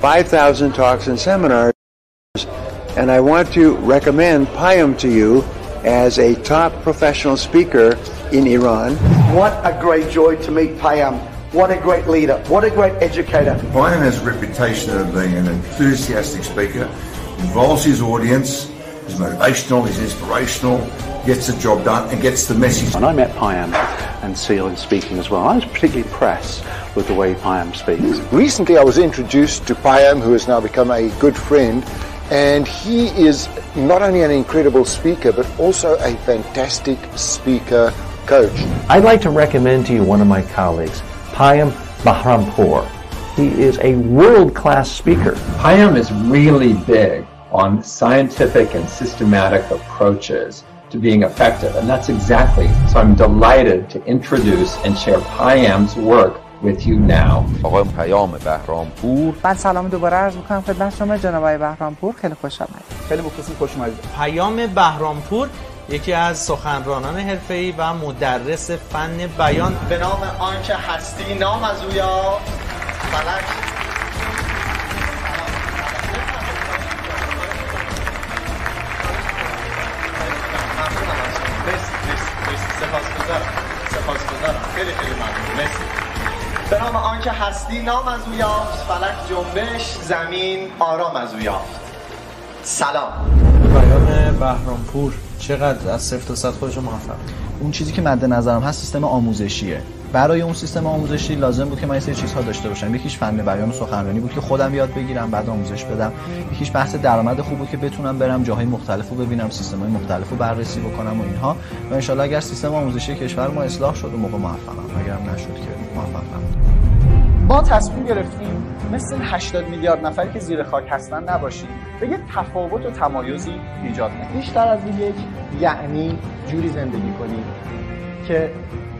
5,000 talks and seminars, and I want to recommend Payam to you as a top professional speaker in Iran. What a great joy to meet Payam. What a great leader. What a great educator. Payam has a reputation of being an enthusiastic speaker, involves his audience, he's motivational, he's inspirational, gets the job done, and gets the message. When I met Payam and Seal in speaking as well, I was particularly impressed with the way Payam speaks. Recently, I was introduced to Payam, who has now become a good friend, and he is not only an incredible speaker, but also a fantastic speaker coach. I'd like to recommend to you one of my colleagues, Payam Bahrampour. He is a world-class speaker. Payam is really big on scientific and systematic approaches to being effective, and that's exactly, so I'm delighted to introduce and share Payam's work with you now. آقای پیام بهرامپور. من سلام دوباره عرض می‌کنم خدمت شما جناب آقای بهرامپور. خیلی خوش آمد خیلی مخلصیم خوش اومدید. پیام بهرامپور یکی از سخنرانان حرفه‌ای و مدرس فن بیان. به نام آنکه هستی نام از او یا؟ فلک خیلی خیلی ممنون. مرسی. به نام آنکه هستی نام از او یافت فلک جنبش زمین آرام از او یافت. سلام. پیام بهرامپور. چقدر از صفر تا صد خودشو موفق؟ اون چیزی که مد نظرم هست سیستم آموزشیه. برای اون سیستم آموزشی لازم بود که من یه سری چیزها داشته باشم. یکیش فن بیان و سخنرانی بود که خودم یاد بگیرم بعد آموزش بدم. یکیش بحث درآمد خوب بود که بتونم برم جاهای مختلف رو ببینم سیستم های مختلف رو بررسی بکنم و اینها. و انشالله اگر سیستم آموزشی کشور ما اصلاح شد و موقع موفقم. اگرم نشد که موفق ما تصمیم گرفتیم مثل 80 میلیارد نفری که زیر خاک هستن نباشیم. به یه تفاوت و تمایزی ایجاد کنیم. بیشتر از یک یعنی جوری زندگی کنیم که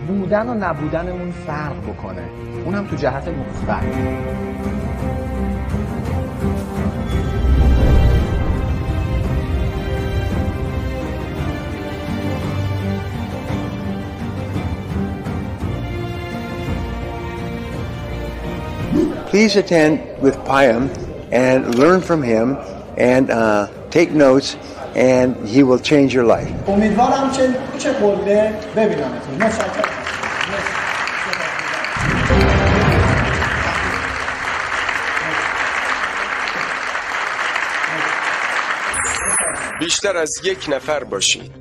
بودن و نبودنمون فرق بکنه اونم تو جهت مثبت Please attend with Payam and learn from him and uh, take notes and he will change your life. بیشتر از یک نفر باشید.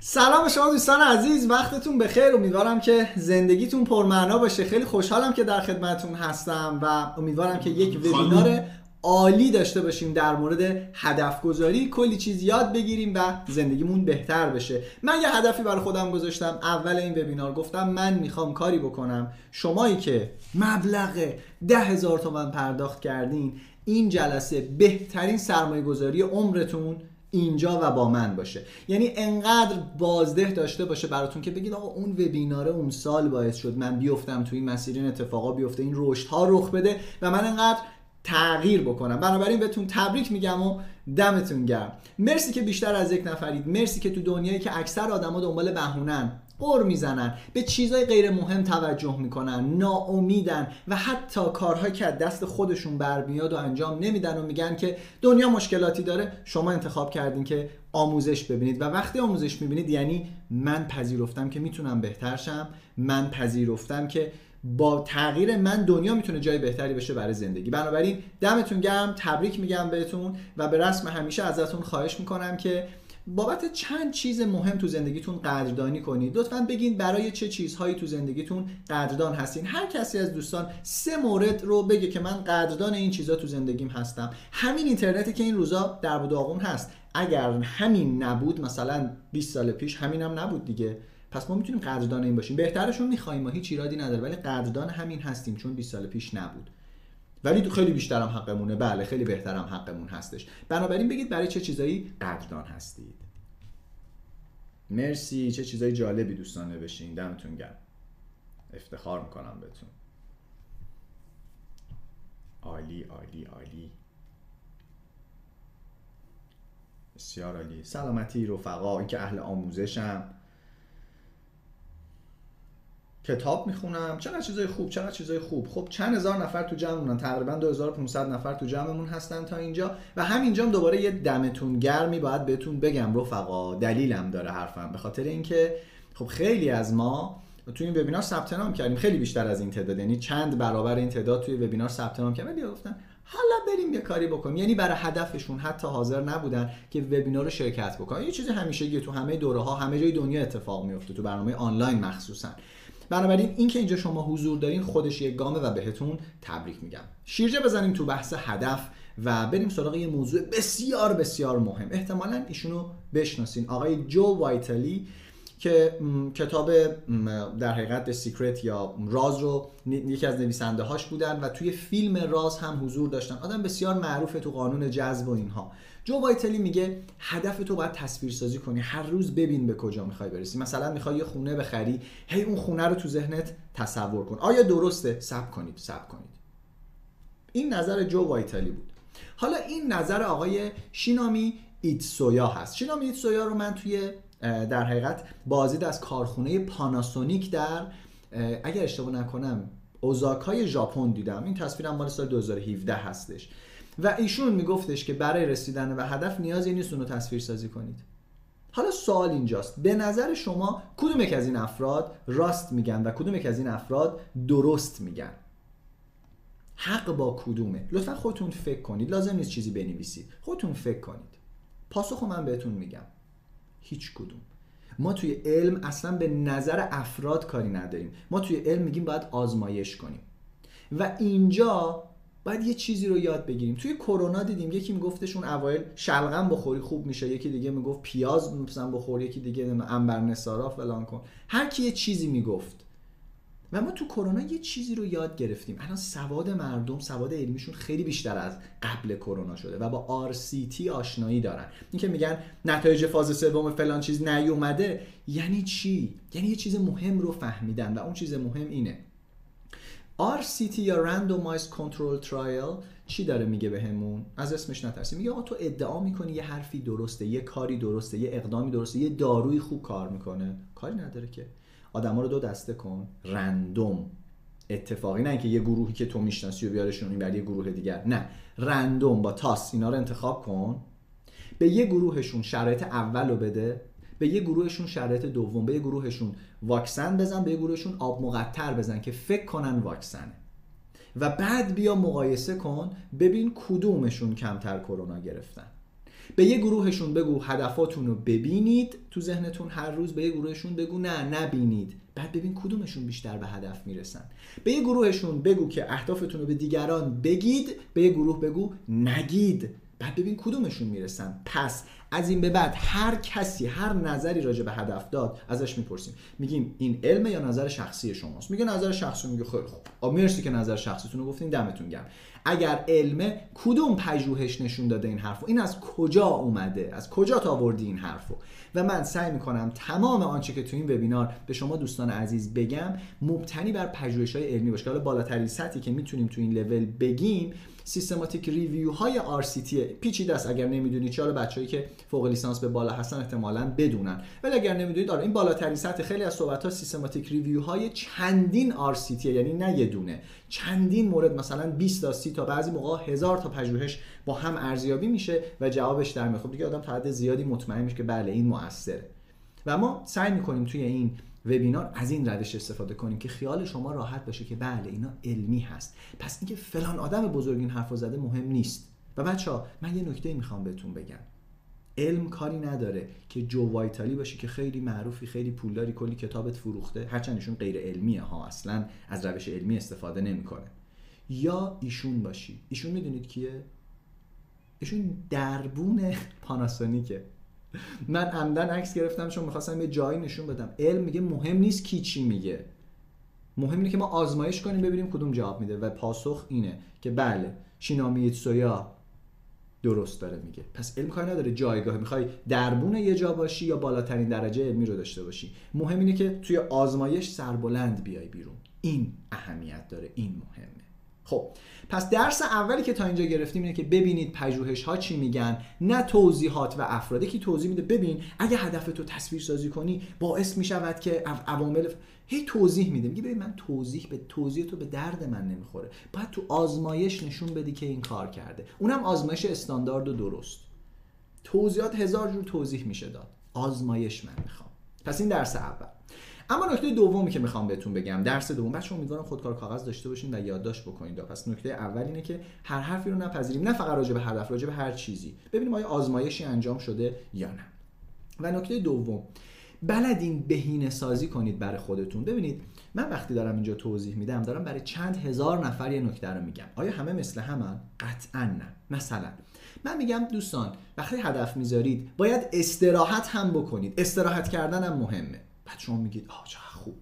سلام شما دوستان عزیز وقتتون بخیر. امیدوارم که زندگیتون پرمعنا باشه. خیلی خوشحالم که در خدمتتون هستم و امیدوارم که یک وبینار عالی داشته باشیم در مورد هدف گذاری کلی چیز یاد بگیریم و زندگیمون بهتر بشه. من یه هدفی برای خودم گذاشتم. اول این وبینار گفتم من می‌خوام کاری بکنم. شمایی که مبلغ ده هزار تومن پرداخت کردین این جلسه بهترین سرمایه گذاری عمرتون اینجا و با من باشه. یعنی انقدر بازده داشته باشه براتون که بگید آقا اون وبیناره اون سال باعث شد من بیفتم تو این مسیر این اتفاقا بیفته این رشد ها رخ بده و من انقدر تغییر بکنم. بنابراین بهتون تبریک میگم و دمتون گرم. مرسی که بیشتر از یک نفرید. مرسی که تو دنیایی که اکثر آدما دنبال بهونن. قر می‌زنن به چیزای غیر مهم توجه می‌کنن ناامیدن و حتی کارهایی که از دست خودشون برمیاد و انجام نمیدن و میگن که دنیا مشکلاتی داره شما انتخاب کردین که آموزش ببینید. و وقتی آموزش می‌بینید یعنی من پذیرفتم که می‌تونم بهتر شم من پذیرفتم که با تغییر من دنیا می‌تونه جای بهتری بشه برای زندگی. بنابراین دمتون گرم تبریک میگم بهتون و به رسم همیشه ازتون خواهش می‌کنم که بابت چند چیز مهم تو زندگیتون قدردانی کنید. لطفا بگین برای چه چیزهایی تو زندگیتون قدردان هستین. هر کسی از دوستان سه مورد رو بگه که من قدردان این چیزها تو زندگیم هستم. همین اینترنتی که این روزا در داغون هست. اگر همین نبود مثلا 20 سال پیش همینم نبود دیگه. پس ما می‌تونیم قدردان این باشیم. بهترشون می‌خوایم ما هیچ ایرادی نداره ولی قدردان همین هستیم چون 20 سال پیش نبود. ولی خیلی بیشترم حقمونه. بله خیلی بهترم حقمون هستش. بنابراین بگید برای چه چیزایی قدردان هستید. مرسی. چه چیزای جالبی دوستان نوشتین. دمتون گرم. افتخار می‌کنم بهتون. عالی عالی عالی. بسیار عالی. سلامتی رفقا. اینکه اهل آموزشم. کتاب می‌خونم. چقدر چیزای خوب چقدر چیزای خوب. خب چند هزار نفر تو جمعمونن تقریبا 2500 نفر تو جمعمون هستن تا اینجا. و همینجا دوباره یه دمتون گرمی باید بهتون بگم رفقا. دلیلم داره حرفم. به خاطر اینکه خب خیلی از ما تو این وبینار ثبت نام کردیم. خیلی بیشتر از این تعداد. یعنی چند برابر این تعداد توی وبینار ثبت نام کردیم. ولی گفتن حالا بریم یه کاری بکنیم. یعنی برای هدفشون حتی حاضر نبودن که وبینار رو شرکت بکنن. یه چیز همیشگی تو همه دوره ها همه جای دنیا اتفاق میفته تو برنامه آنلاین مخصوصا. بنابراین این که اینجا شما حضور دارین خودش یک گامه و بهتون تبریک میگم. شیرجه بزنیم تو بحث هدف و بریم سراغ یه موضوع بسیار بسیار مهم. احتمالا ایشونو بشناسین. آقای جو ویتالی که کتاب در حقیقت Secret یا راز رو یکی از نویسنده هاش بودن و توی فیلم راز هم حضور داشتن. آدم بسیار معروفه تو قانون جذب و اینها. جو وایتلی میگه هدف تو باید تصویر سازی کنی. هر روز ببین به کجا می‌خوای برسی. مثلا می‌خوای یه خونه بخری هی اون خونه رو تو ذهنت تصور کن. آیا درسته؟ سب کنید سب کنید. این نظر جو وایتلی بود. حالا این نظر آقای شینامی ایتسویا هست. شینامی ایتسویا رو من توی در حقیقت بازدید از کارخونه پاناسونیک در اگر اشتباه نکنم اوزاکای ژاپن دیدم. این تصویرم مال سال 2017 هستش. و ایشون میگفتش که برای رسیدن به هدف نیازی نیست اون رو تصویر سازی کنید. حالا سوال اینجاست. به نظر شما کدوم یک از این افراد راست میگن و کدوم یک از این افراد درست میگن؟ حق با کدومه؟ لطفا خودتون فکر کنید. لازم نیست چیزی بنویسید. خودتون فکر کنید. پاسخ من بهتون میگم. هیچ کدوم. ما توی علم اصلا به نظر افراد کاری نداریم. ما توی علم میگیم باید آزمایش کنیم. و اینجا باید یه چیزی رو یاد بگیریم. توی کرونا دیدیم یکی میگفتش اون اوایل شلغم بخوری خوب میشه یکی دیگه می‌گفت پیاز مثلا بخور یکی دیگه انبر نسارا فلان کن. هر کی یه چیزی می‌گفت. و ما تو کرونا یه چیزی رو یاد گرفتیم. الان سواد مردم سواد علمیشون خیلی بیشتر از قبل کرونا شده و با RCT آشنایی دارن. این که میگن نتایج فاز سوم فلان چیز نیومده یعنی چی؟ یعنی یه چیز مهم رو فهمیدن و اون چیز مهم اینه. RCT یا Randomized Control Trial چی داره میگه بهمون؟ از اسمش نترسیم. میگه آقا تو ادعا می‌کنی یه حرفی درسته یه کاری درسته یه اقدامی درسته یه داروی خوب کار می‌کنه. کاری نداره که. آدما رو دو دسته کن. رندوم اتفاقی نه که یه گروهی که تو می‌شناسی و بیارشون این بر یه گروه دیگر. نه. رندوم با تاس. اینا رو انتخاب کن. به یه گروهشون شرایط اول رو بده. به یه گروهشون شرایط دوم به یه گروهشون واکسن بزن به یه گروهشون آب مقطر بزن که فکر کنن واکسنه. و بعد بیا مقایسه کن ببین کدومشون کمتر کرونا گرفتن. به یه گروهشون بگو هدفاتون رو ببینید تو ذهنتون هر روز به یه گروهشون بگو نه نبینید. بعد ببین کدومشون بیشتر به هدف می‌رسن. به یه گروهشون بگو که اهدافتون رو به دیگران بگید به یه گروه بگو نگید. بعد ببین کدومشون می‌رسن. پس از این به بعد هر کسی هر نظری راجع به هدف داد ازش می‌پرسیم. میگیم این علم یا نظر شخصی شماست؟ میگه نظر شخصی میگه خیلی خوب. مرسی که نظر شخصیتون رو گفتین دمتون گرم. اگر علمه کدوم پژوهش نشون داده این حرفو؟ این از کجا اومده؟ از کجا تا آوردی این حرفو؟ و من سعی می‌کنم تمام آنچه که تو این وبینار به شما دوستان عزیز بگم مبتنی بر پژوهش های علمی باشه. که حالا بالاترین سطحی که می‌تونیم تو این لول بگیم systematic review های RCT پیچیده است. اگر نمی‌دونید حالا بچه‌هایی که فوق لیسانس به بالا هستن احتمالاً بدونن. ولی اگر نمی‌دونید آره این بالاترین سطح خیلی از صحبت ها systematic review های چندین RCT یعنی نه یه دونه. چندین مورد مثلا 20 تا 30 تا بعضی موقع هزار تا پژوهش با هم ارزیابی میشه و جوابش در میاد. خب دیگه آدم تا حد زیادی مطمئن میشه که بله این موثره و ما سعی می‌کنیم توی این وبینار از این روش استفاده کنیم که خیال شما راحت باشه که بله اینا علمی هست. پس اینکه فلان آدم بزرگ این حرف زده مهم نیست. و بچه ها من یه نکته می‌خوام بهتون بگم. علم کاری نداره که جو وایتالی باشه که خیلی معروفی خیلی پولداری کلی کتابت فروخته. هرچند ایشون غیر علمیه ها اصلا از روش علمی استفاده نمی‌کنه. یا ایشون باشی. ایشون می‌دونید کیه؟ ایشون دربون پاناسونیکه. من عمدن عکس گرفتم چون می‌خواستم یه جایی نشون بدم. علم میگه مهم نیست کی چی میگه. مهم اینه که ما آزمایش کنیم ببینیم کدوم جواب میده و پاسخ اینه که بله شینامی سویا درست داره میگه. پس علم کاری نداره جایگاه می‌خوای دربون یه جا باشی یا بالاترین درجه علمی رو داشته باشی. مهم اینه که توی آزمایش سربلند بیای بیرون. این اهمیت داره. این مهمه. خب پس درس اولی که تا اینجا گرفتیم اینه که ببینید پژوهش ها چی میگن نه توضیحات و افرادی که توضیح میده ببین اگه هدف تو تصویر سازی کنی باعث می‌شود که عوامل هی توضیح میده. میگه ببین من توضیح به توضیح تو به درد من نمی‌خوره. باید تو آزمایش نشون بدی که این کار کرده. اونم آزمایش استاندارد و درست. توضیحات هزار جور توضیح میشه داد. آزمایش من می‌خوام. پس این درس اول. اما نکته دومی که می‌خوام بهتون بگم درس دوم. بچه امیدوارم خودکار کاغذ داشته باشین و یادداشت بکنید پس نکته اول اینه که هر حرفی رو نپذیریم. نه فقط راجع به هدف راجع به هر چیزی. ببینیم آیا آزمایشی انجام شده یا نه. و نکته دوم بلدین بهینه سازی کنید برای خودتون. ببینید من وقتی دارم اینجا توضیح میدم دارم برای چند هزار نفر یه نکته رو میگم. آیا همه مثل همن قطعا نه. مثلا من میگم دوستان وقتی هدف می‌ذارید باید استراحت هم بکنید. استراحت کردن هم مهمه. بعد شما میگید آه چه خوب.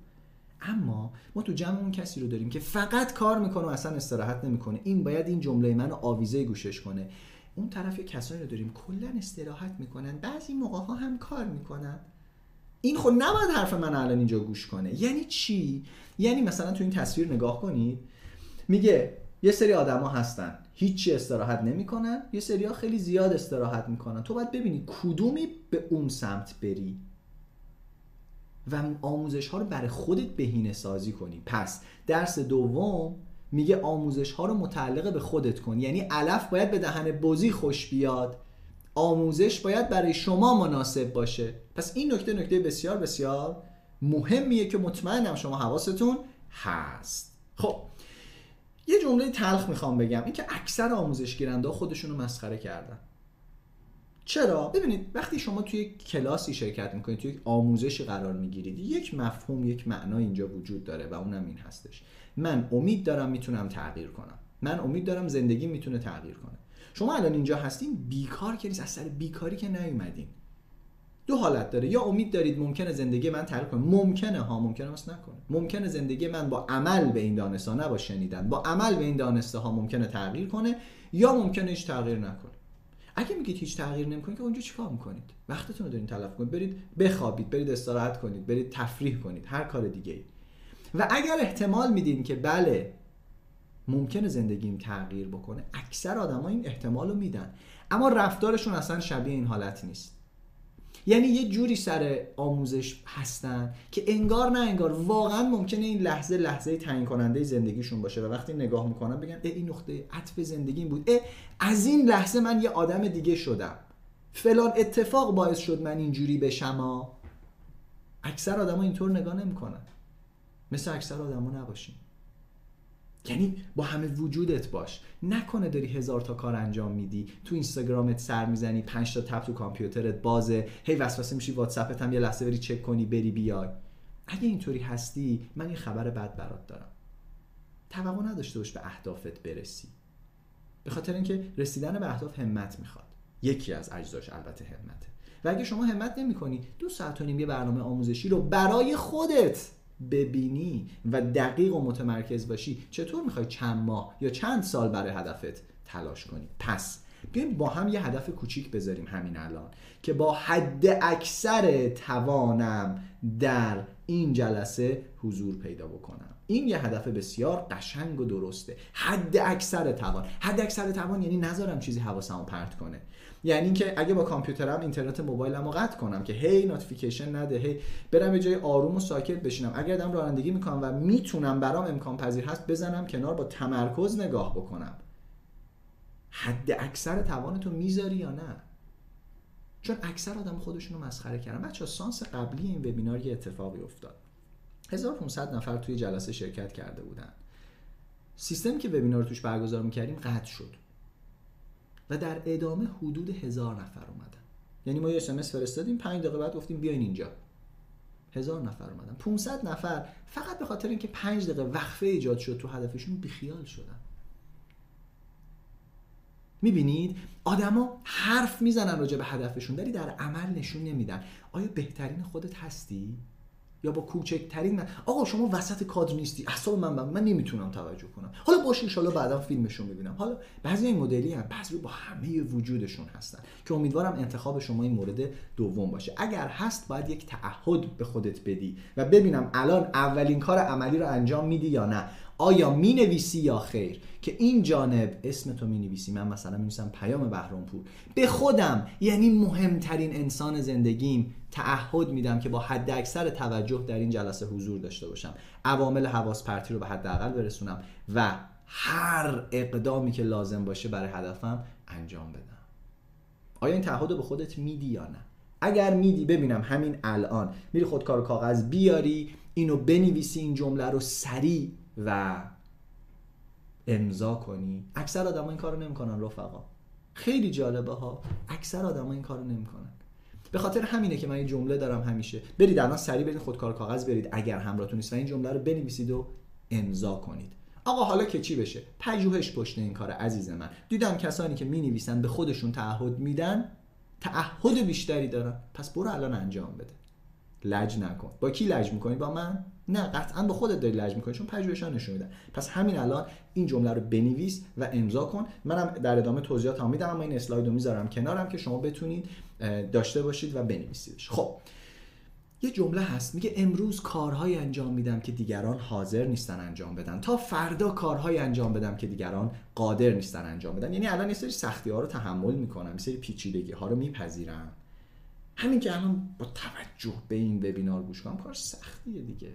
اما ما تو جمعمون کسی رو داریم که فقط کار می‌کنه و اصلا استراحت نمی‌کنه. این باید این جمله من آویزه گوشش کنه. اون طرف کسایی رو داریم کلا استراحت می‌کنن. بعضی موقع ها هم کار می‌کنن. این خود نباید حرف من الان اینجا گوش کنه. یعنی چی؟ یعنی مثلا تو این تصویر نگاه کنید. میگه یه سری آدما هستن. هیچی استراحت نمی‌کنن. یه سری ها خیلی زیاد استراحت می‌کنن. تو باید ببینی کدومی به اون سمت بری. و آموزش ها رو برای خودت بهینه سازی کنی. پس درس دوم میگه آموزش ها رو متعلق به خودت کن. یعنی علف باید به دهن بزی خوش بیاد. آموزش باید برای شما مناسب باشه. پس این نکته نکته بسیار بسیار مهمیه که مطمئنم شما حواستون هست. خب یه جمله تلخ می‌خوام بگم. اینکه اکثر آموزش گیرنده خودشون رو مسخره کردن. چرا؟ ببینید وقتی شما توی کلاسی شرکت می‌کنید توی یک آموزشی قرار می‌گیرید یک مفهوم یک معنا اینجا وجود داره و اونم این هستش. من امید دارم می‌تونم تغییر کنم. من امید دارم زندگی می‌تونه تغییر کنه. شما الان اینجا هستین بیکار که نیست از سر بیکاری که نیومدین. دو حالت داره. یا امید دارید ممکنه زندگی من تغییر کنه. ممکنه ها ممکنه ماست نکنه. ممکنه زندگی من با عمل به این دانسته نه با شنیدن. با عمل به این دانسته ها ممکنه تغییر کنه یا ممکنه هیچ تغییر نکنه. اگه میگید هیچ تغییر نمی‌کنید که اونجا چیکار می‌کنید؟ وقتتون رو دارین تلف کنید. برید بخوابید برید استراحت کنید برید تفریح کنید. هر کار دیگه ای و اگر احتمال میدین که بله ممکنه زندگیم تغییر بکنه اکثر آدما این احتمال رو میدن. اما رفتارشون اصلا شبیه این حالت نیست. یعنی یه جوری سر آموزش هستن که انگار نه انگار واقعا ممکنه این لحظه لحظه تعیین کننده زندگیشون باشه و وقتی نگاه می‌کنن بگن ای این نقطه عطف زندگیم بود ای از این لحظه من یه آدم دیگه شدم. فلان اتفاق باعث شد من اینجوری بشم اکثر آدما اینطور نگاه نمی‌کنن. مثل اکثر آدما نباشیم. یعنی با همه وجودت باش. نکنه داری هزار تا کار انجام میدی. تو اینستاگرامت سر می‌زنی پنج تا تپ تو کامپیوترت بازه. هی وسوسه میشی واتساپت هم یه لحظه بری چک کنی بری بیای. اگه اینطوری هستی من یه خبر بد برات دارم. توقع نداشته باش به اهدافت برسی. به خاطر اینکه رسیدن به اهداف همت می‌خواد. یکی از اجزاش البته همته. و اگه شما همت نمی کنی دو ساعت و نیم یه برنامه آموزشی رو برای خودت ببینی و دقیق و متمرکز باشی چطور می‌خوای چند ماه یا چند سال برای هدفت تلاش کنی؟ پس بیایم با هم یه هدف کوچیک بذاریم همین الان که با حد اکثر توانم در این جلسه حضور پیدا بکنم. این یه هدف بسیار قشنگ و درسته. حد اکثر توان. حد اکثر توان یعنی نذارم چیزی حواسمو پرت کنه. یعنی اینکه اگه با کامپیوترم اینترنت موبایلمو قطع کنم که هی notification نده هی برم یه جای آروم و ساکت بشینم. اگر دارم رانندگی می‌کنم و می‌تونم برام امکان پذیر هست بزنم کنار با تمرکز نگاه بکنم. حد اکثر توانتو می‌ذاری یا نه؟ چون اکثر آدم خودشونو مسخره کردن. بچه سانس قبلی این وبینار یه اتفاقی افتاد. 1500 نفر توی جلسه شرکت کرده بودن. سیستمی که وبینار توش برگزار می‌کردیم قطع شد. و در ادامه حدود هزار نفر اومدن. یعنی ما یه اسمس فرستادیم پنج دقیقه بعد گفتیم بیاین اینجا. هزار نفر اومدن. 500 نفر فقط به خاطر اینکه پنج دقیقه وقفه ایجاد شد تو هدفشون بیخیال شدن. می‌بینید؟ آدما حرف می‌زنن راجع به هدفشون ولی در عمل نشون نمیدن. آیا بهترین خودت هستی؟ یا با کوچکترین من آقا شما وسط کادر نیستی. اصلا من من نمی‌تونم توجه کنم. حالا باشه ان بعدا فیلمشون ببینم حالا بعضی این مدلی هم بعضی با همه وجودشون هستن که امیدوارم انتخاب شما این مورد دوم باشه. اگر هست باید یک تعهد به خودت بدی و ببینم الان اولین کار عملی رو انجام میدی یا نه. آیا می نویسی یا خیر؟ که این جانب اسم تو می نویسی من مثلا می نویسم پیام بهرامپور. به خودم یعنی مهمترین انسان زندگیم تعهد میدم که با حد اکثر توجه در این جلسه حضور داشته باشم. عوامل حواس پرتی رو به حداقل برسونم و هر اقدامی که لازم باشه برای هدفم انجام بدم. آیا این تعهد رو به خودت میدی یا نه؟ اگر میدی ببینم همین الان. میری خودکار کاغذ بیاری اینو بنویسی این جمله رو سریع و امضا کنی. اکثر آدم این کارو نمی‌کنن رفقا. خیلی جالبه ها اکثر آدم این کارو نمی‌کنن. به خاطر همینه که من این جمله دارم همیشه. برید الان سریع برید خودکار کاغذ برید اگر همراهتون نیست این جمله رو بنویسید و امضا کنید. آقا حالا که چی بشه؟ پژوهش پشت این کار عزیز من. دیدم کسانی که می نویسن به خودشون تعهد میدن تعهد بیشتری دارن. پس برو الان انجام بده. لج نکن. با کی لج می‌کنی؟ با من؟ نه قطعا با خودت داری لج می‌کنی چون پژوهش‌ها نشون میدن. پس همین الان این جمله رو بنویس و امضا کن. منم در ادامه توضیحات هم میدم اما این اسلاید رو می‌ذارم کنارم که شما بتونید داشته باشید و بنویسیدش. خب یه جمله هست میگه امروز کارهای انجام میدم که دیگران حاضر نیستن انجام بدن. تا فردا کارهای انجام بدم که دیگران قادر نیستن انجام بدن. یعنی الان یه سری سختی ها رو تحمل می‌کنم یه سری پیچیدگی ها رو میپذیرم. همین که الان با توجه به این وبینار گوش کنم کار سختیه دیگه.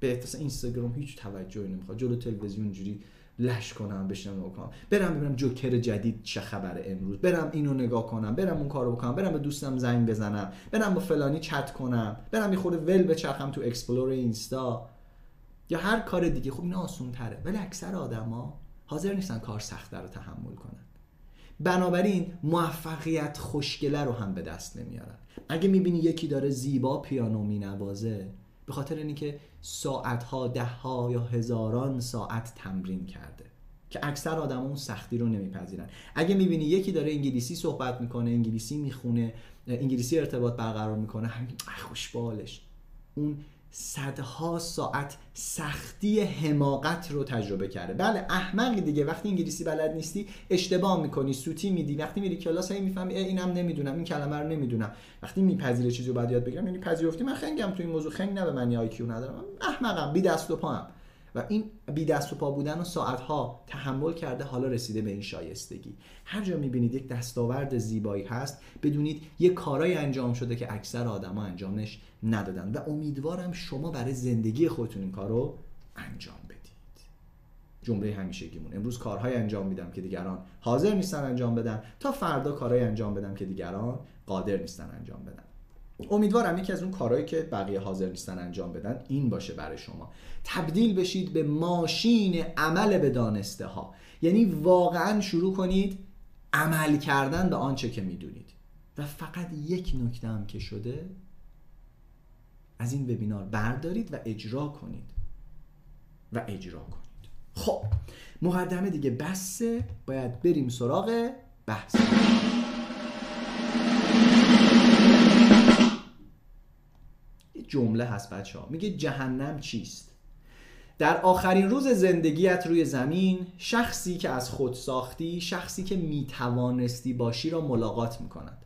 به احتمال اینستاگرام هیچ توجهی نمی‌خواد. جلو تلویزیون جوری لش کنم بشنم بکنم برم ببینم جوکر جدید چه خبره امروز. برم اینو نگاه کنم. برم اون کارو بکنم. برم به دوستم زنگ بزنم. برم با فلانی چت کنم. برم یه خورده ول بچرخم تو explore اینستا. یا هر کار دیگه. خب این آسون تره ولی اکثر آدما حاضر نیستن کار سخته رو تحمل کنن. بنابراین موفقیت خوشگله رو هم به دست نمیارن. اگه می‌بینی یکی داره زیبا پیانو مینوازه به خاطر اینکه ساعتها دهها یا هزاران ساعت تمرین کرده که اکثر آدم اون سختی رو نمیپذیرن. اگه می‌بینی یکی داره انگلیسی صحبت می‌کنه انگلیسی می‌خونه انگلیسی ارتباط برقرار می‌کنه همین خوشبالش. اون صدها ساعت سختی حماقت رو تجربه کرده. بله احمقی دیگه. وقتی انگلیسی بلد نیستی اشتباه می‌کنی سوتی میدی. وقتی میری کلاس هی می‌فهمی اینم نمی‌دونم این کلمه رو نمی‌دونم. وقتی میپذیره چیزی رو بعد یاد بگیرم یعنی پذیرفتی من خنگم تو این موضوع. خنگ نه به معنی آی کیو ندارم. احمقم بی دست و پاهم. این بی دست و پا بودن و ساعتها تحمل کرده حالا رسیده به این شایستگی. هر جا می‌بینید یک دستاورد زیبایی هست. بدونید یک کارای انجام شده که اکثر آدما انجامش ندادن و امیدوارم شما برای زندگی خودتون این کارو انجام بدید. جمله همیشگیمون. امروز کارهای انجام میدم که دیگران حاضر نیستن انجام بدن تا فردا کارهای انجام بدم که دیگران قادر نیستن انجام بدن. امیدوارم یکی از اون کارهایی که بقیه حاضر نیستن انجام بدن این باشه برای شما. تبدیل بشید به ماشین عمل به دانسته ها یعنی واقعا شروع کنید عمل کردن به آنچه که می‌دونید. و فقط یک نکته هم که شده از این وبینار بردارید و اجرا کنید. و اجرا کنید. خب مقدمه دیگه بسه. باید بریم سراغ بحث. جمله هست بچه ها میگه جهنم چیست؟ در آخرین روز زندگیت روی زمین شخصی که از خود ساختی شخصی که می‌توانستی باشی را ملاقات می‌کند.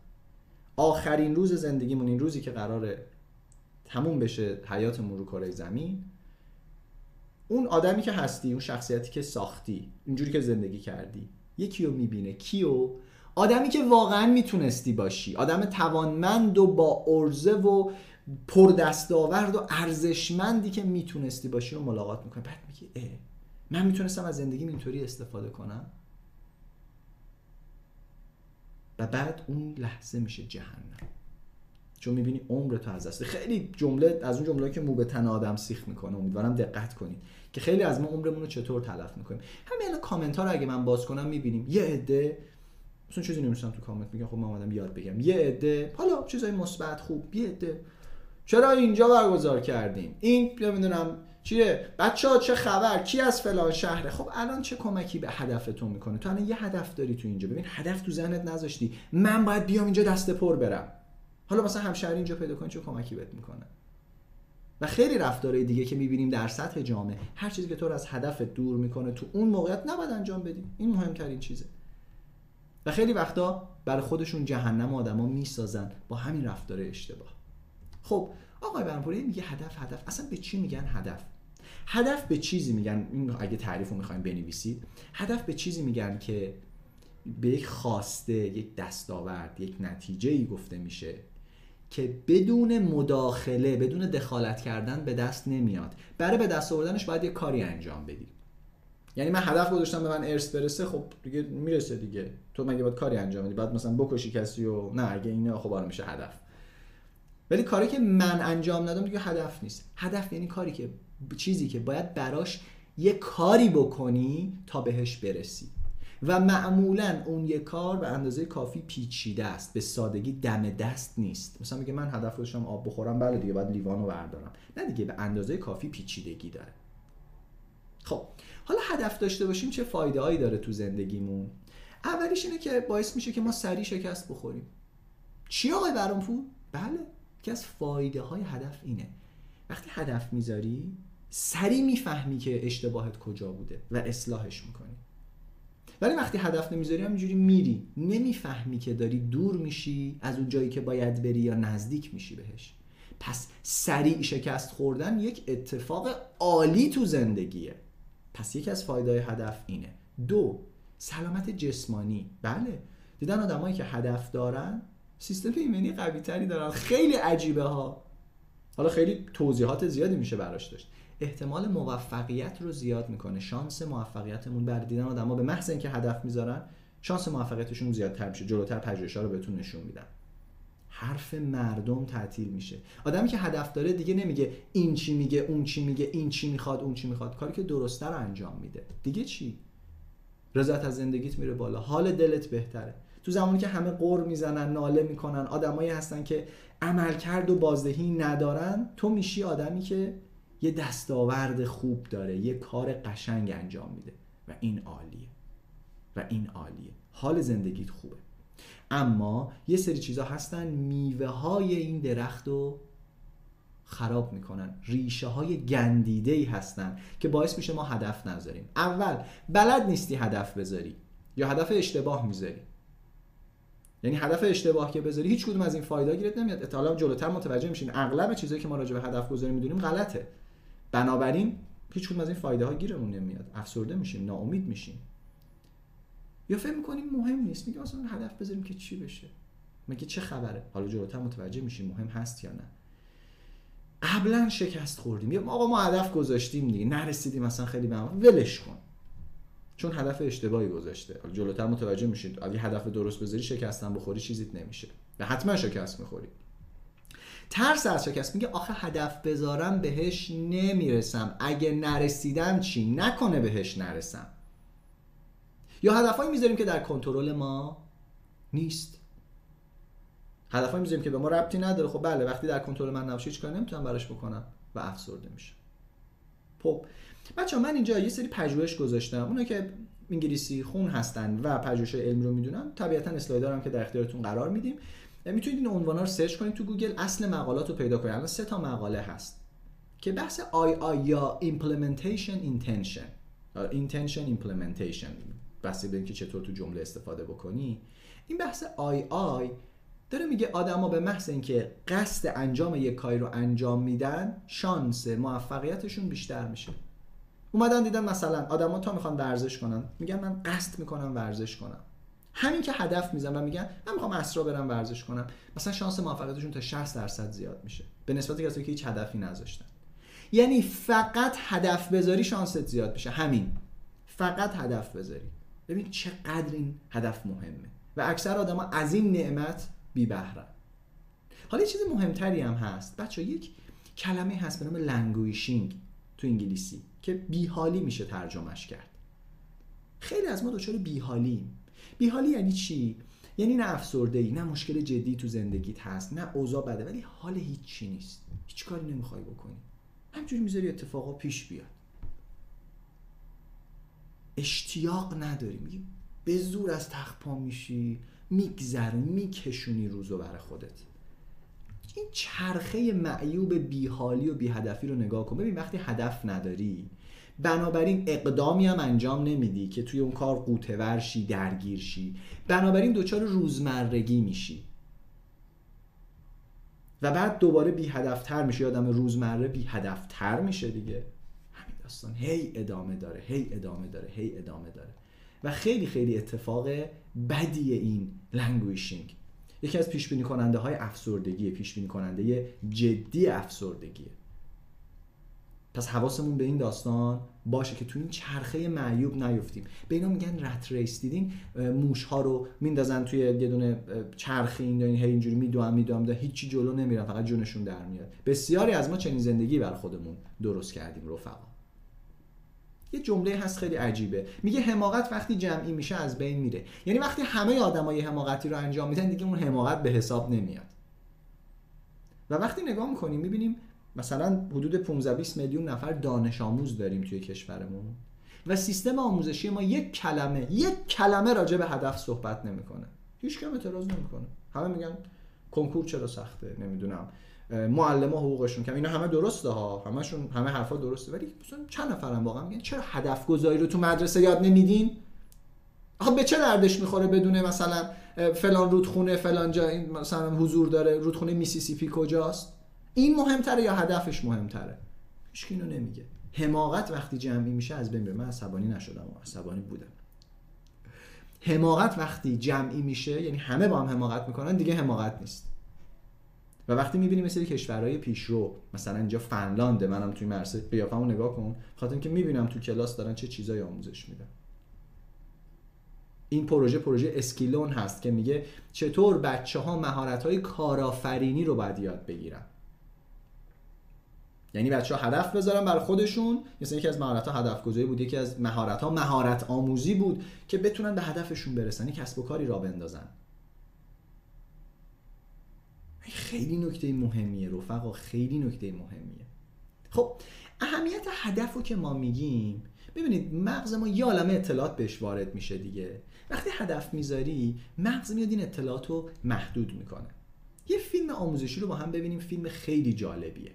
آخرین روز زندگیمون این روزی که قراره تموم بشه حیاتمون رو کره زمین اون آدمی که هستی اون شخصیتی که ساختی اینجوری که زندگی کردی یکی رو می‌بینه. کیو؟ آدمی که واقعا می‌تونستی باشی. آدم توانمند و با ارزه و پر دستاورد و ارزشمندی که می‌تونستی باشی رو ملاقات می‌کنه بعد میگی اه من می‌تونستم از زندگیم اینطوری استفاده کنم؟ و بعد اون لحظه میشه جهنم. چون می‌بینی عمر تو از دست. خیلی جمله از اون جمله که مو به تن آدم سیخ می‌کنه. امیدوارم دقت کنید که خیلی از ما عمرمون رو چطور تلف می‌کنیم. همین الان کامنت ها رو اگه من باز کنم می‌بینیم. یه عده مثلا چیزی نمیشن تو کامنت میگن. خب من اومدم یاد بگم یه عده حالا چیزای مثبت خوب. یه عده چرا اینجا برگزار کردیم؟ این نمی‌دونم چیه؟ بچه ها چه خبر؟ کی از فلان شهره خب الان چه کمکی به هدفتون می‌کنه؟ تو الان یه هدف داری تو اینجا. ببین هدف تو ذهنت نذاشتی. من باید بیام اینجا دست پر برم. حالا مثلا همشهری اینجا پیدا کنی چه کمکی بهت می‌کنه؟ و خیلی رفتارهای دیگه که می‌بینیم در سطح جامعه. هر چیزی که تو از هدف دور می‌کنه تو اون موقعیت نباید انجام بدی. این مهمترین چیزه. و خیلی وقتا برای خودشون جهنم آدما می‌سازن با همین رفتار اشتباه. خب آقای برنپوری میگه هدف هدف. اصلا به چی میگن هدف؟ هدف به چیزی میگن این اگه تعریف رو می‌خوایم بنویسید هدف به چیزی میگن که به یک خواسته یک دستاورد یک نتیجه ای گفته میشه که بدون مداخله بدون دخالت کردن به دست نمیاد. برای به دست آوردنش باید یک کاری انجام بدی. یعنی من هدف گذاشتم به من ارث برسه خب دیگه می‌رسه دیگه. تو مگه باید کاری انجام بدی؟ بعد مثلا بکشی کسی و نه اگه اینه خب میشه هدف. ولی کاری که من انجام ندم دیگه هدف نیست. هدف یعنی کاری که چیزی که باید براش یه کاری بکنی تا بهش برسی. و معمولا اون یه کار به اندازه کافی پیچیده است. به سادگی دم دست نیست. مثلا میگه من هدف گذاشتم آب بخورم بله دیگه باید لیوانو بردارم. نه دیگه به اندازه کافی پیچیدگی داره. خب حالا هدف داشته باشیم چه فایده هایی داره تو زندگیمون؟ اولیش اینه که باعث میشه که ما سریع شکست بخوریم. چی آقای برامپور بله. که از فایده های هدف اینه. وقتی هدف می‌ذاری سریع می‌فهمی که اشتباهت کجا بوده و اصلاحش می‌کنی. ولی وقتی هدف نمی‌ذاری همینجوری میری. نمی‌فهمی که داری دور میشی از اون جایی که باید بری یا نزدیک میشی بهش. پس سریع شکست خوردن یک اتفاق عالی تو زندگیه. پس یکی از فایدهای هدف اینه. دو سلامت جسمانی. بله. دیدن آدمایی که هدف دارن سیستم ایمنی قوی تری دارن. خیلی عجیبه ها حالا خیلی توضیحات زیادی میشه براش داشت. احتمال موفقیت رو زیاد می‌کنه. شانس موفقیتمون بر دیدن آدما به محض اینکه هدف می‌ذارن شانس موفقیتشون زیادتر میشه. جلوتر پژوهش‌ها رو بهتون نشون میدم حرف مردم تعطیل میشه. آدمی که هدف داره دیگه نمیگه این چی میگه اون چی میگه این چی می‌خواد اون چی می‌خواد. کاری که درسته رو انجام میده. دیگه چی؟ رضایت از زندگیت میره بالا. حال دلت بهتره. تو زمانی که همه قر می‌زنن ناله می‌کنن آدمایی هستن که عملکرد و بازدهی ندارن تو میشی آدمی که یه دستاورد خوب داره یه کار قشنگ انجام میده. و این عالیه. و این عالیه. حال زندگیت خوبه. اما یه سری چیزا هستن میوه های این درخت رو خراب می‌کنن. ریشه های گندیده ای هستن که باعث میشه ما هدف نذاریم. اول بلد نیستی هدف بذاری یا هدف اشتباه می‌ذاری. یعنی هدف اشتباه که بذاری هیچ کدوم از این فایده گیرت نمیاد. اطلاع جلوتر متوجه میشین. اغلب چیزایی که ما راجع به هدف گذاری می‌دونیم غلطه. بنابراین هیچ کدوم از این فایده ها گیرمون نمیاد. افسرده میشیم ناامید میشیم. یا فکر می‌کنیم مهم نیست. میگه اصلا هدف بذاریم که چی بشه. مگه چه خبره؟ حالا جلوتر متوجه میشیم مهم هست یا نه. قبلا شکست خوردیم. یا آقا ما هدف گذاشتیم دیگه. نرسیدیم مثلا خیلی به ولش کن. چون هدف اشتباهی گذاشته. جلوتر متوجه میشید. اگه هدف درست بذاری شکستن بخوری چیزیت نمیشه. و حتما شکست می‌خوری. ترس از شکست. میگه آخه هدف بذارم بهش نمی‌رسم. اگه نرسیدم چی؟ نکنه بهش نرسم. یا هدفهایی می‌ذاریم که در کنترل ما نیست. هدفهایی می‌ذاریم که به ما ربطی نداره. خب بله وقتی در کنترل من نباشه هیچ کاری نمی‌تونم براش بکنم. و افسرده میشه خب بچه من اینجا یه سری پژوهش گذاشتم. اونا که انگلیسی خون هستن و پژوهش علمی رو می‌دونن طبیعتا اسلایدارم که در اختیارتون قرار میدیم. می‌تونید این عنوانا رو search کنید تو گوگل اصل مقالات رو پیدا کنید. الان سه تا مقاله هست که بحث II یا implementation intention. intention implementation. بحثی به اینکه چطور تو جمله استفاده بکنی. این بحث II داره میگه آدما به محض اینکه قصد انجام یک کاری رو انجام میدن شانس موفقیتشون بیشتر میشه. اومدن دیدن مثلا آدما تا می‌خوان ورزش کنن میگن من قصد می‌کنم ورزش کنم. همین که هدف می‌زنن و میگن من می‌خوام اسرا برم ورزش کنم. مثلا شانس موفقیتشون تا 60 درصد زیاد میشه. به نسبت کسایی که هیچ هدفی نذاشتن. یعنی فقط هدف بذاری شانست زیاد میشه. همین. فقط هدف بذاری. ببین چقدر این هدف مهمه. و اکثر آدما از این نعمت بی بهرن حالا یه چیز مهمتری هم هست. بچه یک کلمه هست به نام languishing تو انگلیسی. که بیحالی میشه ترجمهش کرد. خیلی از ما دچار بیحالیم. بیحالی یعنی چی؟ یعنی نه افسرده ای نه مشکل جدی تو زندگیت هست نه اوضاع بده ولی حال هیچی نیست. هیچ کاری نمی‌خوای بکنی. همجوری می‌ذاری اتفاقا پیش بیاد. اشتیاق نداری. میگی به زور از تخت پا میشی میگذر میکشونی روزو برای خودت. این چرخه معیوب بیحالی و بیهدفی رو نگاه کن. ببین وقتی هدف نداری بنابراین اقدامی هم انجام نمیدی که توی اون کار قوته ورشی درگیر شی. بنابراین دچار روزمرگی میشی. و بعد دوباره بی هدفتر میشه آدم روزمره بی هدفتر میشه دیگه. همین داستان. هی ادامه داره هی ادامه داره هی ادامه داره. و خیلی خیلی اتفاق بدی این languishing یکی از پیش بینی کننده های افسردگی پیش بینی کننده جدی افسردگیه. پس حواسمون به این داستان باشه که تو این چرخه معیوب نیفتیم. به اینا میگن rat race دیدین؟ موش ها رو میندازن توی یه دونه چرخه این هی اینجوری میدوام میدوام هیچی جلو نمیرن فقط جونشون در میاد. بسیاری از ما چنین زندگی بر خودمون درست کردیم رفقا. یه جمله هست خیلی عجیبه. میگه حماقت وقتی جمعی میشه از بین میره. یعنی وقتی همه آدمای حماقتی رو انجام میدن دیگه اون حماقت به حساب نمیاد. و وقتی نگاه می‌کنیم می‌بینیم مثلا حدود 15 20 میلیون نفر دانش آموز داریم توی کشورمون و سیستم آموزشی ما یک کلمه یک کلمه راجع به هدف صحبت نمی‌کنه. هیچ کم اعتراض نمی‌کنه. همه میگن کنکور چرا سخته؟ نمی‌دونم. معلم ها حقوقشون کم. اینا همه درسته ها. همشون همه حرفا درسته. ولی مثلا چند نفرم واقعا میگن چرا هدف گذاری رو تو مدرسه یاد نمیدین؟ آخه به چه دردش می‌خوره بدونه مثلا فلان رودخونه فلان جا این مثلا حضور داره رودخونه میسیسیپی کجاست؟ این مهمتره یا هدفش مهمتره؟ هیچ اینو نمیگه. حماقت وقتی جمعی میشه از بین من عصبانی نشدم عصبانی بودم. حماقت وقتی جمعی میشه یعنی همه با هم حماقت می‌کنن دیگه حماقت نیست. و وقتی می‌بینیم مثل کشورهای پیشرو مثلا اینجا فنلانده منم توی مرسه قیافمو نگاه کن خاطر که می‌بینم تو کلاس دارن چه چیزایی آموزش میدن. این پروژه پروژه اسکیلون هست که میگه چطور بچه ها مهارت های کارآفرینی رو باید یاد بگیرن. یعنی بچه ها هدف بذارن بر خودشون مثلا یکی از مهارت ها هدف گذاری بود یکی از مهارت ها مهارت آموزی بود که بتونن به هدفشون برسن کسب و کاری را بندازن. خیلی نکته مهمیه رفقا خیلی نکته مهمیه. خب اهمیت هدف رو که ما میگیم ببینید مغز ما یه عالمه اطلاعات بهش وارد میشه دیگه. وقتی هدف می‌ذاری مغز میاد این اطلاعات رو محدود می‌کنه. یه فیلم آموزشی رو با هم ببینیم فیلم خیلی جالبیه.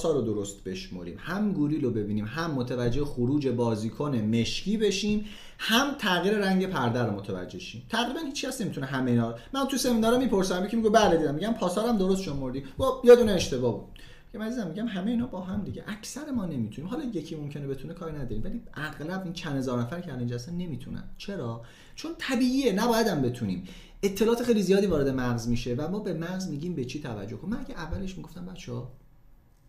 پاسا رو درست بشمریم هم گوریل رو ببینیم هم متوجه خروج بازیکن مشکی بشیم هم تغییر رنگ پرده رو متوجه شیم. تقریبا هیچ کس نمی‌تونه همه اینا من تو سمینارا می‌پرسم یکی میگه بله دیدم میگم پاسا هم درست شمردی با یه دونه اشتباه بود. من عزیزم میگم همه اینا با هم دیگه. اکثر ما نمی‌تونیم. حالا یکی ممکنه بتونه کاری نداریم ولی اغلب این چند هزار نفر که الان نمی‌تونن. چرا؟ چون طبیعیه نباید هم بتونیم. اطلاعات خیلی زیادی وارد مغز میشه و ما به مغز میگیم به چی توجه کن من اگه اولش می‌گفتم بچه ها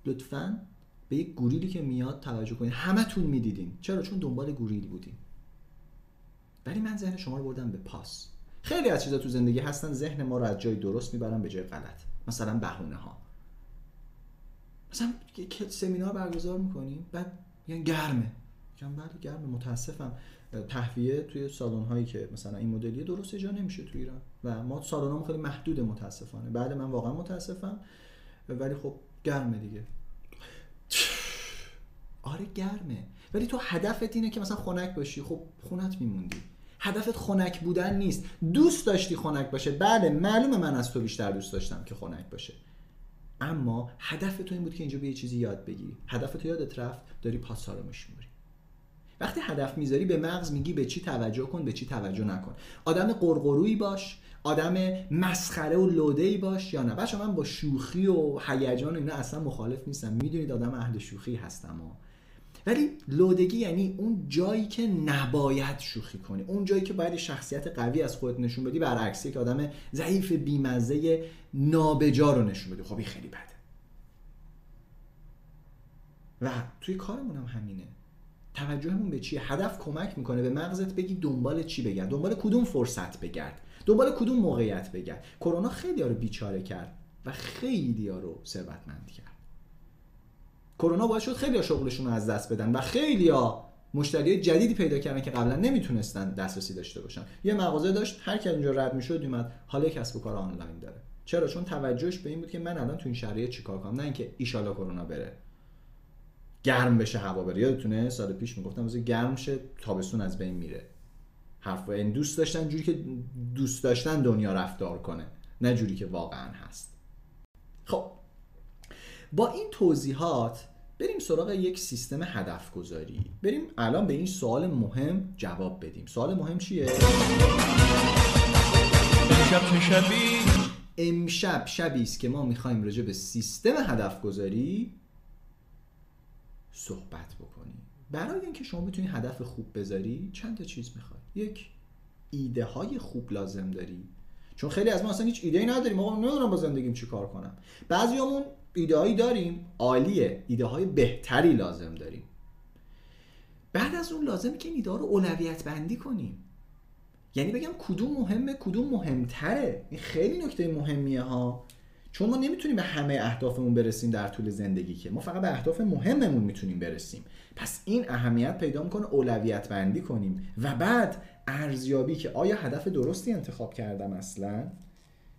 لطفا به یک گوریلی که میاد توجه کنید همتون می‌دیدین. چرا؟ چون دنبال گوریل بودیم. ولی من ذهن شما رو بردم به پاس. خیلی از چیزا تو زندگی هستن ذهن ما رو از جای درست می‌برن به جای غلط. مثلا بهونه ها مثلا سمینار برگزار می‌کنیم بعد میگن گرمه. میگم بله گرمه متاسفم. تهویه توی سالن هایی که مثلا این مدلی درست اجرا نمیشه تو ایران. و ما سالن خیلی محدود متاسفانه. بله من واقعا متاسفم. ولی خب گرمه دیگه. آره گرمه. ولی تو هدفت اینه که مثلا خنک باشی. خب خونت میموندی. هدفت خنک بودن نیست. دوست داشتی خنک باشه. بله معلومه من از تو بیشتر دوست داشتم که خنک باشه. اما هدف تو این بود که اینجا به یه چیزی یاد بگیری هدف تو یادت رفت داری پاسا رو میشموری وقتی هدف می‌ذاری به مغز میگی به چی توجه کن به چی توجه نکن. آدم قرقرویی باش. آدم مسخره و لوده ای باش یا نه. بچه من با شوخی و هیجان اینا اصلا مخالف نیستم. می‌دونید آدم اهل شوخی هستم و ولی لودگی یعنی اون جایی که نباید شوخی کنی. اون جایی که باید شخصیت قوی از خودت نشون بدی برعکسی که آدم ضعیف بیمزه نابجا رو نشون بدی. خب این خیلی بده. و توی کارمون هم همینه. توجهمون به چیه؟ هدف کمک می‌کنه به مغزت بگی دنبال چی بگرد؟ دنبال کدوم فرصت بگرد؟ دنبال کدوم موقعیت بگرد؟ کرونا خیلی ها رو بیچاره کرد و خیلی ها رو ثروتمند کرد. کرونا باعث شد خیلی شغلشون رو از دست بدن و خیلی ها مشتری جدیدی پیدا کردن که قبلا نمی‌تونستن دسترسی داشته باشن. یه مغازه داشت هر کی اونجا رد می‌شد اومد حالا کسب و کار آنلاین داره. چرا؟ چون توجهش به این بود که من الان تو این شرایط چیکار کنم؟ نه اینکه ایشالا کرونا بره. گرم بشه هوا بره. یادتونه؟ سال پیش می‌گفتم واسه گرم شه تابستون از بین میره. حرف این دوست داشتن جوری که دوست داشتن دنیا رفتار کنه نه جوری که واقعا هست. خب با این توضیحات بریم سراغ یک سیستم هدف گذاری بریم الان به این سوال مهم جواب بدیم. سوال مهم چیه؟ امشب شبی؟ امشب شبی است که ما می‌خوایم راجع به سیستم هدف گذاری صحبت بکنیم. برای اینکه شما بتونی هدف خوب بذاری چند تا چیز می‌خوای؟ یک ایده های خوب لازم داری. چون خیلی از ما اصلا هیچ ایده ای نداریم. آقا نمی‌دونم با زندگیم چی کار کنم. بعضیامون ایده هایی داریم. عالیه. ایده های بهتری لازم داریم. بعد از اون لازم که ایده رو اولویت بندی کنیم. یعنی بگم کدوم مهمه کدوم مهمتره. این خیلی نکته مهمیه ها. چون ما نمی‌تونیم به همه اهدافمون برسیم در طول زندگی که. ما فقط به اهداف مهممون می‌تونیم برسیم. پس این اهمیت پیدا می‌کنه اولویت بندی کنیم. و بعد ارزیابی که آیا هدف درستی انتخاب کردم اصلا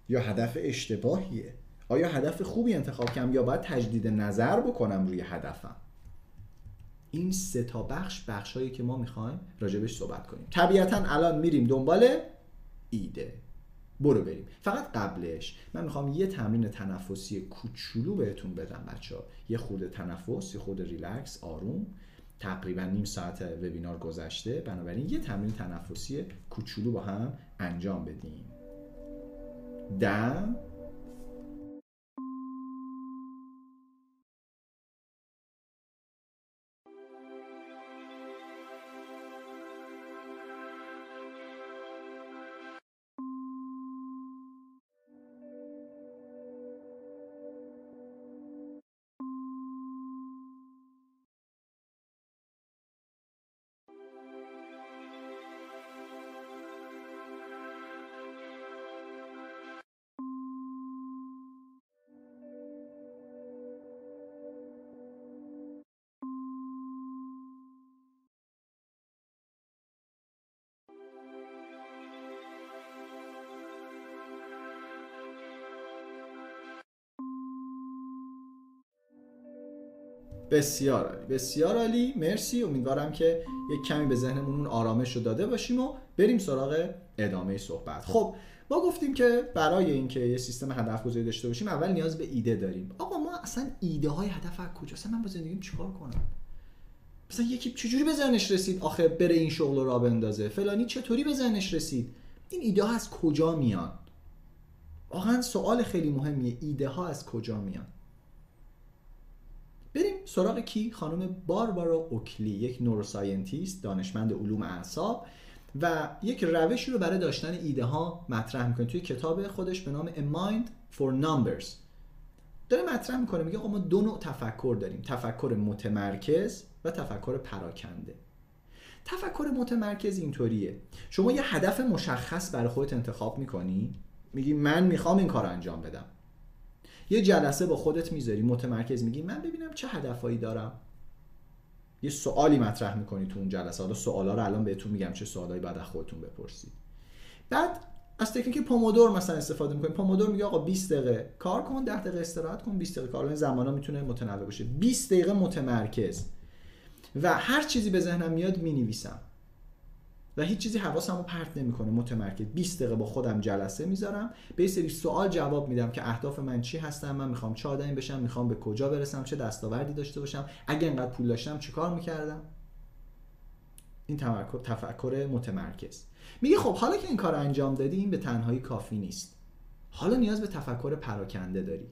یا هدف اشتباهیه؟ آیا هدف خوبی انتخاب کردم یا باید تجدید نظر بکنم روی هدفم؟ این سه تا بخش بخشهایی که ما می‌خوایم راجبش صحبت کنیم. طبیعتا الان میریم دنبال ایده. برو بریم. فقط قبلش من می‌خوام یه تمرین تنفسی کوچولو بهتون بدم بچه ها یه خورده تنفس یه خورده ریلکس آروم. تقریبا نیم ساعت وبینار گذشته. بنابراین یه تمرین تنفسی کوچولو با هم انجام بدیم. دم. بسیار عالی. بسیار عالی. مرسی. امیدوارم که یک کمی به ذهنمون اون آرامش رو داده باشیم و بریم سراغ ادامه صحبت. خب ما گفتیم که برای اینکه یه سیستم هدف گذاری داشته باشیم اول نیاز به ایده داریم. آقا ما اصلا ایده های هدف از کجاست؟ من با زندگیم چیکار کنم؟ مثلا یکی چجوری به ذهنش رسید؟ آخه بره این شغل رو را بندازه. فلانی چطوری به ذهنش رسید؟ این ایده ها از کجا میان؟ واقعا سوال خیلی مهمیه. ایده ها از کجا میان؟ سراغ کی؟ خانم باربارا اوکلی یک نوروساینتیست دانشمند علوم اعصاب و یک روشی رو برای داشتن ایده ها مطرح می‌کنه توی کتاب خودش به نام A Mind for Numbers. داره مطرح می‌کنه میگه ما دو نوع تفکر داریم تفکر متمرکز و تفکر پراکنده. تفکر متمرکز اینطوریه. شما یه هدف مشخص برای خودت انتخاب می‌کنی میگی من می‌خوام این کار انجام بدم. یه جلسه با خودت می‌ذاری متمرکز میگی. من ببینم چه هدفهایی دارم. یه سوالی مطرح می‌کنی تو اون جلسه. حالا سوالا رو الان بهتون میگم چه سوالایی بعد از خودتون بپرسید. بعد از تکنیک پومودور مثلا استفاده می‌کنیم پومودور میگه آقا 20 دقیقه کار کن 10 دقیقه استراحت کن 20 دقیقه کار. زمانا می‌تونه متنوع باشه. 20 دقیقه متمرکز. و هر چیزی به ذهنم میاد می‌نویسم. و هیچ چیزی حواسم رو پرت نمی‌کنه. متمرکز. 20 دقیقه با خودم جلسه می‌ذارم. یه سری سوال جواب میدم که اهداف من چی هستن من می‌خوام چه آدمی بشم می‌خوام به کجا برسم چه دستاوردی داشته باشم اگه انقدر پول داشتم چیکار می‌کردم؟ این تفکر تفکر متمرکز. میگه خب حالا که این کار انجام دادی این به تنهایی کافی نیست. حالا نیاز به تفکر پراکنده داری.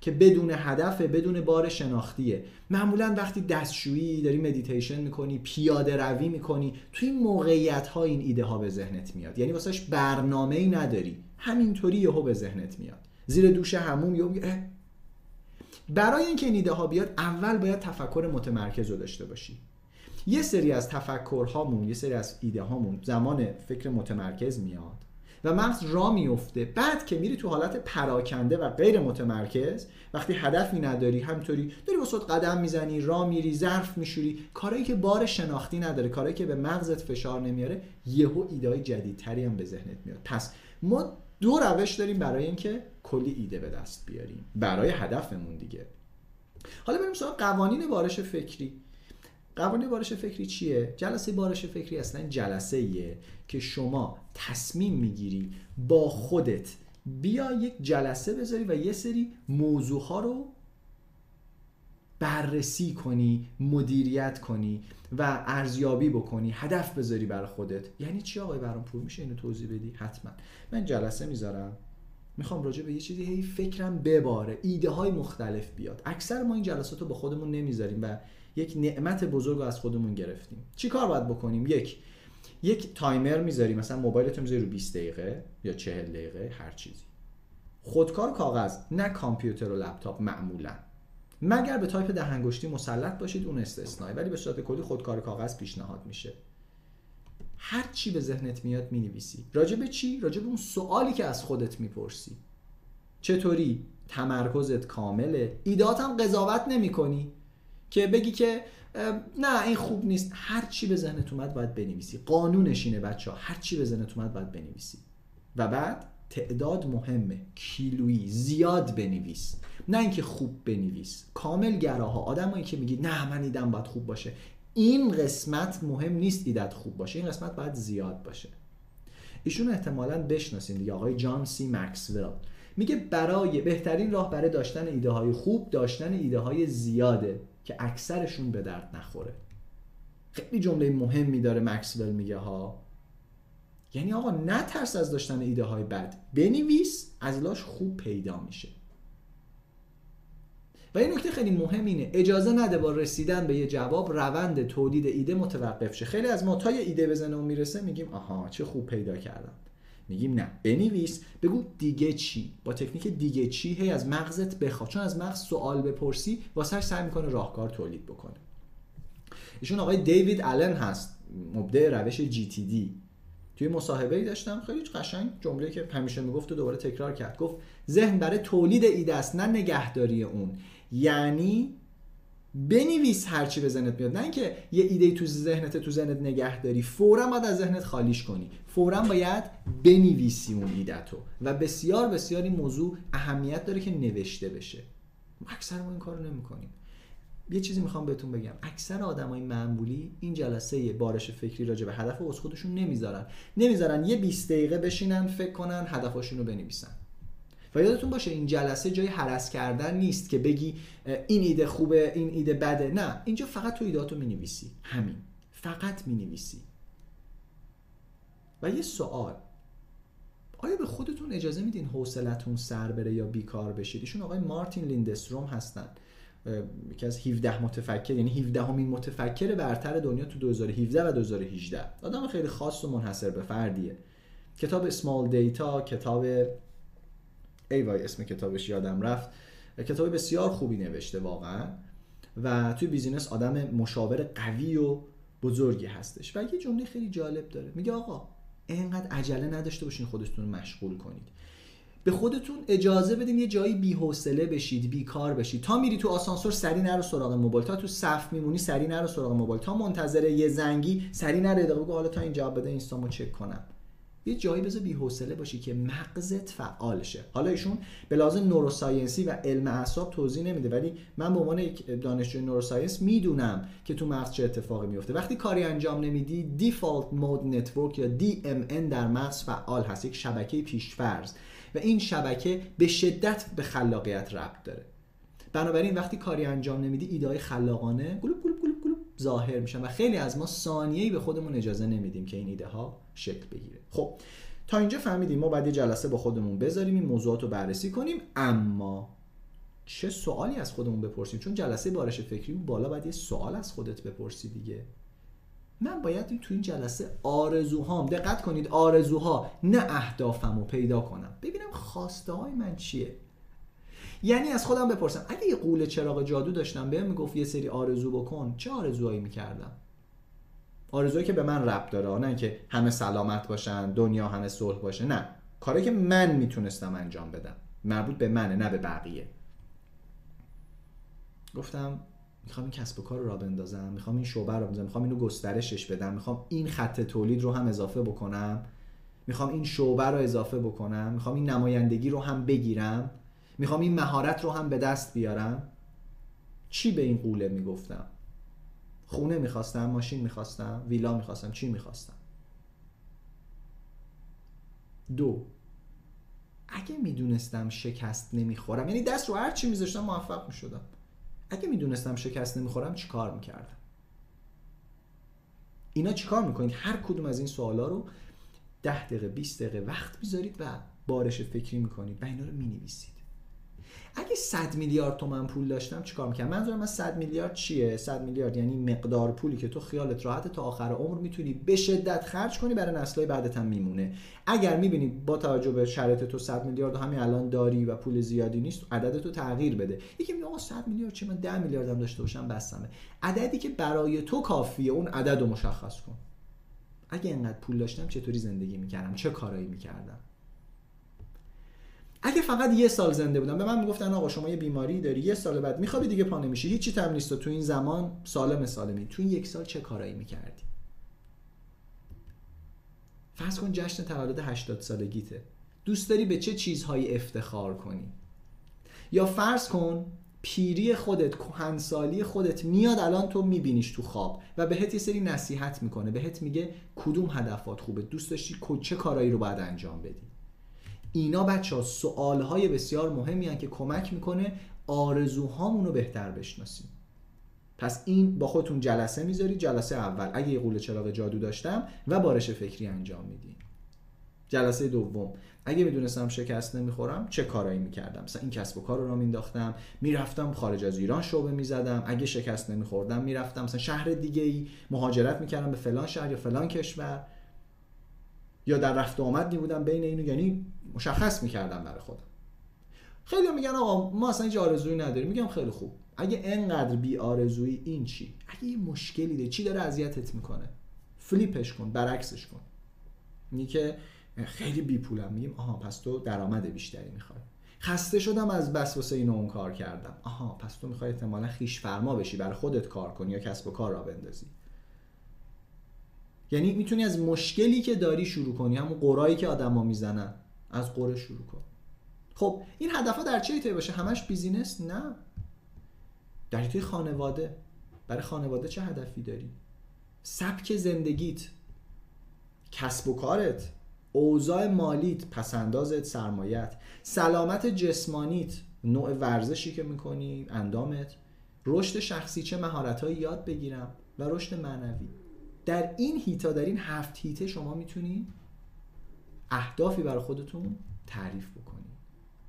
که بدون هدف بدون بار شناختیه. معمولا وقتی دستشویی داری مدیتیشن می‌کنی پیاده روی می‌کنی توی این موقعیت ها این ایده ها به ذهنت میاد. یعنی واسهش برنامه ای نداری. همینطوری یهو به ذهنت میاد. زیر دوش هموم یهو برای اینکه این ایده ها بیاد اول باید تفکر متمرکز رو داشته باشی. یه سری از تفکرهامون یه سری از ایده هامون زمان فکر متمرکز میاد. و مغز را میفته بعد که میری تو حالت پراکنده و غیر متمرکز وقتی هدفی نداری همینطوری داری واسه قدم می‌زنی را میری ظرف میشوری کارایی که بار شناختی نداره کارایی که به مغزت فشار نمیاره یهو ایده جدیدتری هم به ذهنت میاد. پس ما دو روش داریم برای اینکه کلی ایده به دست بیاریم. برای هدفمون دیگه. حالا بریم سراغ قوانین بارش فکری. قوانین بارش فکری چیه؟ جلسه بارش فکری اصلا جلسه ایه که شما تصمیم می‌گیری با خودت بیا یک جلسه بذاری و یه سری موضوع ها رو بررسی کنی مدیریت کنی و ارزیابی بکنی هدف بذاری برای خودت. یعنی چی آقای برام؟ پور میشه اینو توضیح بدی؟ حتما. من جلسه می‌ذارم. می‌خوام راجع به یه چیزی هی فکرم بباره. ایده های مختلف بیاد. اکثر ما این جلسات رو با خودمون نمی‌ذاریم و یک نعمت بزرگ رو از خودمون گرفتیم. چی کار باید بکنیم؟ یک یک تایمر می‌ذاری مثلا موبایلت می‌ذاری رو 20 دقیقه یا 40 دقیقه هر چیزی. خودکار کاغذ نه کامپیوتر و لپتاپ معمولا. مگر به تایپ ده انگشتی مسلط باشید اون استثنایی ولی به صورت کلی خودکار کاغذ پیشنهاد میشه. هر چی به ذهنت میاد می‌نویسی. راجع به چی؟ راجع به اون سوالی که از خودت می‌پرسی. چطوری تمرکزت کامله؟ ایدات قضاوت نمی که بگی که نه این خوب نیست. هر چی به ذهنت اومد باید بنویسی. قانونش اینه بچه هر چی به ذهنت اومد باید بنویسی. و بعد تعداد مهمه. کیلویی زیاد بنویس. نه اینکه خوب بنویس. کامل گراها. آدمایی که میگی نه من ایدم باید خوب باشه. این قسمت مهم نیست ایدت خوب باشه. این قسمت باید زیاد باشه. ایشون احتمالا بشناسین دیگه. آقای جان سی مکسول. میگه برای بهترین راه برای داشتن ایده های خوب داشتن ایده های زیاده. که اکثرشون به درد نخوره. خیلی جمله مهمی داره مکسول میگه ها. یعنی آقا نترس از داشتن ایده های بد. بنویس از لاش خوب پیدا میشه. و این نکته خیلی مهم اینه اجازه نده با رسیدن به یه جواب روند تولید ایده متوقف شه. خیلی از ما تا یه ایده بزنه و می‌رسه میگیم آها چه خوب پیدا کردم. میگیم نه. بنویس بگو دیگه چی؟ با تکنیک دیگه چی هی از مغزت بخواد؟ چون از مغز سوال بپرسی واسه سعی می‌کنه راهکار تولید بکنه. ایشون آقای دیوید آلن هست مبدع روش جی تی دی توی مصاحبه ای داشتم خیلی قشنگ جمله که همیشه می‌گفت و دوباره تکرار کرد. گفت ذهن برای تولید ایده است نه نگهداری اون. یعنی بنویس هرچی به ذهنت میاد. نه اینکه یه ایده تو ذهنت تو ذهنت نگه داری. فورا باید از ذهنت خالیش کنی. فورا باید بنویسی اون ایدهتو. و بسیار بسیار این موضوع اهمیت داره که نوشته بشه. اکثر ما این کارو نمی‌کنیم. یه چیزی می‌خوام بهتون بگم. اکثر آدمای معمولی این جلسه بارش فکری راجع به هدف و خودشون نمی‌ذارن. نمی‌ذارن یه 20 دقیقه بشینن فکر کنن هدفاشون رو بنویسن. و یادتون باشه این جلسه جای حرس کردن نیست که بگی این ایده خوبه این ایده بده. نه اینجا فقط تو ایدهاتو می نویسی همین. فقط می نویسی و یه سوال. آیا به خودتون اجازه میدین حوصلتون سر بره یا بیکار بشید؟ ایشون آقای مارتین لیندستروم هستن. یکی از 17 متفکر یعنی 17 همین متفکر برتر دنیا تو 2017 و 2018 آدم خیلی خاص و منحصر به فردیه. کتاب Small Data کتاب ای وای اسم کتابش یادم رفت. کتاب بسیار خوبی نوشته واقعا و توی business آدم مشاور قوی و بزرگی هستش و یه جمله خیلی جالب داره. میگه آقا اینقدر عجله نداشته باشین خودتون رو مشغول کنید. به خودتون اجازه بدین یه جایی بی‌حوصله بشید بیکار بشید. تا میری تو آسانسور سری نرو سراغ موبایل. تا تو صف میمونی سری نرو سراغ موبایل. تا منتظر یه زنگی سری نرو بگو. حالا تا این جواب بده اینستامو چک کنم. یه جایی بذار بی‌حوصله باشی که مغزت فعال شه حالا ایشون به لحاظ neuroscience ی و علم اعصاب توضیح نمیده ولی من به عنوان یک دانشجوی neuroscience می‌دونم که تو مغز چه اتفاقی میفته وقتی کاری انجام نمیدی default mode network یا DMN در مغز فعال هست یک شبکه پیشفرض. و این شبکه به شدت به خلاقیت ربط داره. بنابراین وقتی کاری انجام نمیدی ایده خلاقانه گلوب گلوب گلوب گلوب ظاهر میشن و خیلی از ما ثانیه‌ای به خودمون اجازه نمیدیم که این ایده ها شکل بگیره. خب تا اینجا فهمیدیم ما باید یه جلسه با خودمون بذاریم این موضوعات رو بررسی کنیم. اما چه سوالی از خودمون بپرسیم؟ چون جلسه بارش فکری بالا باید یه سوال از خودت بپرسی دیگه. من باید تو این جلسه آرزوهام دقت کنید آرزوها نه اهدافم رو پیدا کنم. ببینم خواسته های من چیه. یعنی از خودم بپرسم اگه یه قول چراغ جادو داشتم بهم می‌گفت یه سری آرزو بکن چه آرزوهایی می‌کردم؟ آرزوهایی که به من ربط داره نه که همه سلامت باشن دنیا همه صلح باشه نه. کاری که من می‌تونستم انجام بدم. مربوط به منه نه به بقیه. گفتم می‌خوام این کسب و کار رو را بندازم می‌خوام این شعبه رو بندازم می‌خوام اینو گسترشش بدم می‌خوام این خط تولید رو هم اضافه بکنم می‌خوام این شعبه رو اضافه بکنم می‌خوام این نمایندگی رو هم بگیرم می‌خوام این مهارت رو هم به دست بیارم. چی به این قوله می‌گفتم؟ خونه می‌خواستم ماشین می‌خواستم ویلا می‌خواستم چی می‌خواستم؟ دو اگه می‌دونستم شکست نمی‌خورم یعنی دست رو هر چی میذاشتم موفق می‌شدم. اگه می‌دونستم شکست نمی‌خورم چیکار می‌کردم؟ اینا چیکار می‌کنید؟ هر کدوم از این سوالا رو ده دقیقه 20 دقیقه وقت می‌ذارید و بارش فکری می‌کنید و اینا رو می‌نویسید. اگه 100 میلیارد تومن پول داشتم چیکار می‌کنم منظورم از 100 میلیارد چیه؟ 100 میلیارد یعنی مقدار پولی که تو خیالت راحت تا آخر عمر می‌تونی به شدت خرج کنی برای نسلهای بعدت هم میمونه. اگر می‌بینی با توجه به شرایط تو 100 میلیارد همین الان داری و پول زیادی نیست عدد تو تغییر بده. یکی میگه آقا 100 میلیارد چه؟ من 10 میلیارد هم داشته باشم بسمه عددی که برای تو کافیه اون عدد رو مشخص کن. اگه اینقدر پول داشتم چطوری زندگی می‌کردم؟ چه کارایی می‌کردم؟ اگه فقط یه سال زنده بودم به من می‌گفتن آقا شما یه بیماری داری یه سال بعد میخوابی دیگه پا نمیشی. هیچی تم نیست. تو این زمان سالم سالمی. تو این یک سال چه کارایی می‌کردی؟ فرض کن جشن تولد 80 سالگیته. دوست داری به چه چیزهایی افتخار کنی؟ یا فرض کن پیری خودت کهنسالی خودت میاد الان تو میبینیش تو خواب و بهت یه سری نصیحت می‌کنه. بهت میگه کدوم هدفات خوبه؟ دوست داشتی چه کارایی رو باید انجام بدی؟ اینا بچه ها سوال های بسیار مهمی هن که کمک می‌کنه آرزوهامون رو بهتر بشناسیم. پس این با خودتون جلسه می‌ذارید جلسه اول. اگه یه قول چراغ جادو داشتم و بارش فکری انجام میدیم جلسه دوم. اگه می‌دونستم شکست نمی‌خورم چه کارایی می‌کردم؟ مثلا این کسب و کار رو مینداختم می‌رفتم خارج از ایران شعبه می‌زدم. اگه شکست نمیخوردم می‌رفتم مثلا شهر دیگه ای مهاجرت می‌کردم به فلان شهر یا فلان کشور. یا در رفت آمد بودم بین اینو یعنی مشخص می‌کردم برای خودم. خیلی میگن آقا ما اصلا هیچ آرزویی نداریم. میگم خیلی خوب. اگه انقدر بی آرزویی این چی؟ اگه یه مشکلی ده چی داره اذیتت می‌کنه؟ فلیپش کن برعکسش کن. میگه که خیلی بی پولم میگیم آها پس تو درآمد بیشتری می‌خوای. خسته شدم از بس واسه اینو اون کار کردم. آها پس تو می‌خوای احتمالا خیش فرما بشی برای خودت کار کنی یا کسب و کار را بندازی. یعنی می‌تونی از مشکلی که داری شروع کنی همون قرایی که آدما می‌زنن از قره شروع کن. خب این هدفها در چه حیطه باشه؟ همش بیزینس؟ نه. در حیطه خانواده. برای خانواده چه هدفی داری؟ سبک زندگیت. کسب و کارت. اوضاع مالیت پسندازت سرمایت سلامت جسمانیت. نوع ورزشی که می‌کنی اندامت. رشد شخصی چه مهارتهایی یاد بگیرم و رشد معنوی. در این هیتا در این هفت هیته شما می‌تونید اهدافی برای خودتون تعریف بکنید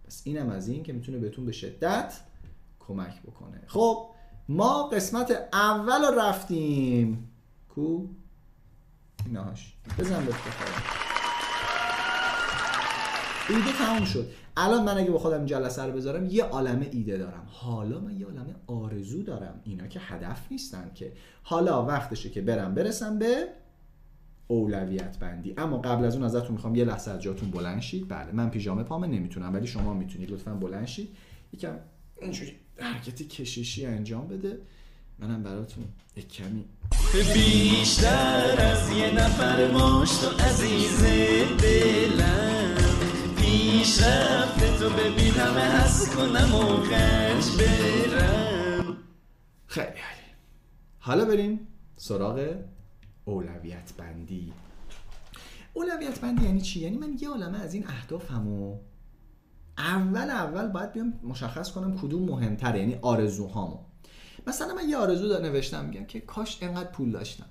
پس اینم از این که می‌تونه بهتون به شدت کمک بکنه. خب ما قسمت اول رفتیم. کو؟ ایناهاش بزن به ایده تموم شد. الان من اگه با خودم جلسه رو بذارم یه عالمه ایده دارم. حالا من یه عالمه آرزو دارم. اینا که هدف نیستن که. حالا وقتشه که برم برسم به اولویت بندی. اما قبل از اون ازتون می‌خوام یه لحظه از جاتون بلند شید. بله من پیژامه پامه نمی‌تونم ولی شما می‌تونید لطفا بلند شید. یکم اینجوری حرکتی کشیشی انجام بده. منم براتون یک کمی بیشتر از یه نفر باش تو عزیز دلم پیشرفت تو ببینم حس کنم و خرج برم. خیلی عالی. حالا بریم سراغ اولویت بندی. اولویت بندی یعنی چی؟ یعنی من یه عالمه از این اهدافمو اول اول باید بیام مشخص کنم کدوم مهمتره یعنی آرزوهامو. مثلا من یه آرزو دار نوشتم میگم که کاش انقدر پول داشتم.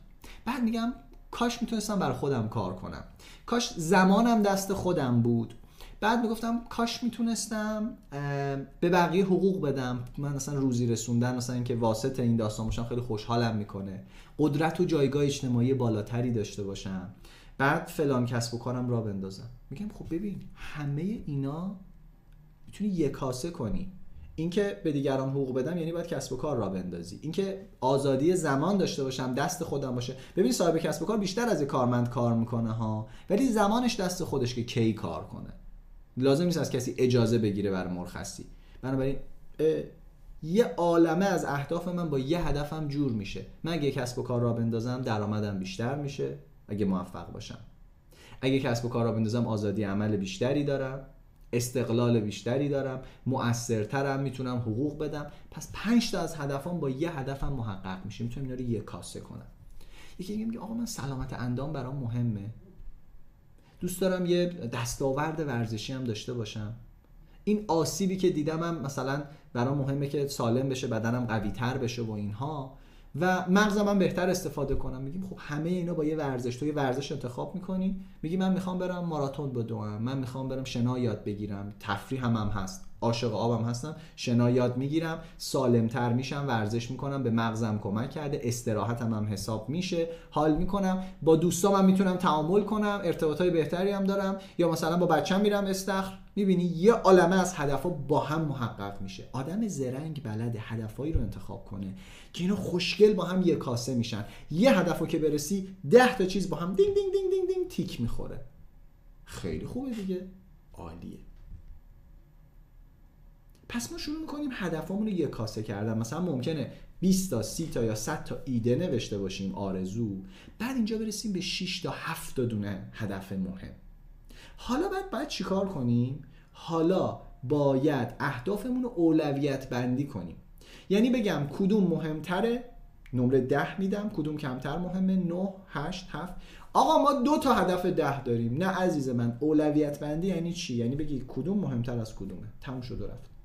بعد میگم کاش می‌تونستم برای خودم کار کنم. کاش زمانم دست خودم بود. بعد می‌گفتم کاش می‌تونستم به بقیه حقوق بدم. من مثلا روزی رسوندن مثلا اینکه واسط این داستان باشم خیلی خوشحالم می‌کنه. قدرت و جایگاه اجتماعی بالاتری داشته باشم. بعد فلان کسب و کارم را بندازم. میگم خب ببین همه اینا می‌تونی یک کاسه کنی. اینکه به دیگران حقوق بدم یعنی باید کسب و کار را بندازی. اینکه آزادی زمان داشته باشم دست خودم باشه. ببین صاحب کسب و کار بیشتر از کارمند کار می‌کنه ها. ولی زمانش دست خودش که کی کار کنه. لازم نیست از کسی اجازه بگیره برای مرخصی بنابراین یه عالمه از اهداف من با یه هدفم جور میشه. من اگه کسب و کار را بندازم درآمدم بیشتر میشه. اگه موفق باشم. اگه کسب و کار را بندازم آزادی عمل بیشتری دارم. استقلال بیشتری دارم. مؤثرترم می‌تونم حقوق بدم. پس پنج تا از هدفام با یه هدفم محقق میشه می‌تونم اینا رو یه کاسه کنم. یکی دیگه میگه آقا من سلامت اندام برام مهمه. دوست دارم یه دستاورد ورزشی هم داشته باشم. این آسیبی که دیدم هم مثلا برام مهمه که سالم بشه بدنم قوی تر بشه و اینها. و مغزم هم بهتر استفاده کنم. میگیم خب همه اینا با یه ورزش تو یه ورزش انتخاب می‌کنی. میگی من می‌خوام برم ماراتون بدوم. من می‌خوام برم شنا یاد بگیرم. تفریح هم, هم هست. عاشق آبم هستم شنا یاد می‌گیرم سالمتر میشم ورزش می‌کنم به مغزم کمک کرده استراحتم هم حساب میشه حال می‌کنم با دوستام هم می‌تونم تعامل کنم ارتباط های بهتری هم دارم یا مثلا با بچم میرم استخر می‌بینی یه عالمه از هدفها با هم محقق میشه. آدم زرنگ بلد هدفهایی رو انتخاب کنه که اینا خوشگل با هم یه کاسه میشن. یه هدفو که برسی ده تا چیز با هم دینگ دینگ دینگ دینگ دینگ تیک می‌خوره. خیلی خوبه دیگه. عالیه. پس ما شروع می‌کنیم هدفمون رو یک کاسه کردن. مثلا ممکنه 20 تا 30 تا یا 100 تا ایده نوشته باشیم آرزو. بعد اینجا برسیم به 6 تا 7 تا دونه هدف مهم. حالا بعد باید چیکار کنیم؟ حالا باید اهدافمون رو اولویت بندی کنیم. یعنی بگم کدوم مهمتره؟ نمره ده میدم. کدوم کمتر مهمه؟ 9 8 7 آقا ما دو تا هدف ده داریم. نه عزیز من اولویت بندی یعنی چی؟ یعنی بگی کدوم مهمتر از کدومه. تموم شد و رفت.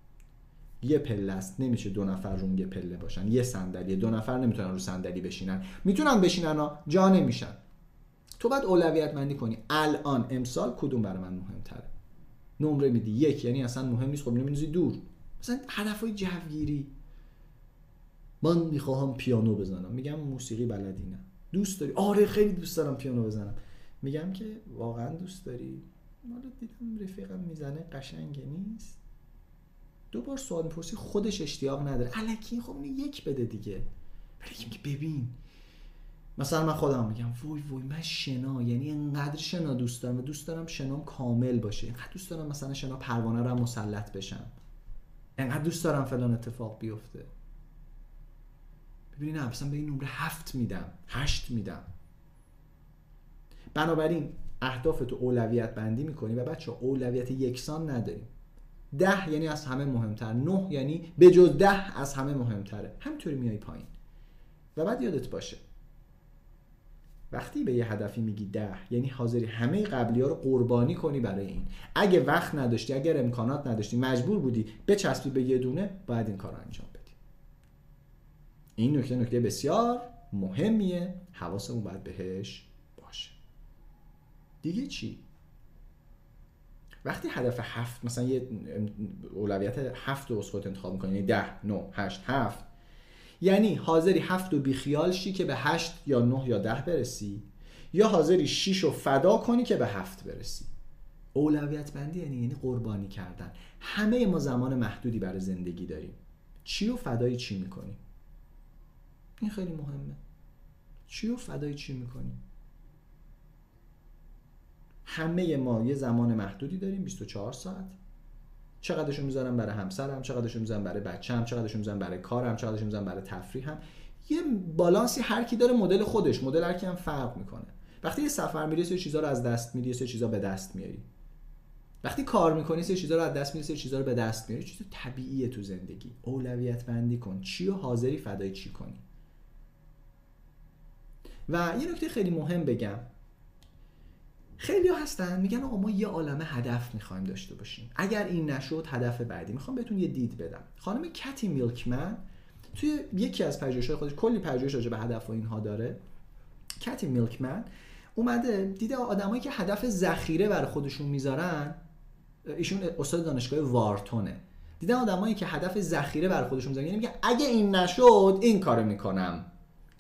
یه پله است. نمیشه دو نفر رو یه پله باشن. یه صندلی. دو نفر نمی‌تونن رو صندلی بشینن. می‌تونن بشینن ها. جا نمیشن. تو باید اولویت بندی کنی. الان امسال کدوم برای من مهمتره؟ نمره میدی. یک. یعنی اصلا مهم نیست. خب نمی‌دونی دور. مثلا هدفهای جوگیری من می‌خواهم پیانو بزنم. میگم موسیقی بلدی نه. دوست داری؟ آره خیلی دوست دارم پیانو بزنم. میگم که واقعا دوست داری؟ مالا دیدم رفیقم می‌زنه. قشنگه نیست؟ دو بار سوال می‌پرسی خودش اشتیاق نداره. الکی خب اینو یک بده دیگه. ولی که ببین مثلا من خودم میگم وای وای من شنا یعنی انقدر شنا دوست دارم و دوست دارم شنام کامل باشه. انقدر دوست دارم مثلا شنا پروانه رو مسلط بشم. انقدر دوست دارم فلان اتفاق بیفته. ببینید نه مثلا به این نمره هفت میدم هشت میدم. بنابراین اهداف تو اولویت بندی می‌کنی و بچه اولویت یکسان نداریم. ده یعنی از همه مهمتر. نه یعنی به جز ده از همه مهمتره. همینطوری میای پایین. و بعد یادت باشه. وقتی به یه هدفی میگی ده یعنی حاضری همه قبلی ها رو قربانی کنی برای این. اگه وقت نداشتی اگر امکانات نداشتی مجبور بودی بچسبی به یه دونه باید این کار انجام بدی. این نکته نکته بسیار مهمیه. حواسمون باید بهش باشه. دیگه چی؟ وقتی هدف هفت مثلا یه اولویت هفت رو خودت انتخاب می‌کنی یعنی ده نو هشت هفت یعنی حاضری هفت رو بیخیال شی که به هشت یا نه یا ده برسی یا حاضری شیش رو فدا کنی که به هفت برسی. اولویت بندی یعنی یعنی قربانی کردن. همه ما زمان محدودی برای زندگی داریم. چی رو فدای چی می‌کنیم؟ این خیلی مهمه. چی رو فدای چی می‌کنیم؟ همه ما یه زمان محدودی داریم 24 ساعت. چقدرشو می‌ذارم برای همسرم چقدرشو می‌ذارم برای بچه‌م چقدرشو می‌ذارم برای کارم چقدرشو می‌ذارم برای تفریحم. یه بالانسی هر کی داره مدل خودش مدل هر کی هم فرق می‌کنه. وقتی یه سفر میری یه چیزا رو از دست میدی یه چیزا به دست میاری وقتی کار می‌کنی یه چیزا رو از دست میدی یه چیزا رو به دست میاری چیز طبیعیه تو زندگی. اولویت بندی کن. چی و حاضری فدای چی کنی؟ و یه نکته خیلی مهم بگم. خیلی ها هستن. میگن آقا ما یه عالمه هدف می‌خوایم داشته باشیم. اگر این نشد هدف بعدی می‌خوام بهتون یه دید بدم. خانم کتی میلکمن توی یکی از پژوهش‌های خودش کلی پژوهش راجع به هدف و اینها داره. کتی میلکمن اومده دیده آدمایی که هدف ذخیره برای خودشون می‌ذارن ایشون استاد دانشگاه وارتونه. دیدن آدمایی که هدف ذخیره برای خودشون می‌ذارن یعنی میگن اگه این نشد این کارو می‌کنم.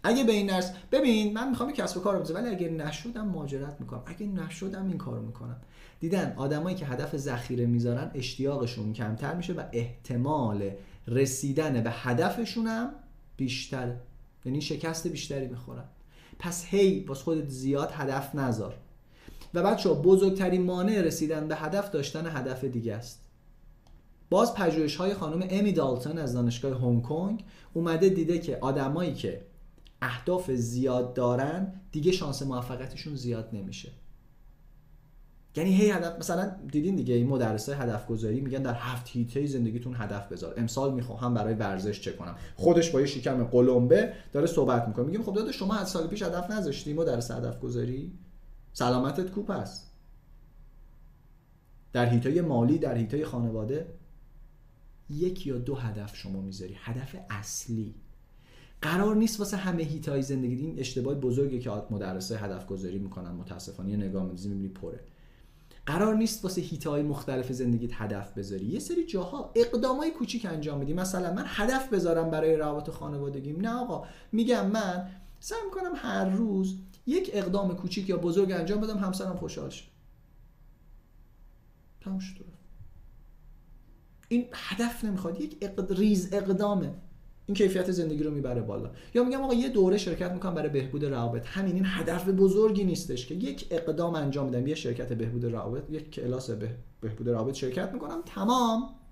اگه به این نرس ببین من می‌خوام کسب و کار بزنم ولی اگه نشدم مهاجرت می‌کنم. اگه نشدم این کارو می‌کنم. دیدن آدمایی که هدف ذخیره می‌ذارن اشتیاقشون کمتر میشه و احتمال رسیدن به هدفشون هم بیشتر. یعنی شکست بیشتری می‌خورن. پس هی واسه خودت زیاد هدف نذار. و بچه بزرگترین مانع رسیدن به هدف داشتن هدف دیگه است. باز پژوهش های خانم امی دالتون از دانشگاه هنگ کنگ اومده دیده که آدمایی که اهداف زیاد دارن دیگه شانس موفقیتشون زیاد نمیشه. یعنی هی هدف مثلا دیدین دیگه این مدرسه هدف گذاری میگن در هفت هیته زندگیتون هدف بذار. امسال می‌خوام برای ورزش چه کنم. خودش با یه شکم قلمبه داره صحبت می‌کنه. میگیم خب داده شما از سال پیش هدف نذاشتی مدرسه هدف گذاری سلامتت کوپ است در هیته مالی در هیته خانواده یک یا دو هدف شما می‌ذاری. هدف اصلی. قرار نیست واسه همه هیتای زندگی این اشتباه بزرگی که مدرسه هدف گذاری می‌کنن متاسفانه یه نگاه می‌کنی می‌بینی پره. قرار نیست واسه هیتای مختلف زندگیت هدف بذاری. یه سری جاها اقدامای کوچیک انجام بدی مثلا من هدف بذارم برای روابط خانوادگیم. نه آقا میگم من سعی می‌کنم هر روز یک اقدام کوچیک یا بزرگ انجام بدم همسرم خوشحال شه. تمام شد. این هدف نمی‌خواد. یک اقد... ریز اقدامه. این کیفیت زندگی رو می‌بره بالا. یا میگم آقا یه دوره شرکت می‌کنم برای بهبود روابط. همین این هدف بزرگی نیستش که یک اقدام انجام میدم یه شرکت بهبود روابط یک کلاس به بهبود روابط شرکت می‌کنم. تمام.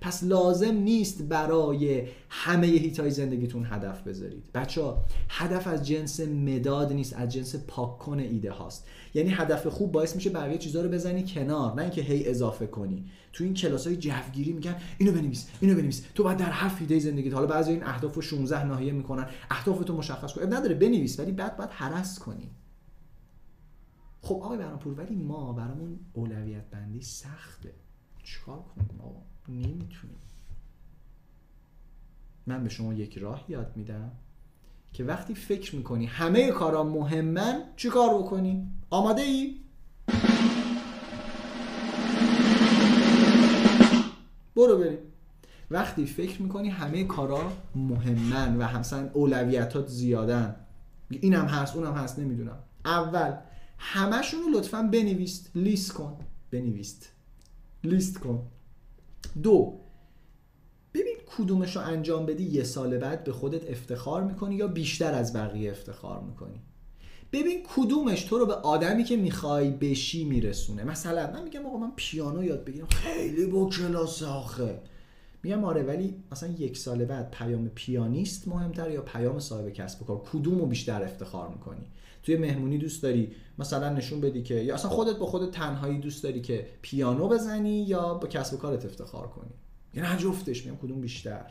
پس لازم نیست برای همه هیتای زندگیتون هدف بذارید. بچه ها هدف از جنس مداد نیست از جنس پاک کن ایده هاست. یعنی هدف خوب باعث میشه بقیه چیزها رو بزنی کنار نه اینکه هی اضافه کنی. تو این کلاس های جوگیری میگن اینو بنویس اینو بنویس. تو باید در هفت ایده زندگیت حالا بعضی این اهداف رو 16 ناحیه می‌کنن اهدافتو مشخص کن. نداره بنویس ولی بعد باید هرس کنی. خب آقای برانپور ولی ما برامون اولویت بندی سخته. چیکار کنیم آقا؟ نمی‌تونیم من به شما یک راه یاد میدم که وقتی فکر می‌کنی همه کارا مهمن چی کار بکنی؟ آماده ای؟ برو بریم. وقتی فکر می‌کنی همه کارا مهمن و همسن اولویتات زیادن. اینم هست اونم هست نمی‌دونم. اول همشون رو لطفا بنویست لیست کن. بنویست لیست کن. دو. ببین کدومش رو انجام بدی یه سال بعد به خودت افتخار می‌کنی یا بیشتر از بقیه افتخار می‌کنی؟ ببین کدومش تو رو به آدمی که می‌خوای بشی میرسونه. مثلا من میگم آقا من پیانو یاد بگیرم. خیلی با کلاس آخه. میگم آره ولی مثلا یک سال بعد پیام پیانیست مهمتر یا پیام صاحب کسب و کار؟ کدوم رو بیشتر افتخار می‌کنی؟ توی مهمونی دوست داری؟ مثلا نشون بدی که یا اصلا خودت با خودت تنهایی دوست داری که پیانو بزنی یا با کسب و کارت افتخار کنی؟ یعنی نه جفتش میگم کدوم بیشتر؟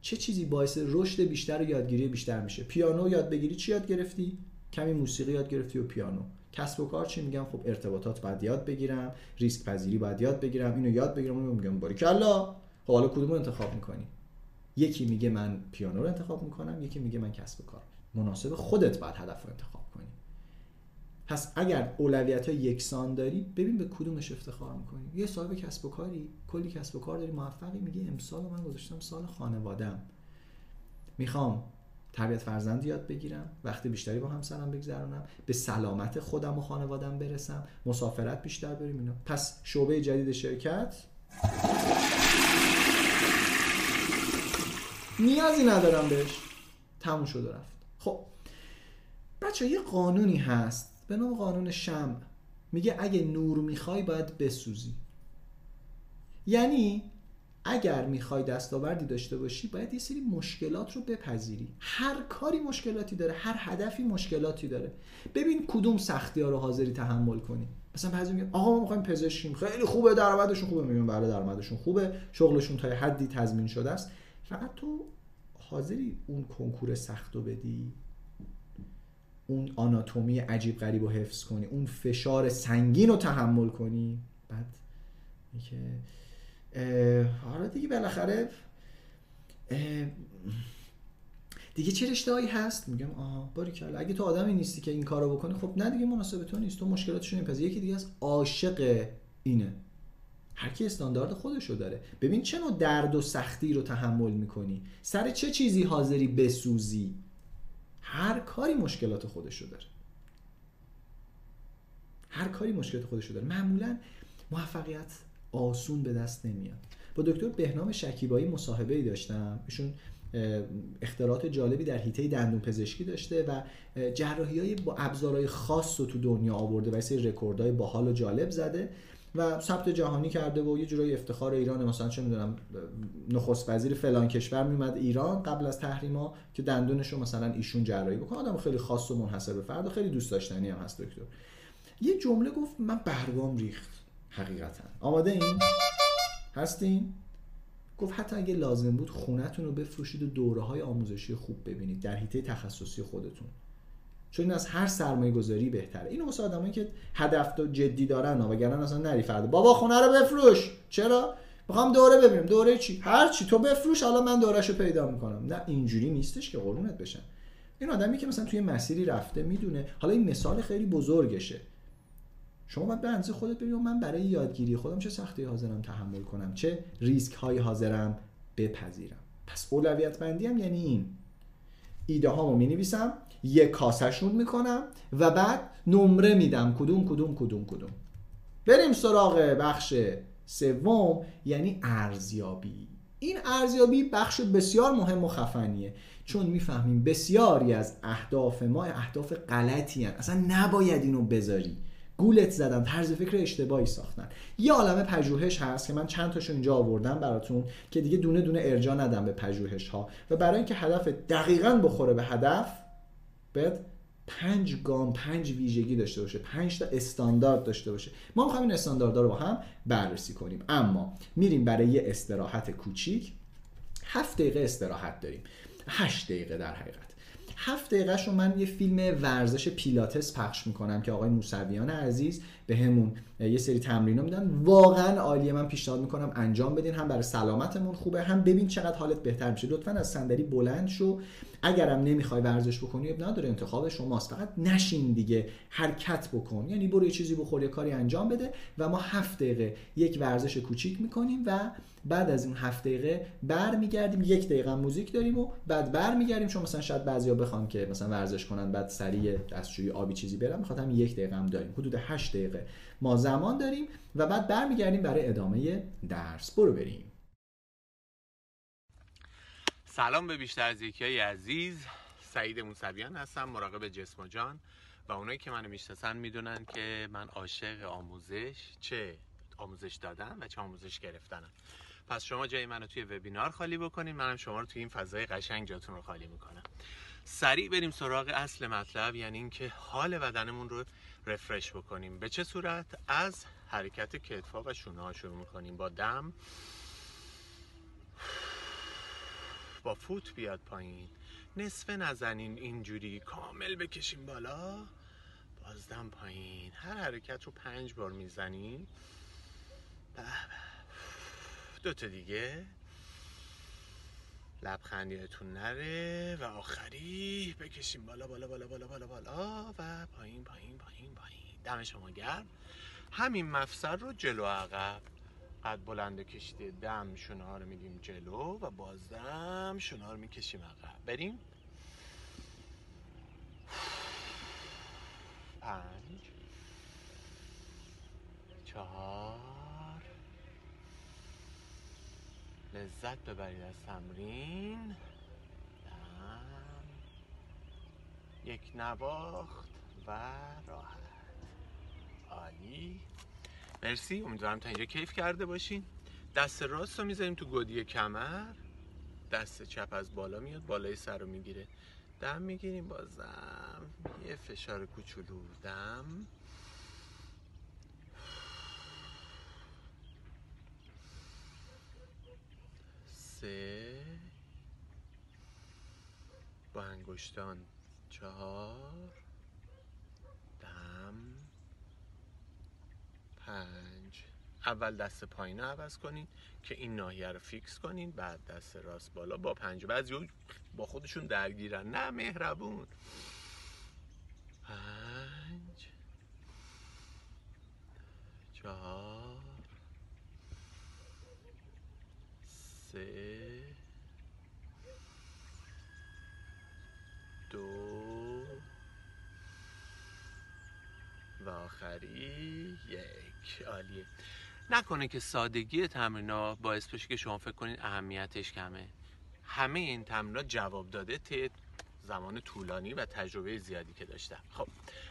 چه چیزی باعث رشد بیشتر و یادگیری بیشتر میشه؟ پیانو یاد بگیری چی یاد گرفتی؟ کمی موسیقی یاد گرفتی و پیانو. کسب و کار چی میگم؟ خب ارتباطات باید یاد بگیرم ریسک پذیری باید یاد بگیرم اینو یاد بگیرم اونو میگم باریکلا. خب حالا کدومو انتخاب می‌کنی؟ یکی میگه من پیانو رو انتخاب می‌کنم یکی میگه من کسب و کار. مناسب خودت باید هدف رو انتخاب کنی. پس اگر اولویت های یکسان داری ببین به کدومش افتخار می‌کنی. یه صاحب کسب و کاری کلی کسب و کار داری موفقی میگه امسال من گذاشتم سال خانوادم می‌خوام تربیت فرزند یاد بگیرم وقتی بیشتری با همسرم بگذرونم به سلامت خودم و خانوادم برسم مسافرت بیشتر بریم اینا. پس شعبه جدید شرکت نیازی ندارم بهش. تموم شد رفت. خب بچه یه قانونی هست به نام قانون شمع. میگه اگه نور می‌خوای باید بسوزی. یعنی اگر می‌خوای دستاوردی داشته باشی باید یه سری مشکلات رو بپذیری. هر کاری مشکلاتی داره هر هدفی مشکلاتی داره. ببین کدوم سختی ها رو حاضری تحمل کنی. مثلا بعضی میگن آقا ما می‌خوایم پزشکیم خیلی خوبه درآمدشون خوبه. میگن بله درآمدشون خوبه. شغلشون تا حدی تضمین شده است. فقط تو حاضری اون کنکور سخت رو بدی؟ اون آناتومی عجیب غریب رو حفظ کنی؟ اون فشار سنگین رو تحمل کنی؟ بعد که حالا دیگه بالاخره دیگه چه رشته هست؟ میگم آها باری کلا اگه تو آدمی نیستی که این کارو بکنی خب نه دیگه مناسب تو نیست. تو مشکلاتشو نمیپذیری یکی دیگه از عاشق اینه. هر کی استاندارد خودشو داره. ببین چه نوع درد و سختی رو تحمل می‌کنی. سر چه چیزی حاضری بسوزی؟ هر کاری مشکلات خودشو داره. هر کاری مشکلات خودشو داره. معمولا موفقیت آسون به دست نمیاد. با دکتر بهنام شکیبایی مصاحبه ای داشتم. ایشون اختراعات جالبی در حیطه دندون پزشکی داشته و جراحی های با ابزارهای خاص رو تو دنیا آورده و سری رکوردهای باحال و جالب زده. و ثبت جهانی کرده و یه جورایی افتخار ایران مثلا چه می‌دونم نخست وزیر فلان کشور میومد ایران قبل از تحریما که دندونش رو مثلا ایشون جراحی بکنه. آدم خیلی خاص و منحصر به فرد و خیلی دوست داشتنی هم هست دکتر. یه جمله گفت من برگام ریخت حقیقتا. آماده این؟ هستین؟ گفت حتی اگه لازم بود خونتون رو بفروشید و دوره های آموزشی خوب ببینید در حیطه تخصصی خودتون. چون این از هر سرمایه گذاری بهتره. اینو واسه آدمایی که هدف و جدی دارن وگرنه اصلا نری فردا. بابا خونه رو بفروش. چرا؟ می‌خوام دوره ببینیم دوره چی؟ هر چی. تو بفروش حالا من دورهشو پیدا می‌کنم. نه اینجوری نیستش که قرونت بشن. این آدمی که مثلا توی مسیری رفته می‌دونه. حالا این مثال خیلی بزرگشه. شما باید به خودت ببینید من برای یادگیری خودم چه سختی حاضرم تحمل کنم چه ریسک های حاضرم بپذیرم. پس اولویت بندی هم یعنی این. ایده هامو می نویسم یک کاسشون می‌کنم و بعد نمره میدم. کدوم کدوم کدوم کدوم. بریم سراغ بخش سوم یعنی ارزیابی. این ارزیابی بخش بسیار مهم و خفنیه. چون می‌فهمیم بسیاری از اهداف ما اهداف غلطی هن. اصلا نباید اینو بذاری. گولت زدن طرز فکر اشتباهی ساختن. یه عالم پژوهش هست که من چند تاشو اینجا آوردم براتون که دیگه دونه دونه ارجا ندم به پژوهش ها و برای اینکه هدف دقیقا بخوره به هدف باید پنج گام پنج ویژگی داشته باشه پنج تا استاندارد داشته باشه. ما می‌خوایم این استانداردها رو با هم بررسی کنیم. اما میریم برای یه استراحت کوچیک. هفت دقیقه استراحت داریم. هشت دقیقه در حقیقت. هفت دقیقه رو من یه فیلم ورزش پیلاتس پخش می‌کنم که آقای موسویان عزیز به همون یه سری تمرین میدن. واقعا عالیه. من پیشنهاد می‌کنم انجام بدین. هم برای سلامتمون خوبه هم ببین چقدر حالت بهتر میشه. لطفا از صندلی بلند شو. اگرم نمی‌خوای ورزش بکنی نداره. انتخاب شماست. فقط نشین دیگه. حرکت بکن. یعنی برو یه چیزی بخور یه کاری انجام بده و ما هفت دقیقه یک ورزش کوچیک می‌کنیم و بعد از این هفت دقیقه برمیگردیم. یک دقیقه موزیک داریم و بعد برمیگردیم. چون مثلا شاید بعضیا بخوان که مثلا ورزش کنن بعد سریع دستشویی آبی چیزی برن. می‌خواد هم یک دقیقه هم داریم. حدود 8 دقیقه. ما زمان داریم و بعد برمیگردیم برای ادامه درس. برو بریم. سلام به بیشتر از یکی عزیز. سعید موسویان هستم مراقب جسم و جان. و اونایی که منو می‌شناسن می‌دونن که من عاشق آموزش چه آموزش دادن و چه آموزش گرفتنم. پس شما جای منو توی وبینار خالی بکنین. منم شما رو توی این فضای قشنگ جاتون رو خالی می‌کنم. سریع بریم سراغ اصل مطلب یعنی اینکه حال بدنمون رو رفرش بکنیم. به چه صورت؟ از حرکت کتفا و شونه ها شروع می‌کنیم. با دم با فوت بیاد پایین. نصف نزنین. اینجوری کامل بکشیم بالا. بازدم پایین. هر حرکت رو پنج بار می‌زنیم. دو تا دیگه. لبخندیتون نره و آخری بکشیم. بالا بالا بالا بالا بالا بالا. و پایین پایین پایین پایین. دم شما گرم. همین مفصل رو جلو عقب. قد بلند کشیده دم شونه رو میدیم جلو و بازدم شونه رو می‌کشیم عقب. بریم. پنج. چهار. لذت ببرید از تمرین. دم. یک نواخت و راحت. عالی. مرسی. امیدوارم تا اینجا کیف کرده باشین. دست راست رو می‌ذاریم تو گودی کمر. دست چپ از بالا میاد بالای سر رو می‌گیره. دم می‌گیریم بازم. یه فشار کوچولو. دم. سه. با انگشتان چهار. دم. پنج. اول دست پایین رو عوض کنین که این ناحیه رو فیکس کنین بعد دست راست بالا با پنج. بعضی با خودشون درگیرن. نه مهربون. پنج. چهار. سه دو و آخری یک. عالیه. نکنه که سادگی تمرینا باعث بشه که شما فکر کنید اهمیتش کمه. همه این تمرینا جواب داده طی زمان طولانی و تجربه زیادی که داشتم. خب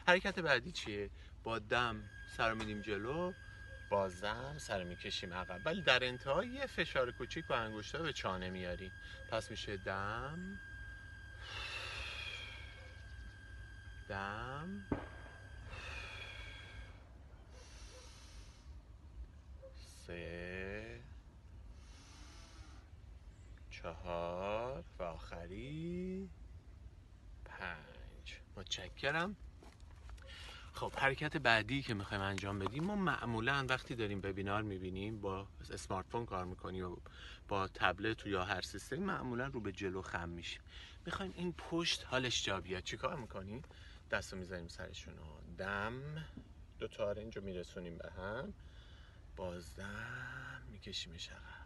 حرکت بعدی چیه؟ با دم سر میدیم جلو. بازم سر می‌کشیم عقب. ولی در انتها یه فشار کوچیک با انگشتا به چانه میاریم. پس میشه دم. دم. سه. چهار. و آخری. پنج. متشکرم. خب حرکت بعدی که می‌خوایم انجام بدیم ما معمولا وقتی داریم وبینار می‌بینیم با اسمارت فون کار می‌کنیم و با تبلت یا هر سیستم معمولا رو به جلو خم میشیم. می‌خوایم این پشت حالش جا بیاد. چیکار می‌کنیم؟ دستو می‌ذاریم سرشون دم. دو تا رو میرسونیم به هم. بازدم میکشیمش عقب.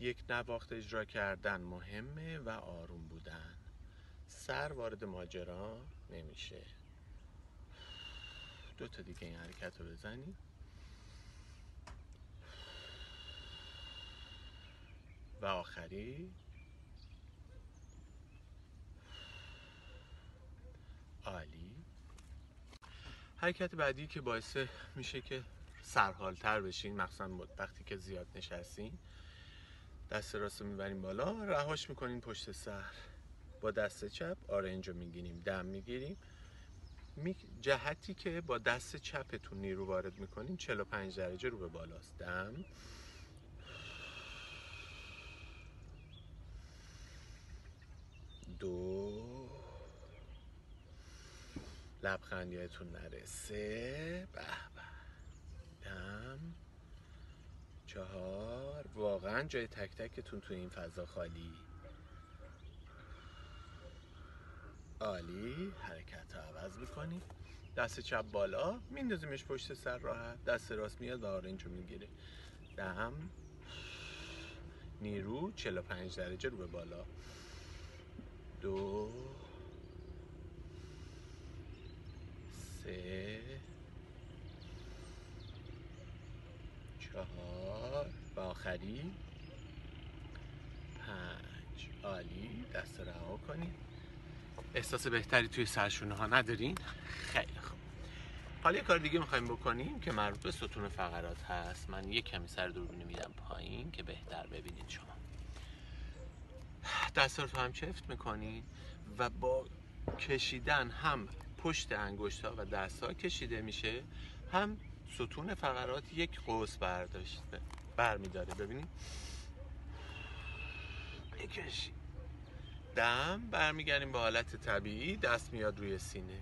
یک نواخت اجرا کردن مهمه و آروم بودن. سر وارد ماجرا نمیشه. دو تا دیگه این حرکت رو بزنی. و آخری. عالی. حرکت بعدی که باعث میشه که سرحالتر بشین مخصوصا وقتی که زیاد نشستین دست راست رو می‌بریم بالا. رهاش می‌کنیم پشت سر. با دست چپ آرنج رو می‌گیریم دم می‌گیریم. می... جهتی که با دست چپتون نیرو وارد می‌کنیم 45 درجه رو به بالاست. دم. دو. لبخندیتون نره سه به به. دم. چهار. واقعا جای تک تکتون تو این فضا خالی. عالی. حرکت رو عوض می‌کنی. دست چپ بالا. میندازیمش پشت سر راحت. دست راست میاد و آرنج رو می‌گیره. دم نیرو. 45 درجه رو به بالا. دو. سه. چهار و آخری. پنج. عالی. دست رها کنید احساس بهتری توی سرشونه ها ندارین خیلی خوب. حالا یه کار دیگه می‌خوایم بکنیم که مربوط به ستون فقرات هست. من یه کمی سر دوربینی میدم پایین که بهتر ببینید شما. دستات رو هم چفت می‌کنین و با کشیدن هم پشت انگشت ها و دست ها کشیده میشه هم ستون فقرات یک قوس برداشته. برمیداره ببینید بکشی دم برمیگردیم به حالت طبیعی دست میاد روی سینه.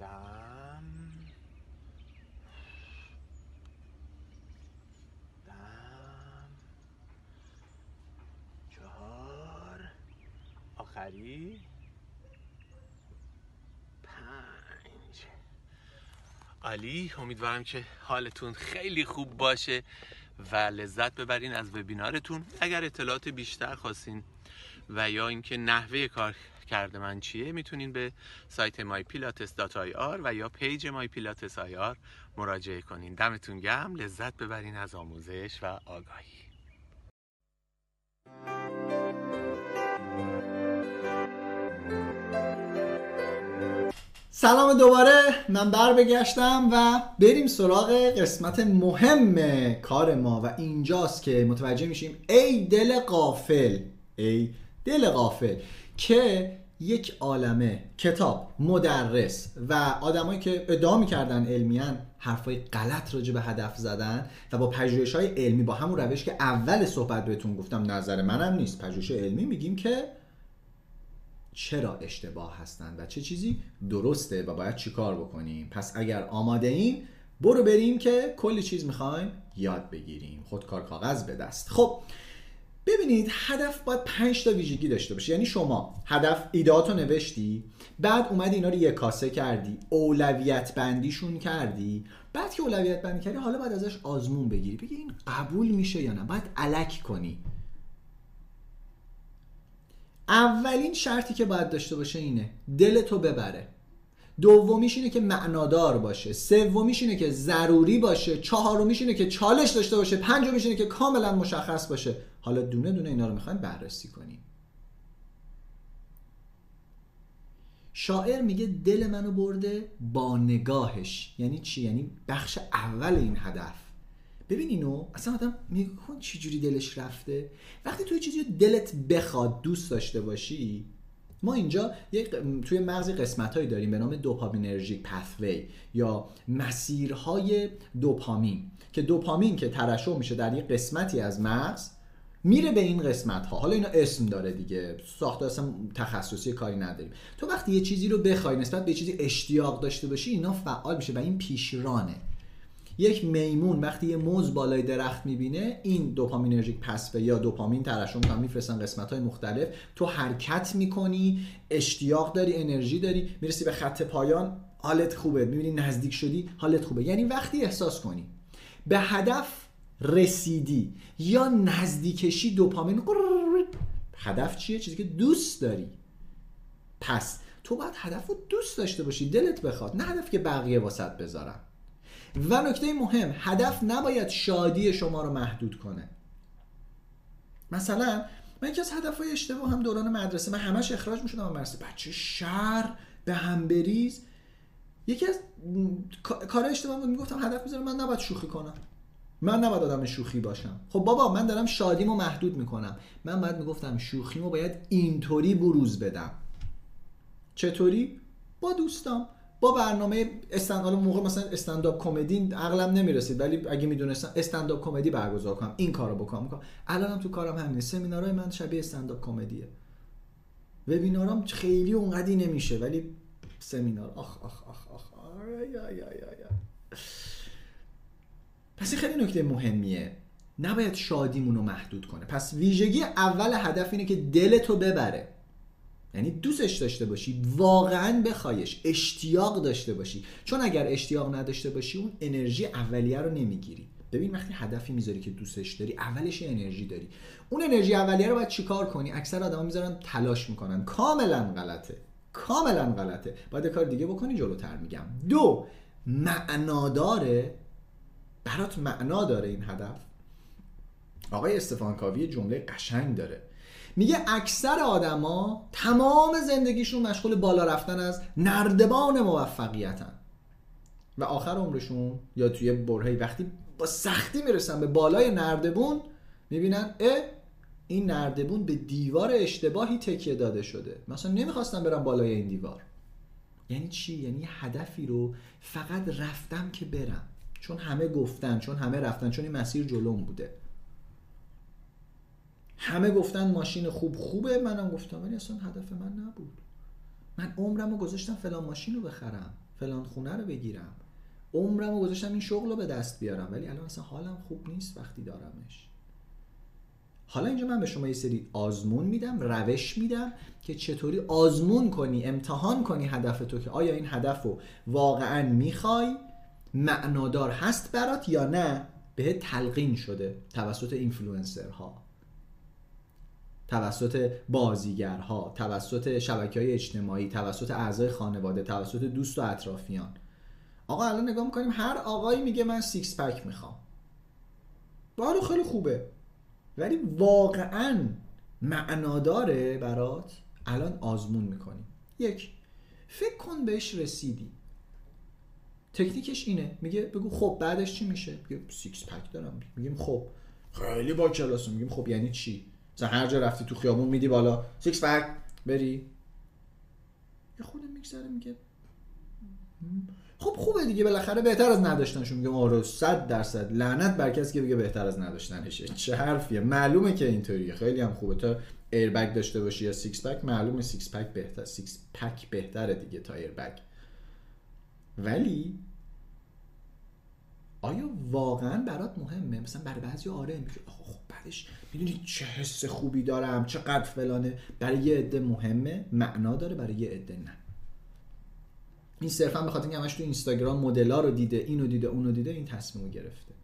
دم. دم. چهار. آخری. عالی امیدوارم که حالتون خیلی خوب باشه و لذت ببرین از وبینارتون. اگر اطلاعات بیشتر خواستین و یا اینکه نحوه کار کرده من چیه می‌تونین به سایت mypilates.ir و یا پیج mypilates.ir مراجعه کنین. دمتون گرم لذت ببرین از آموزش و آگاهی. سلام دوباره. من بر بگشتم و بریم سراغ قسمت مهم کار ما و اینجاست که متوجه میشیم ای دل قافل ای دل قافل که یک عالمه کتاب مدرس و آدمایی که ادعا می‌کردن علمیان حرفای غلط راجع به هدف زدن و با پژوهشای علمی با همون روش که اول صحبت بهتون گفتم نظر منم نیست. پژوهش علمی میگیم که چرا اشتباه هستند و چه چیزی درسته و باید چی کار بکنیم؟ پس اگر آماده این برو بریم که کلی چیز می‌خوایم یاد بگیریم. خودکار کاغذ به دست. خب ببینید هدف باید پنج تا ویژگی داشته باشه. یعنی شما هدف ایدهاتو نوشتی بعد اومدی اینا رو یک کاسه کردی اولویت بندیشون کردی. بعد که اولویت بندی کردی حالا بعد ازش آزمون بگیری. بگی این قبول میشه یا نه؟ بعد الک کنی. اولین شرطی که باید داشته باشه اینه دل تو ببره. دومیش اینه که معنادار باشه. سومیش اینه که ضروری باشه. چهارمیش اینه که چالش داشته باشه. پنجمیش اینه که کاملا مشخص باشه. حالا دونه دونه اینا رو می‌خوایم بررسی کنیم. شاعر میگه دل منو برده با نگاهش. یعنی چی؟ یعنی بخش اول این هدف. ببین اینو اصلا آدم میگه خب چی جوری دلش رفته؟ وقتی توی چیزی دلت بخواد دوست داشته باشی ما اینجا یک توی مغز قسمت هایی داریم به نام دوپامینرژیک پثوی یا مسیرهای دوپامین که دوپامین که ترشح میشه در یک قسمتی از مغز میره به این قسمت ها حالا اینا اسم داره دیگه. ساختار اصلا تخصصی کاری نداریم. تو وقتی یه چیزی رو بخوای نسبت به چیزی اشتیاق داشته باشی اینا فعال میشه و این پیشرانه. یک میمون وقتی یه موز بالای درخت می‌بینه این دوپامینرژیک پسوه یا دوپامین ترشح می‌کنن میفرستن قسمتای مختلف. تو حرکت می‌کنی اشتیاق داری انرژی داری می‌رسی به خط پایان حالت خوبه. می‌بینی نزدیک شدی حالت خوبه. یعنی وقتی احساس کنی به هدف رسیدی یا نزدیکشی دوپامین هدف چیه؟ چیزی که دوست داری. پس تو باید هدف رو دوست داشته باشی. دلت بخواد نه هدف که بقیه واسط بذارن. و نکته مهم هدف نباید شادی شما رو محدود کنه. مثلا من یکی از هدف های اشتباه هم دوران مدرسه من همش اخراج می‌شدم مدرسه. بچه شر به هم بریز. یکی از کار اشتباه بود می‌گفتم هدف می‌ذارم من نباید شوخی کنم. من نباید آدم شوخی باشم. خب بابا من دارم شادیمو محدود می‌کنم. من باید می‌گفتم شوخیمو باید اینطوری بروز بدم. چطوری؟ با دوستام. با برنامه استنداپ موقع مثلا استنداپ کمدی عقلم نمی‌رسید ولی اگه می‌دونستم استنداپ کمدی برگزار کنم این کارو بکنم الانم تو کارم همین سمینارهای من شبیه استنداپ کمدیه. وبینارام خیلی اونقدی نمیشه ولی سمینار. آخ آخ آخ آخ. آیا یا یا پس این خیلی نکته مهمیه. نباید شادیمون رو محدود کنه. پس ویژگی اول هدف اینه که دلتو ببره. یعنی دوستش داشته باشی واقعا بخوایش اشتیاق داشته باشی. چون اگر اشتیاق نداشته باشی اون انرژی اولیه رو نمی‌گیری. ببین وقتی هدفی می‌ذاری که دوستش داری اولش انرژی داری. اون انرژی اولیه رو باید چیکار کنی؟ اکثر آدما می‌ذارن تلاش می‌کنن. کاملا غلطه. کاملا غلطه. باید کار دیگه بکنی جلوتر میگم. دو معناداره برات معنا داره این هدف. آقای استفان کاوی جمله قشنگ داره. میگه اکثر آدما تمام زندگیشون مشغول بالا رفتن از نردبان موفقیتن. و آخر عمرشون یا توی برهی وقتی با سختی می‌رسن به بالای نردبون می‌بینن اه این نردبون به دیوار اشتباهی تکیه داده شده. مثلا نمی‌خواستم برم بالای این دیوار. یعنی چی؟ یعنی هدفی رو فقط رفتم که برم. چون همه گفتن چون همه رفتن چون این مسیر جلوم بوده. همه گفتن ماشین خوب خوبه منم گفتم ولی اصلا هدف من نبود. من عمرم رو گذاشتم فلان ماشین رو بخرم فلان خونه رو بگیرم. عمرم رو گذاشتم این شغل رو به دست بیارم ولی الان اصلا حالم خوب نیست وقتی دارمش. حالا اینجا من به شما یه سری آزمون میدم روش میدم که چطوری آزمون کنی امتحان کنی هدف تو که آیا این هدف رو واقعا می‌خوای معنادار هست برات یا نه؟ یا تلقین شده توسط اینفلوئنسرها. توسط بازیگرها توسط شبکه های اجتماعی توسط اعضای خانواده توسط دوست و اطرافیان. آقا الان نگاه می‌کنیم هر آقایی میگه من six pack می‌خوام. آره خیلی خوبه. ولی واقعا معناداره برات الان آزمون می‌کنیم. یک فکر کن بهش رسیدی. تکنیکش اینه. میگه بگو خب بعدش چی میشه؟ میگه six pack دارم. میگیم خب خیلی با کلاسه. میگیم خب یعنی چی؟ مثلا هر جا رفتی تو خیابون میدی بالا. six pack بری. یه خود میگذره میگه. خب خوبه دیگه. بالاخره بهتر از نداشتنشون میگم آره 100 درصد. لعنت بر کسی که بگه بهتر از نداشتنشه. چه حرفیه. معلومه که اینطوریه. خیلی هم خوبه. تا ایربگ داشته باشی یا six pack معلومه six pack بهتر six pack بهتره دیگه تا ایربگ ولی آیا واقعا برات مهمه؟ مثلا برای بعضی آره میگه خب بعدش می‌دونی چه حس خوبی دارم چقدر فلانه. برای یه عده مهمه معنا داره برای یه عده نه. این صرفا به خاطر اینکه همش تو اینستاگرام مدلا رو دیده اینو دیده اونو دیده این تصمیم گرفته.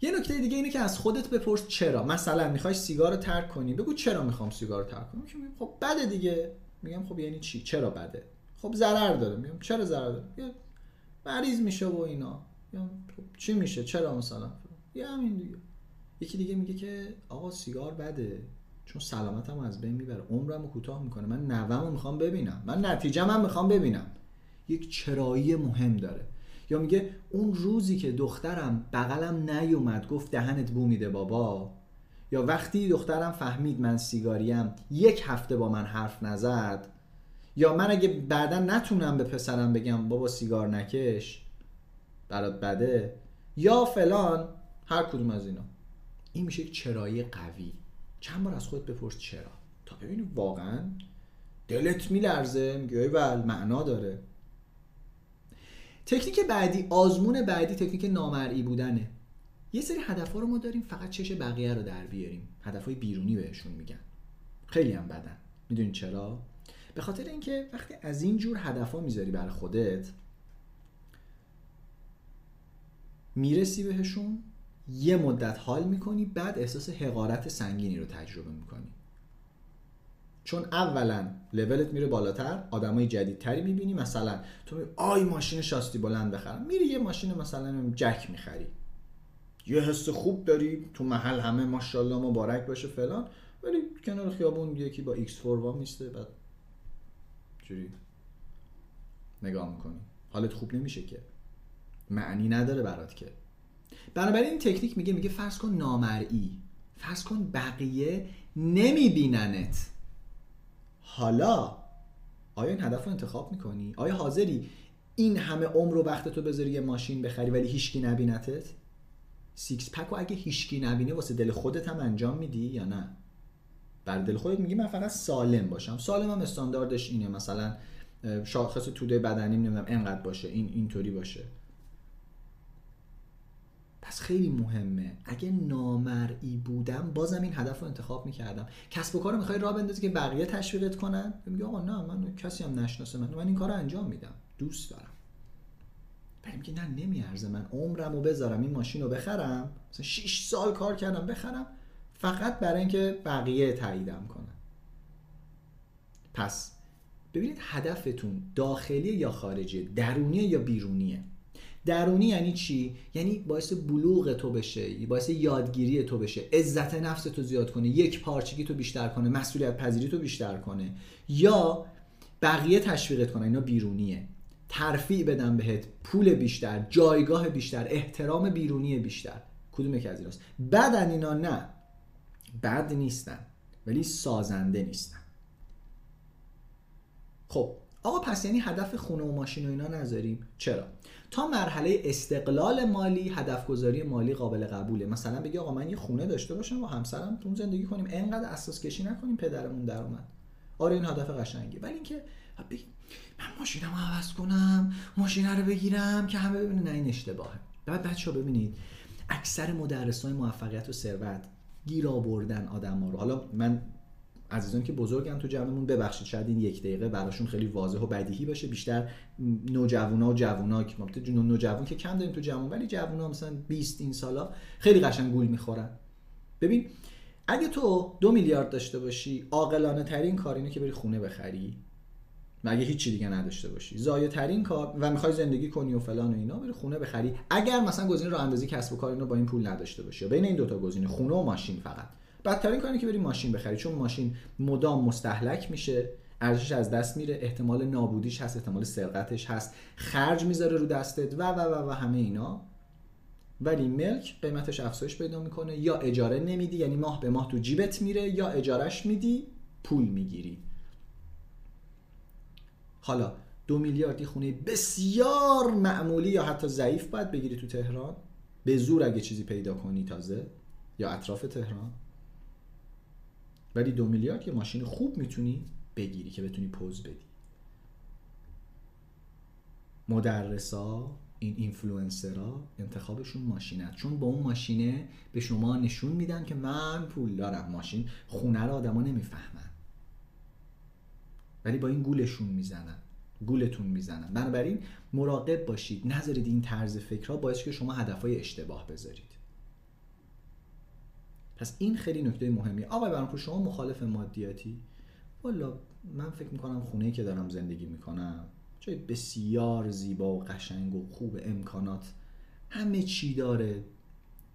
یه نکته دیگه اینه که از خودت بپرس چرا. مثلا می‌خوای سیگار رو ترک کنی. بگو چرا می‌خوام سیگار رو ترک کنم؟ میگم خب بده دیگه. میگم خب یعنی چی؟ چرا بده؟ خب ضرر داره. میگم چرا ضرر داره؟ مریض میشه و اینا. یا خب چی میشه؟ چرا مثلا؟ یه همین دیگه. یکی دیگه میگه که آقا سیگار بده. چون سلامتم از بین می‌بره. عمرم کوتاه می‌کنه. من نوامو می‌خوام ببینم. من نتیجه من می‌خوام ببینم. یک چرایی مهم داره. یا میگه اون روزی که دخترم بغلم نیومد گفت دهنت بو میده بابا. یا وقتی دخترم فهمید من سیگاریم یک هفته با من حرف نزد. یا من اگه بعدا نتونم به پسرم بگم بابا سیگار نکش. برات بده یا فلان هر کدوم از اینا. این میشه یک چرایی قوی. چند بار از خودت بپرس چرا؟ تا ببینی واقعا دلت میلرزه میگه ول معنا داره. تکنیک بعدی آزمون بعدی تکنیک نامرئی بودنه. یه سری هدف رو ما داریم فقط چش بقیه رو در بیاریم. هدف های بیرونی بهشون میگن. خیلی هم بدن. می‌دونین چرا؟ به خاطر اینکه وقتی از این جور هدف ها می‌ذاری برای خودت می‌رسی بهشون یه مدت حال می‌کنی بعد احساس حقارت سنگینی رو تجربه می‌کنی. چون اولا لولت میره بالاتر آدمای جدیدتری می‌بینی مثلا تو می آی ماشین شاستی بلند بخرم. میری یه ماشین مثلا جک می‌خری. یه حس خوب داری تو محل همه ماشاءالله مبارک باشه فلان ولی کنار خیابون یکی با X4 وا میسته بعد جوری نگاه می‌کنی. حالت خوب نمیشه که. معنی نداره برات که بنابراین این تکنیک میگه میگه فرض کن نامرئی فرض کن بقیه نمیبیننت حالا آیا این هدف رو انتخاب می‌کنی؟ آیا حاضری این همه عمر و وقت تو بذاری یه ماشین بخری ولی هیچکی نبینتت؟ six pack و اگه هیچکی نبینه واسه دل خودت هم انجام میدی یا نه؟ بر دل خودت میگی من فقط سالم باشم سالم هم استانداردش اینه مثلا شاخص توده بدنیم نمی‌دونم انقدر باشه این اینطوری باشه پس خیلی مهمه. اگه نامرئی بودم بازم این هدف رو انتخاب می‌کردم. کسب و کار رو می‌خوای راه بندازی که بقیه تشویقت کنن؟ میگه آقا نه من کسی هم نشناسه. من من این کار رو انجام میدم. دوست دارم. ولی میگه نه نمیارزه. من عمرم رو بذارم. این ماشین رو بخرم. مثلا 6 سال کار کردم بخرم. فقط برای اینکه بقیه تاییدم کنن. پس ببینید هدفتون داخلی یا خارجی درونیه یا بیرونیه. درونی یعنی چی؟ یعنی باعث بلوغ تو بشه باعث یادگیری تو بشه. عزت نفس تو زیاد کنه یک پارچگی تو بیشتر کنه مسئولیت پذیری تو بیشتر کنه. یا بقیه تشویقت کنه اینا بیرونیه. ترفیع بدن بهت پول بیشتر جایگاه بیشتر احترام بیرونی بیشتر. کدوم یکی از ایناست؟ بدن اینا نه. بد نیستن ولی سازنده نیستن. خب آقا پس یعنی هدف خونه و ماشین و اینا نذاریم. چرا؟ تا مرحله استقلال مالی هدف گذاری مالی قابل قبوله. مثلا بگی آقا من یه خونه داشته باشم و همسرم تو زندگی کنیم. انقدر اساس کشی نکنیم پدرمون در اومد آره این هدف قشنگی ولی اینکه بگی من ماشینم عوض کنم ماشین رو بگیرم که همه ببینن. این اشتباهه. بعد بچه ها ببینید اکثر مدرس های موفقیت و ثروت گیر آوردن آدم ها رو. حالا من عزیزان که بزرگم تو جمعمون ببخشید شاید این یک دقیقه براشون خیلی واضح و بدیهی باشه. بیشتر نوجوانا و جوونا که نوجوان که کم داریم تو جمعون ولی جوونا مثلا 20 این سالا خیلی قشنگ گول می‌خورن. ببین اگه تو دو میلیارد داشته باشی عاقلانه ترین کار اینه که بری خونه بخری. و اگه هیچی دیگه نداشته باشی. زایه ترین کار و می‌خوای زندگی کنی و فلان و اینا بری خونه بخری. اگر مثلا گزینه راه اندازی کسب و کار اینو با این پول نداشته باشی. بین این دوتا گزینه خونه و ماشین فقط. بدترین کاری که بری ماشین بخری چون ماشین مدام مستهلک میشه ارزشش از دست میره احتمال نابودیش هست احتمال سرقتش هست خرج می‌ذاره رو دستت و و و و همه اینا. ولی ملک قیمتش افزایش پیدا می‌کنه یا اجاره نمیدی یعنی ماه به ماه تو جیبت میره یا اجارش میدی پول می‌گیری. حالا دو میلیاردی خونه بسیار معمولی یا حتی ضعیف باید بگیری تو تهران. به زور اگه چیزی پیدا کنی تازه یا اطراف تهران. ولی دو میلیارد یه ماشین خوب می‌تونی بگیری که بتونی پوز بدی. مدرسا این اینفلوئنسرها انتخابشون ماشینه. چون با اون ماشینه به شما نشون میدن که من پول دارم. ماشین خونه رو آدما نمی‌فهمن. ولی با این گولشون می‌زنن. گولتون می‌زنن. بنابراین مراقب باشید. نذارید این طرز فکرها باعث که شما هدفهای اشتباه بذارید. پس این خیلی نکته مهمیه آقای برانپور شما مخالف مادیاتی؟ والا من فکر می‌کنم خونه که دارم زندگی می‌کنم جای بسیار زیبا و قشنگ و خوب امکانات همه چی داره.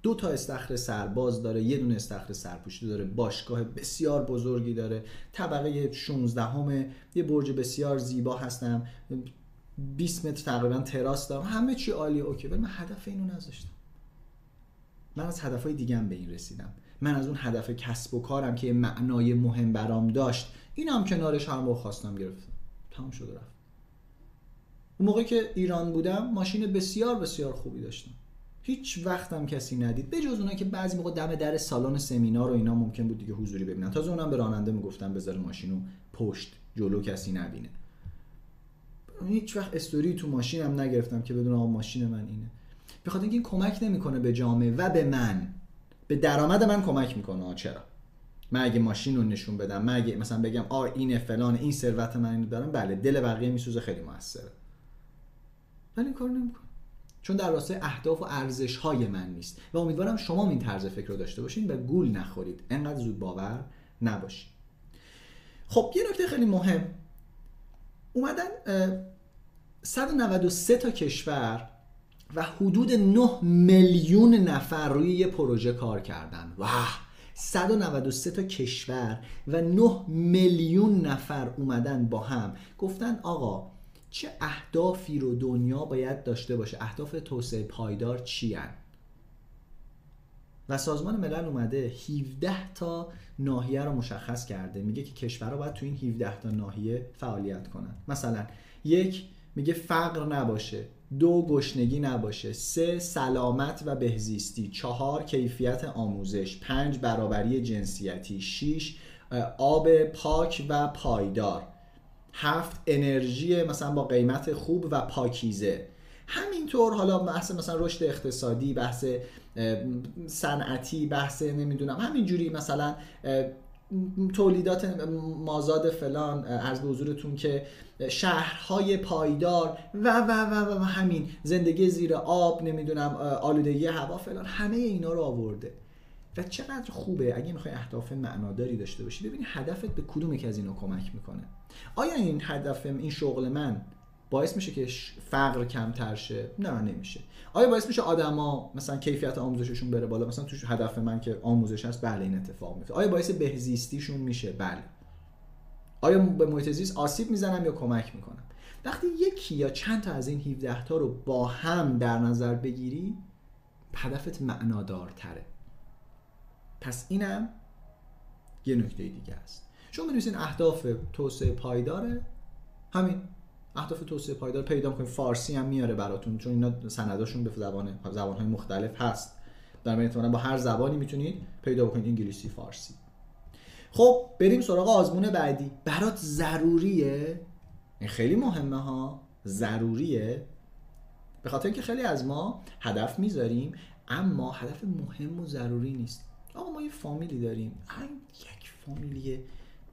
دو تا استخر سرباز داره یه دونه استخر سرپوشیده داره باشگاه بسیار بزرگی داره طبقه 16 همه یه برج بسیار زیبا هستم 20 متر تقریبا تراس دارم. همه چی عالی اوکی ولی من هدف اینو نذاشتم. من از هدفهای دیگم به این رسیدم. من از اون هدف کسب و کارم که معنای مهم برام داشت این هم کنارش هم خواستم گرفتم. تمام شده رفت. اون موقع که ایران بودم ماشین بسیار بسیار خوبی داشتم. هیچ وقتم کسی ندید. به جز اونایی که بعضی موقع دم در سالن سمینار و اینا ممکن بود دیگه حضوری ببینن. تازه اونم به راننده می‌گفتم بذاره ماشینو پشت جلو کسی نبینه. هیچ وقت استوری تو ماشینم نگرفتم که بدون آقا ماشین من اینه. بخاطر اینکه این کمک نمی‌کنه به جامعه و به من. به درآمد من کمک می‌کنه. چرا؟ من اگه ماشین رو نشون بدم من اگه مثلا بگم آ اینه فلان این ثروت من اینو دارم بله دل بقیه میسوزه خیلی موثره. ولی این کار نمی‌کنه. چون در راستای اهداف و ارزش های من نیست. و امیدوارم شما این طرز فکر رو داشته باشین و گول نخورید. انقدر زود باور نباشید خب یه نکته خیلی مهم. اومدن 193 تا کشور و حدود 9 میلیون نفر روی یه پروژه کار کردن. واه! 193 تا کشور و 9 میلیون نفر اومدن با هم. گفتن آقا چه اهدافی رو دنیا باید داشته باشه؟ اهداف توسعه پایدار چی؟ و سازمان ملل اومده 17 تا ناحیه رو مشخص کرده. میگه که کشورها باید تو این 17 تا ناحیه فعالیت کنن. مثلا یک میگه فقر نباشه. دو گشنگی نباشه. سه سلامت و بهزیستی. چهار کیفیت آموزش. پنج برابری جنسیتی. شیش آب پاک و پایدار. هفت انرژی مثلا با قیمت خوب و پاکیزه. همینطور حالا بحث مثلا رشد اقتصادی بحث صنعتی بحث نمی‌دونم همینجوری مثلا تولیدات مازاد فلان از به حضورتون که شهرهای پایدار و و و و همین زندگی زیر آب نمی‌دونم آلودگی هوا فلان همه اینا رو آورده. و چقدر خوبه اگه می‌خوای اهداف معناداری داشته باشی. ببین هدفت به کدوم یک از اینا کمک می‌کنه. آیا این هدف این شغل من باعث میشه که فقر کمتر شه؟ نه نمیشه. آیا باعث میشه آدما مثلا کیفیت آموزششون بره بالا؟ مثلا توش هدف من که آموزش هست بله این اتفاق میفته. آیا باعث بهزیستیشون میشه؟ بله. آیا به محیط زیست آسیب می‌زنم یا کمک می‌کنم؟ وقتی یکی یا چند تا از این 17 تا رو با هم در نظر بگیری هدفت معنادارتره. پس اینم یه نکته دیگه است. شما بنویسین اهداف توسعه پایداره؟ همین. اهداف توسعه پایدار پیدا کنید فارسی هم میاره براتون چون اینا سنداشون به زبان زبانهای مختلف هست. در مورد با هر زبانی می‌تونید پیدا بکنید انگلیسی فارسی. خب بریم سراغ آزمون بعدی. برات ضروریه؟ این خیلی مهمه ها. ضروریه. به خاطر اینکه خیلی از ما هدف می‌ذاریم اما هدف مهم و ضروری نیست. آقا ما یه فامیلی داریم. این یک فامیلی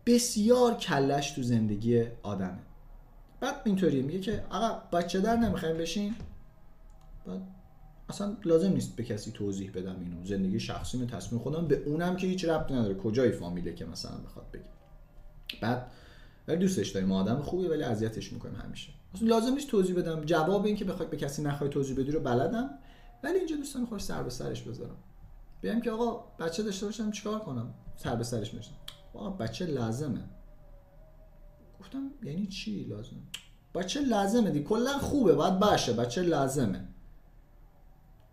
بسیار کلش تو زندگی آدمه. بعد اینطوریه میگه که آقا بچه در نمی‌خوایم بشین. بعد اصلا لازم نیست به کسی توضیح بدم اینو. زندگی شخصی من تصمیم خودم به اونم که هیچ ربطی نداره کجای فامیله که مثلا بخواد بگه. بعد ولی دوستش داریم آدم خوبی ولی اذیتش می‌کنیم همیشه. اصلا لازم نیست توضیح بدم. جواب این که بخوای به کسی نخوای توضیح بدی رو بلدم ولی اینجا دوستان خوش سر به سرش بذارم. بیام که آقا بچه داشته باشم چیکار کنم؟ سر به سرش میشم آقا بچه لازمه. گفتم یعنی چی لازم بچه لازمه دی؟ کلا خوبه باید باشه بچه لازمه؟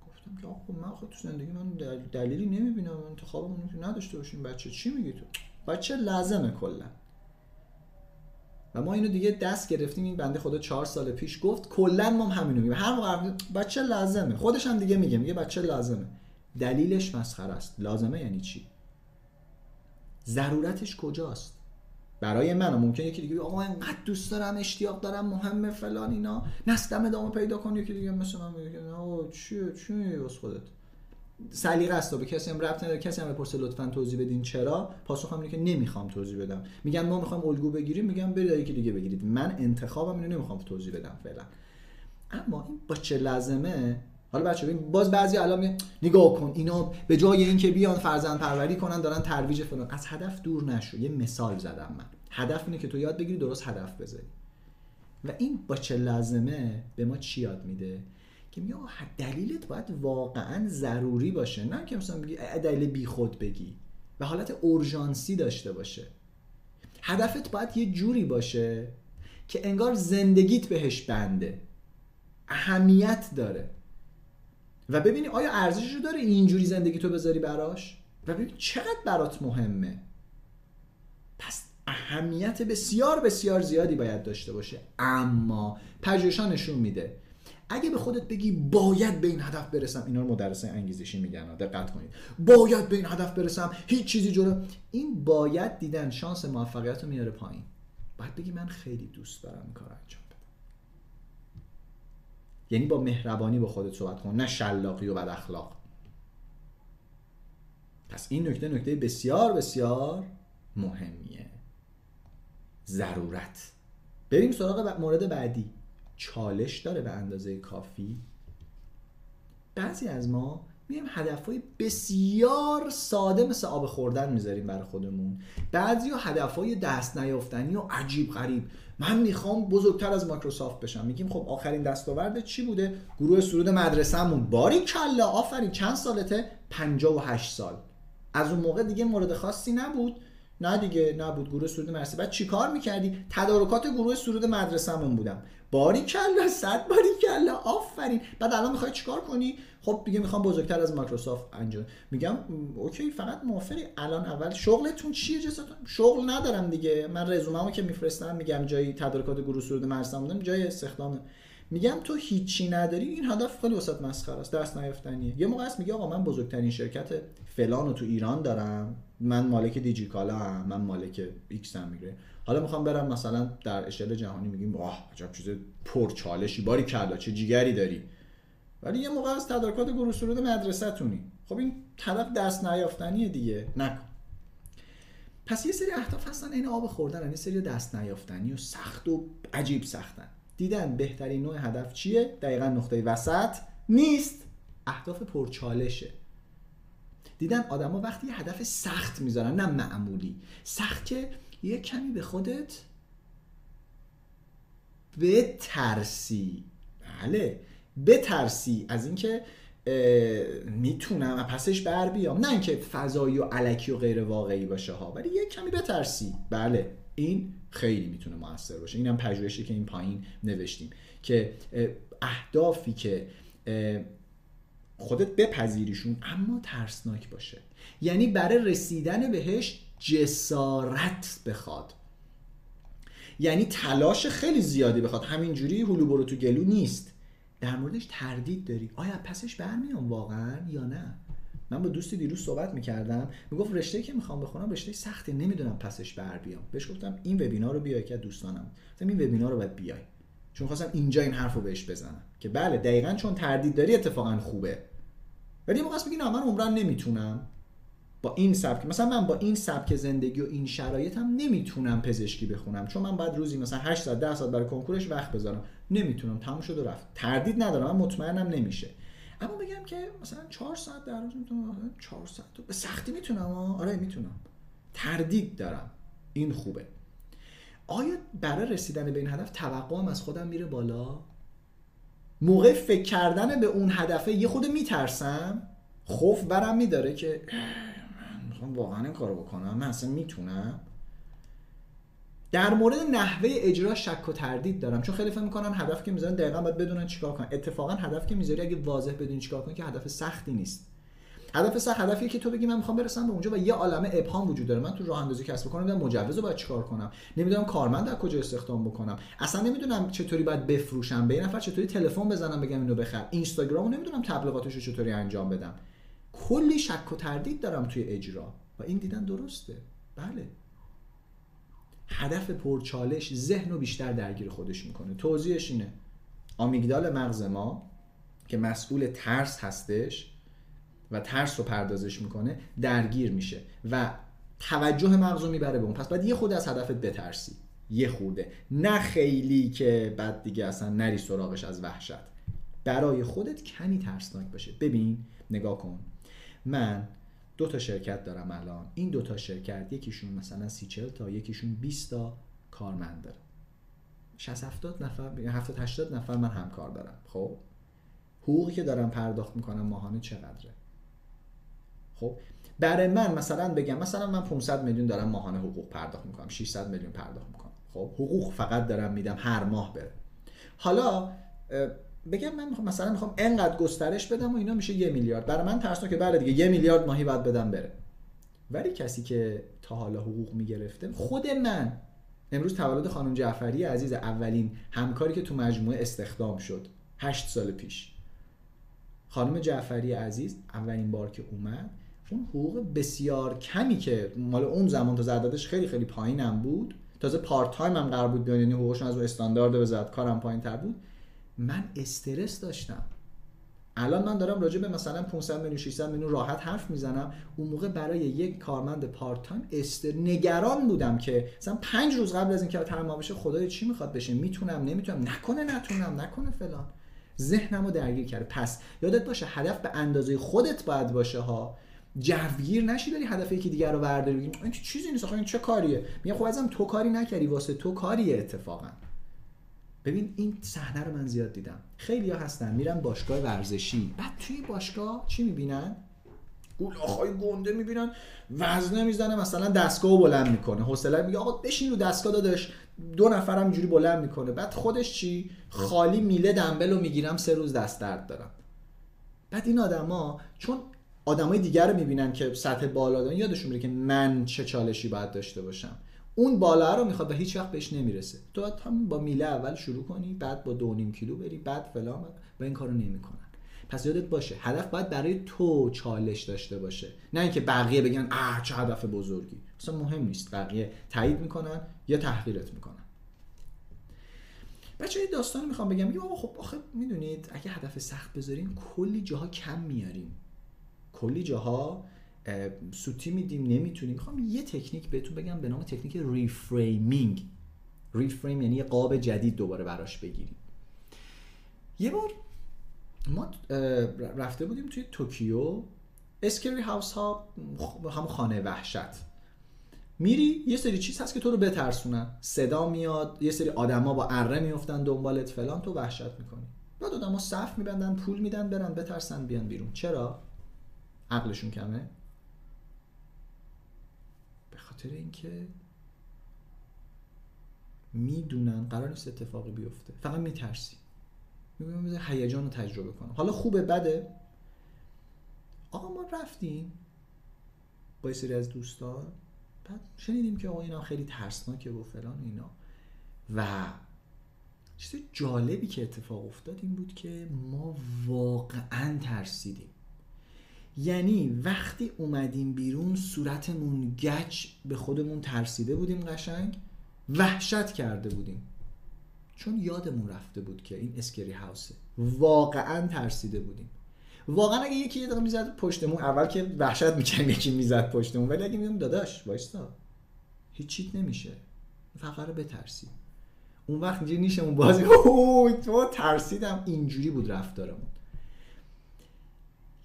گفتم که آقا من خود تو زندگی من دل- دلیلی نمی‌بینم انتخابمون که نداشته باشیم بچه چی میگی تو؟ بچه لازمه کلا؟ و ما اینو دیگه دست گرفتیم این بنده خدا چهار سال پیش گفت کلا ما هم همینو میگیم. هر موقع بچه لازمه؟ خودش هم دیگه میگه میگه بچه لازمه؟ دلیلش مسخره است. لازمه یعنی چی؟ ضرورتش کجاست؟ برای من ممکنه یکی دیگه آقا انقدر دوست دارم اشتیاق دارم مهمه فلان اینا. نسلم ادامه پیدا کن یکی دیگه مثل من میگه آقا چیه چی واسه خودت؟ سلیقه است به کسی هم ربط نداره. کسی هم بپرسه لطفا توضیح بدین چرا. پاسخم اینه که نمی‌خوام توضیح بدم. میگن ما می‌خوایم الگو بگیریم میگم برید یکی دیگه بگیرید. من انتخابم اینو نمی‌خوام توضیح بدم فعلا. اما این با چه لازمه حالا بچه ببین باز بعضی الان نگاه کن اینا به جای اینکه بیان فرزند پروری کنن دارن ترویج فلان. از هدف دور نشو. یه مثال زدم من. هدف اینه که تو یاد بگیری درست هدف بذاری. و این با چه لازمه؟ به ما چی یاد میده؟ که میگه دلیلت باید واقعا ضروری باشه. نه که مثلا بگی دلیل بیخود بگی. و حالت اورژانسی داشته باشه. هدفت باید یه جوری باشه که انگار زندگیت بهش بنده. اهمیت داره. و ببینی آیا ارزشش رو داره اینجوری زندگی تو بذاری براش؟ و ببین چقدر برات مهمه. پس اهمیت بسیار بسیار زیادی باید داشته باشه. اما پژوهش‌ها نشون میده. اگه به خودت بگی باید به این هدف برسم اینا رو مدرسه انگیزشی میگن دقت کنید. باید به این هدف برسم هیچ چیزی جلو. این باید دیدن شانس موفقیت رو میاره پایین. باید بگی من خیلی دوست دارم این کار انجام یعنی با مهربانی با خودت صحبت کن نه شلاقی و بد اخلاق. پس این نکته نکته بسیار بسیار مهمیه. ضرورت. بریم سراغ مورد بعدی. چالش داره به اندازه کافی. بعضی از ما میایم هدفهای بسیار ساده مثل آب خوردن می‌ذاریم برای خودمون. بعضی ها هدفهای دست نیافتنی و عجیب غریب. من می‌خوام بزرگتر از مایکروسافت بشم. میگیم خب آخرین دستاورد چی بوده؟ گروه سرود مدرسهمون. باریکلا آفرین. چند سالته؟ 58 سال. از اون موقع دیگه مورد خاصی نبود. نه دیگه نبود گروه سرود مدرسه. بعد چیکار می‌کردی؟ تدارکات گروه سرود مدرسهمون بودم. باریکلا صد باریکلا. آفرین. بعد الان می‌خوای چیکار کنی؟ خب دیگه می‌خوام بزرگتر از مایکروسافت انجام. میگم okay فقط موافقی. الان اول شغلتون چیه جستون شغل ندارم دیگه. من رزوممو که میفرستم میگم جایی تدارکات گروه سرود مدرسه‌مون بودم جای استخدامه. میگم تو هیچی نداری؟ این هدف خیلی وسط مسخره است. دست نیافتنیه. یه موقع است میگه آقا من بزرگترین شرکت فلان رو تو ایران دارم. من مالک دیجیکالا هم من مالک ایکس هم میگه. حالا می‌خوام برم مثلا در اشل جهانی میگیم واه عجب چیز پر چالشی باریکلا چه جیگری داری؟ ولی یه موقع از تدارکات گروه سرود مدرسه تونی خب این طرف دست نیافتنیه دیگه. نکن. پس یه سری اهداف هستن این آب خوردن یه سری دست نیافتنی و سخت و عجیب سختن. دیدن بهترین نوع هدف چیه؟ دقیقا نقطه وسط نیست. اهداف پرچالشه. دیدن آدما وقتی هدف سخت می‌ذارن نه معمولی. سخت که یه کمی به خودت بترسی. بله بترسی. از اینکه می‌تونم و پسش بر بیام. نه اینکه فضایی و علکی و غیر واقعی باشه ها ولی یه کمی بترسی. بله این خیلی می‌تونه موثر باشه. اینم پژوهشی که این پایین نوشتیم که اه، اهدافی که خودت بپذیریشون اما ترسناک باشه. یعنی برای رسیدن بهش جسارت بخواد. یعنی تلاش خیلی زیادی بخواد. همینجوری هلو برو تو گلو نیست. در موردش تردید داری. آیا پسش برمیام واقعا یا نه؟ من با دوستی دیروز صحبت می‌کردم. می‌گفت رشته که می‌خوام بخونم رشته سختی نمی‌دونم پسش بر بیام. بهش گفتم این وبینار رو بیای که دوستانم. گفتم این وبینار رو باید بیای. چون خواستم اینجا این حرف رو بهش بزنم. که بله دقیقا چون تردید داری اتفاقا خوبه. ولی موقع بگی نه من عمرن نمی‌تونم. با این سبک مثلا من با این سبک زندگی و این شرایطم نمی‌تونم پزشکی بخونم. چون من بعد روزی مثلا 8 ساعت 10 ساعت برای کنکورش وقت بذارم. نمی‌تونم تموم شد و رفت. تردید ندارم من مطمئنم نمیشه. اما بگم که مثلا چهار ساعت در روز می‌تونم چهار ساعت. به سختی می‌تونم آره می‌تونم. تردید دارم. این خوبه. آیا برای رسیدن به این هدف توقعم از خودم میره بالا؟ موقع فکر کردن به اون هدفه یه خود میترسم؟ خوف برم میداره که می‌خوام واقعا این کارو بکنم. من اصلا می‌تونم. در مورد نحوه اجرا شک و تردید دارم. چون خیلی فکر می‌کنن هدف که می‌ذارن دقیقا باید بدونن چیکار کنن. اتفاقا هدف که می‌ذاری اگه واضح بدونی چیکار کنی که هدف سختی نیست. هدف سخت هدفیه که تو بگی من می‌خوام برسم به اونجا و یه عالمه ابهام وجود داره. من تو راه اندازی کسب کنم نمی‌دونم مجوز رو باید چیکار کنم. نمی‌دونم کارمند در کجا استخدام بکنم. اصلا نمی‌دونم چطوری باید بفروشم. به یه نفر چطوری تلفن بزنم بگم اینو بخر. اینستاگرامو نمی‌دونم تبلیغاتش چطوری انجام بدم. کلی شک و تردید دارم توی اجرا. و این دیدن درسته. بله. هدف پرچالش ذهن رو بیشتر درگیر خودش می‌کنه. توضیحش اینه. آمیگدال مغز ما که مسئول ترس هستش و ترس رو پردازش می‌کنه درگیر میشه و توجه مغز رو می‌بره به اون. پس باید یه خود از هدفت بترسی. یه خورده. نه خیلی که بعد دیگه اصلا نری سراغش از وحشت. برای خودت کمی ترسناک باشه. ببین نگاه کن. من دو تا شرکت دارم الان. این دو تا شرکت یکیشون مثلا سی چل تا یکیشون 20 تا کارمند داره. 60 70 نفر 70 80 نفر من همکار دارم. خب؟ حقوقی که دارم پرداخت می‌کنم ماهانه چقدره؟ خب؟ برای من مثلا بگم مثلا من 500 میلیون دارم ماهانه حقوق پرداخت می‌کنم 600 میلیون پرداخت می‌کنم. خب؟ حقوق فقط دارم میدم هر ماه بره. حالا بگم من می‌خوام مثلا می‌خوام انقدر گسترش بدم و اینا میشه یه میلیارد. برای من ترسناک که بله دیگه یه میلیارد ماهی باید بدم بره. ولی کسی که تا حالا حقوق می‌گرفته خود من امروز تولد خانم جعفری عزیز اولین همکاری که تو مجموعه استخدام شد هشت سال پیش. خانم جعفری عزیز اولین بار که اومد اون حقوق بسیار کمی که مال اون زمان تا زدادش خیلی خیلی پایینم بود تازه پارت تایم هم قرار بود بیان یعنی حقوقشون از اون استاندارد وزارت کارم پایین تر بود. من استرس داشتم. الان من دارم راجع به مثلا 500 میلیون 600 میلیون راحت حرف می‌زنم. اون موقع برای یک کارمند پارت تایم استر نگران بودم که مثلا پنج روز قبل از اینکه تمام بشه خدای چی می‌خواد بشه؟ می‌تونم نمی‌تونم. نکنه نتونم نکنه فلان. ذهنم رو درگیر کرده. پس یادت باشه هدف به اندازه خودت باید باشه ها. جوگیر نشی بری هدف یکی دیگر رو برداری. این چیزی نیست این چه کاریه؟ میگم خب ازم تو کاری نکردی واسه تو کاریه اتفاقا. ببین این صحنه رو من زیاد دیدم. خیلی ها هستن میرن باشگاه ورزشی. بعد توی باشگاه چی می‌بینن؟ گولاخای گنده می‌بینن وزنه می‌زنه مثلا دستگاه بلند می‌کنه. حوصله میگه آقا بشین رو دستگاه داداش دو نفرم اینجوری بلند می‌کنه. بعد خودش چی؟ خالی میله دنبل رو می‌گیرم سه روز دست درد دارم. بعد این آدما چون آدمای دیگر رو می‌بینن که سطح بالا دارن یادشون میره که من چه چالشی باید داشته باشم. اون بالا رو می‌خواد و هیچ وقت بهش نمی‌رسه. تو باید هم با میله اول شروع کنی بعد با دو نیم کیلو بری بعد فلان و این کارو نمی‌کنن. پس یادت باشه هدف باید برای تو چالش داشته باشه. نه اینکه بقیه بگن اه چه هدف بزرگی. اصلا مهم نیست. بقیه تایید می‌کنن یا تحقیرت می‌کنن. بچه یه داستانی می‌خوام بگم. یه خب آخه می‌دونید اگه هدف سخت بذاریم کلی جاها کم میاریم. کلی جاها سوتی میدیم نمی‌تونیم. می‌خوام یه تکنیک بهتون بگم به نام تکنیک reframing. reframe یعنی یه قاب جدید دوباره براش بگیریم. یه بار ما رفته بودیم توی توکیو scary house ها هم خانه وحشت. میری یه سری چیز هست که تو رو بترسونن. صدا میاد یه سری آدما با اره میفتن دنبالت فلان تو وحشت می‌کنی. بعد آدما صف میبندن پول میدن برن بترسن بیان بیرون. چرا؟ عقلشون کمه. خاطر اینکه می‌دونن قرار نیست اتفاقی بیفته. فقط میترسی. میگم بذار هیجان رو تجربه کنم. حالا خوبه بده. آقا ما رفتیم با یه سری از دوستان. بعد شنیدیم که آقا اینا خیلی ترسناکه و فلان اینا. و چیز جالبی که اتفاق افتاد این بود که ما واقعا ترسیدیم. یعنی وقتی اومدیم بیرون صورتمون گچ به خودمون ترسیده بودیم قشنگ وحشت کرده بودیم. چون یادمون رفته بود که این اسکری هاوسه. واقعا ترسیده بودیم. واقعا اگه یکی یه دقیقه می‌زد پشتمون اول که وحشت می‌کنیم یکی می‌زد پشتمون ولی اگه میگم داداش وایستا هیچ چیت نمیشه. فقط بترسی اون وقت اینجوری نیشمون بازی تو ترسیدم. اینجوری بود رفتارمون.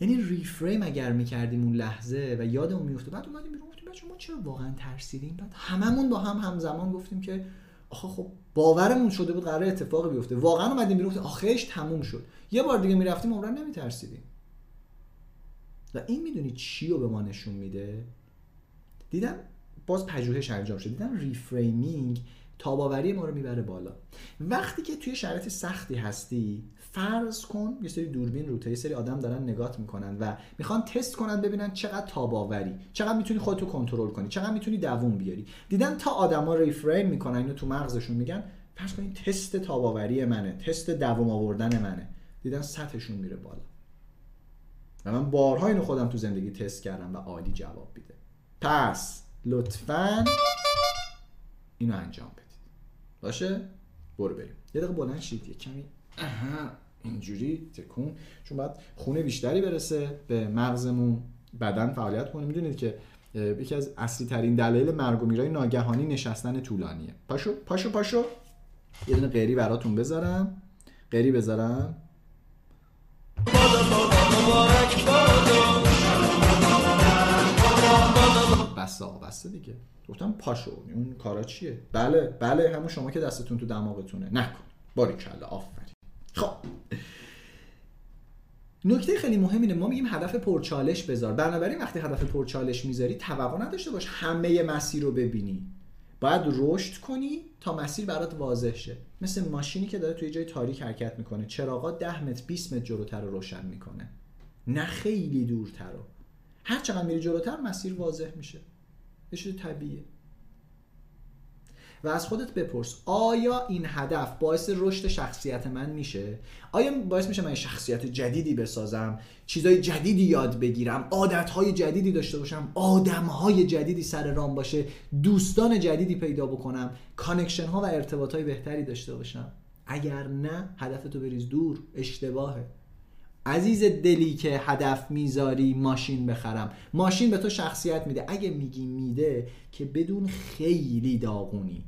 یعنی ریفریم اگر می‌کردیم اون لحظه و یادمون میفته بعد اومدیم بیرون گفتیم بچه ما چرا واقعا ترسیدیم؟ بعد هممون با هم همزمان گفتیم که آخه خب باورمون شده بود قرار اتفاقی بیفته. واقعا اومدیم بیرون آخهش تموم شد. یه بار دیگه می‌رفتیم عمرن نمیترسیدیم. و این می‌دونی چی رو به ما نشون میده؟ دیدم باز پژوهش انجام شد دیدم reframing تاب‌آوری ما رو می‌بره بالا. وقتی که توی شرایط سختی هستی فرض کن یه سری دوربین رو یه سری آدم دارن نگات می‌کنن و می‌خوان تست کنن ببینن چقدر تاب‌آوری چقدر می‌تونی خودتو کنترل کنی چقدر می‌تونی دووم بیاری. دیدن تا آدما reframe می‌کنن اینو تو مغزشون میگن فرض کنید تست تاب‌آوری منه تست دووم آوردن منه. دیدن سطحشون میره بالا. و من بارها اینو خودم تو زندگی تست کردم و عالی جواب میده. پس لطفا اینو انجام بدید. باشه؟ برو بریم. یه دقیقه بلند شید یه کمی. اها. اینجوری تکون. چون باید خونه بیشتری برسه به مغزمون بدن فعالیت کنه. می‌دونید که یکی از اصلی ترین دلایل مرگ و میرای ناگهانی نشستن طولانیه. پاشو پاشو پاشو. یه دونه قیری براتون بذارم. قیری بذارم. بس آقا بسته دیگه. گفتم پاشو. اون کارا چیه؟ بله بله همون شما که دستتون تو دماغتونه. نکن. باری کلا آفرین. خب. نکته خیلی مهم اینه ما میگیم هدف پرچالش بذار. بنابراین وقتی هدف پرچالش می‌ذاری توقع نداشته باش همه مسیر رو ببینی. باید رشد کنی تا مسیر برات واضح شه. مثل ماشینی که داره توی جای تاریک حرکت می‌کنه. چراغا 10 متر 20 متر جلوتر رو روشن می‌کنه. نه خیلی دورتر. رو هر چقدر میری جلوتر مسیر واضح میشه. یه طبیعیه. و از خودت بپرس آیا این هدف باعث رشد شخصیت من میشه؟ آیا باعث میشه من شخصیت جدیدی بسازم؟ چیزای جدیدی یاد بگیرم؟ عادتهای جدیدی داشته باشم؟ آدمهای جدیدی سر رام باشه؟ دوستان جدیدی پیدا بکنم؟ connection ها و ارتباط های بهتری داشته باشم؟ اگر نه هدفتو بریز دور اشتباهه. عزیز دلی که هدف می‌ذاری ماشین بخرم. ماشین به تو شخصیت میده. اگه میگی میده که بدون خیلی داغونی.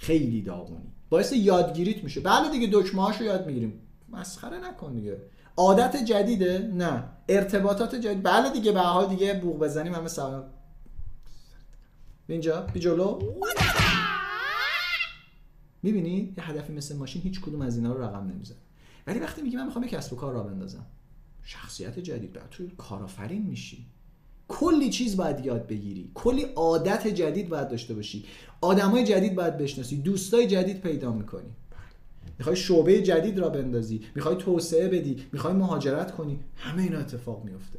خیلی داغونی. باعث یادگیریت میشه. بله دیگه دکمه یاد می‌گیریم. مسخره نکن دیگه. عادت جدیده؟ نه. ارتباطات جدید. بله دیگه به حال دیگه بوق بزنیم همه سلام اینجا بی جلو می‌بینی؟ یه هدفی مثل ماشین هیچ کدوم از اینا رو رقم نمی‌زنه. ولی وقتی میگی من می‌خوام یک کسب و کار را بندازم. شخصیت جدید. بعد تو کارآفرین میشی. کلی چیز باید یاد بگیری. کلی عادت جدید باید داشته باشی. آدمای جدید باید بشناسی. دوستای جدید پیدا می‌کنی. می‌خوای شعبه جدید را بندازی. می‌خوای توسعه بدی. می‌خوای مهاجرت کنی. همه اینا اتفاق میفته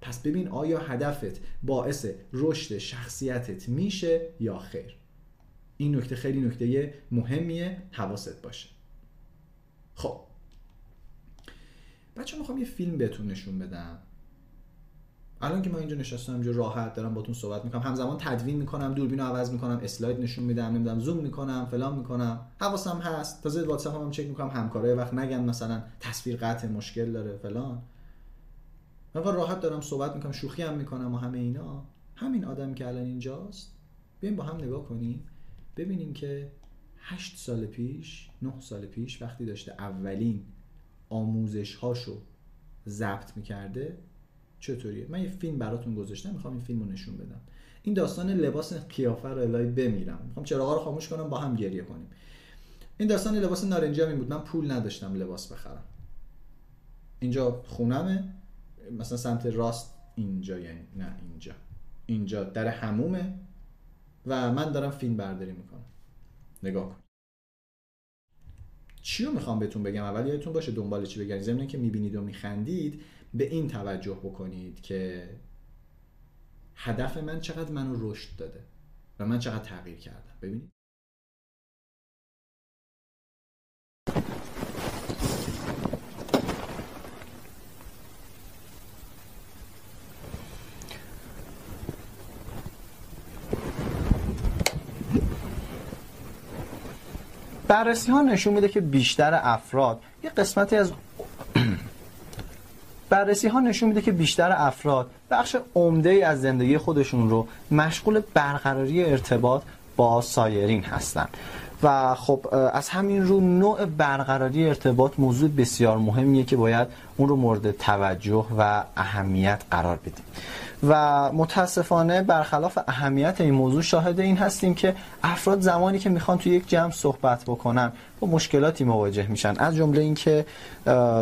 پس ببین آیا هدفت باعث رشد شخصیتت میشه یا خیر؟ این نکته خیلی نکته مهمیه. حواست باشه. خب. بچه می‌خوام یه فیلم بهتون نشون بدم. الان که ما اینجا نشستم اینجا راحت دارم باتون صحبت می‌کنم. همزمان تدوین می‌کنم دوربین رو عوض می‌کنم اسلاید نشون میدم نمی‌دونم زوم می‌کنم فلان می‌کنم. حواسم هست. تازه واتساپ هم چک می‌کنم همکارای وقت نگن مثلا تصویر قطع مشکل داره فلان. من راحت دارم صحبت می‌کنم شوخی هم می‌کنم و همه اینا. همین آدم که الان اینجاست بیایم با هم نگاه کنیم. ببینیم که هشت سال پیش نه سال پیش وقتی داشته اولین آموزش هاشو ضبط می‌کرده چطوریه؟ من یه فیلم براتون گذاشتم می‌خوام این فیلم رو نشون بدم. این داستان لباس قیافه رو الهی بمیرم. می‌خوام چراغا رو خاموش کنم با هم گریه کنیم. این داستان لباس نارنجی این بود. من پول نداشتم لباس بخرم. اینجا خونمه. مثلا سمت راست اینجا یعنی نه اینجا. اینجا در همومه و من دارم فیلم برداری می‌کنم. نگاه کن. چی رو می‌خوام بهتون بگم؟ اول یادتون باشه دنبال چی بگردید ضمن که می‌بینید و میخندید به این توجه بکنید که هدف من چقدر منو رشد داده و من چقدر تغییر کردم. ببینید. بررسی ها نشون میده که بیشتر افراد یه قسمتی از بررسی ها نشون میده که بیشتر افراد بخش عمده ای از زندگی خودشون رو مشغول برقراری ارتباط با سایرین هستن. و خب از همین رو نوع برقراری ارتباط موضوع بسیار مهمیه که باید اون رو مورد توجه و اهمیت قرار بدیم. و متاسفانه برخلاف اهمیت این موضوع شاهد این هستیم که افراد زمانی که می‌خوان توی یک جمع صحبت بکنن با مشکلاتی مواجه میشن. از جمله اینکه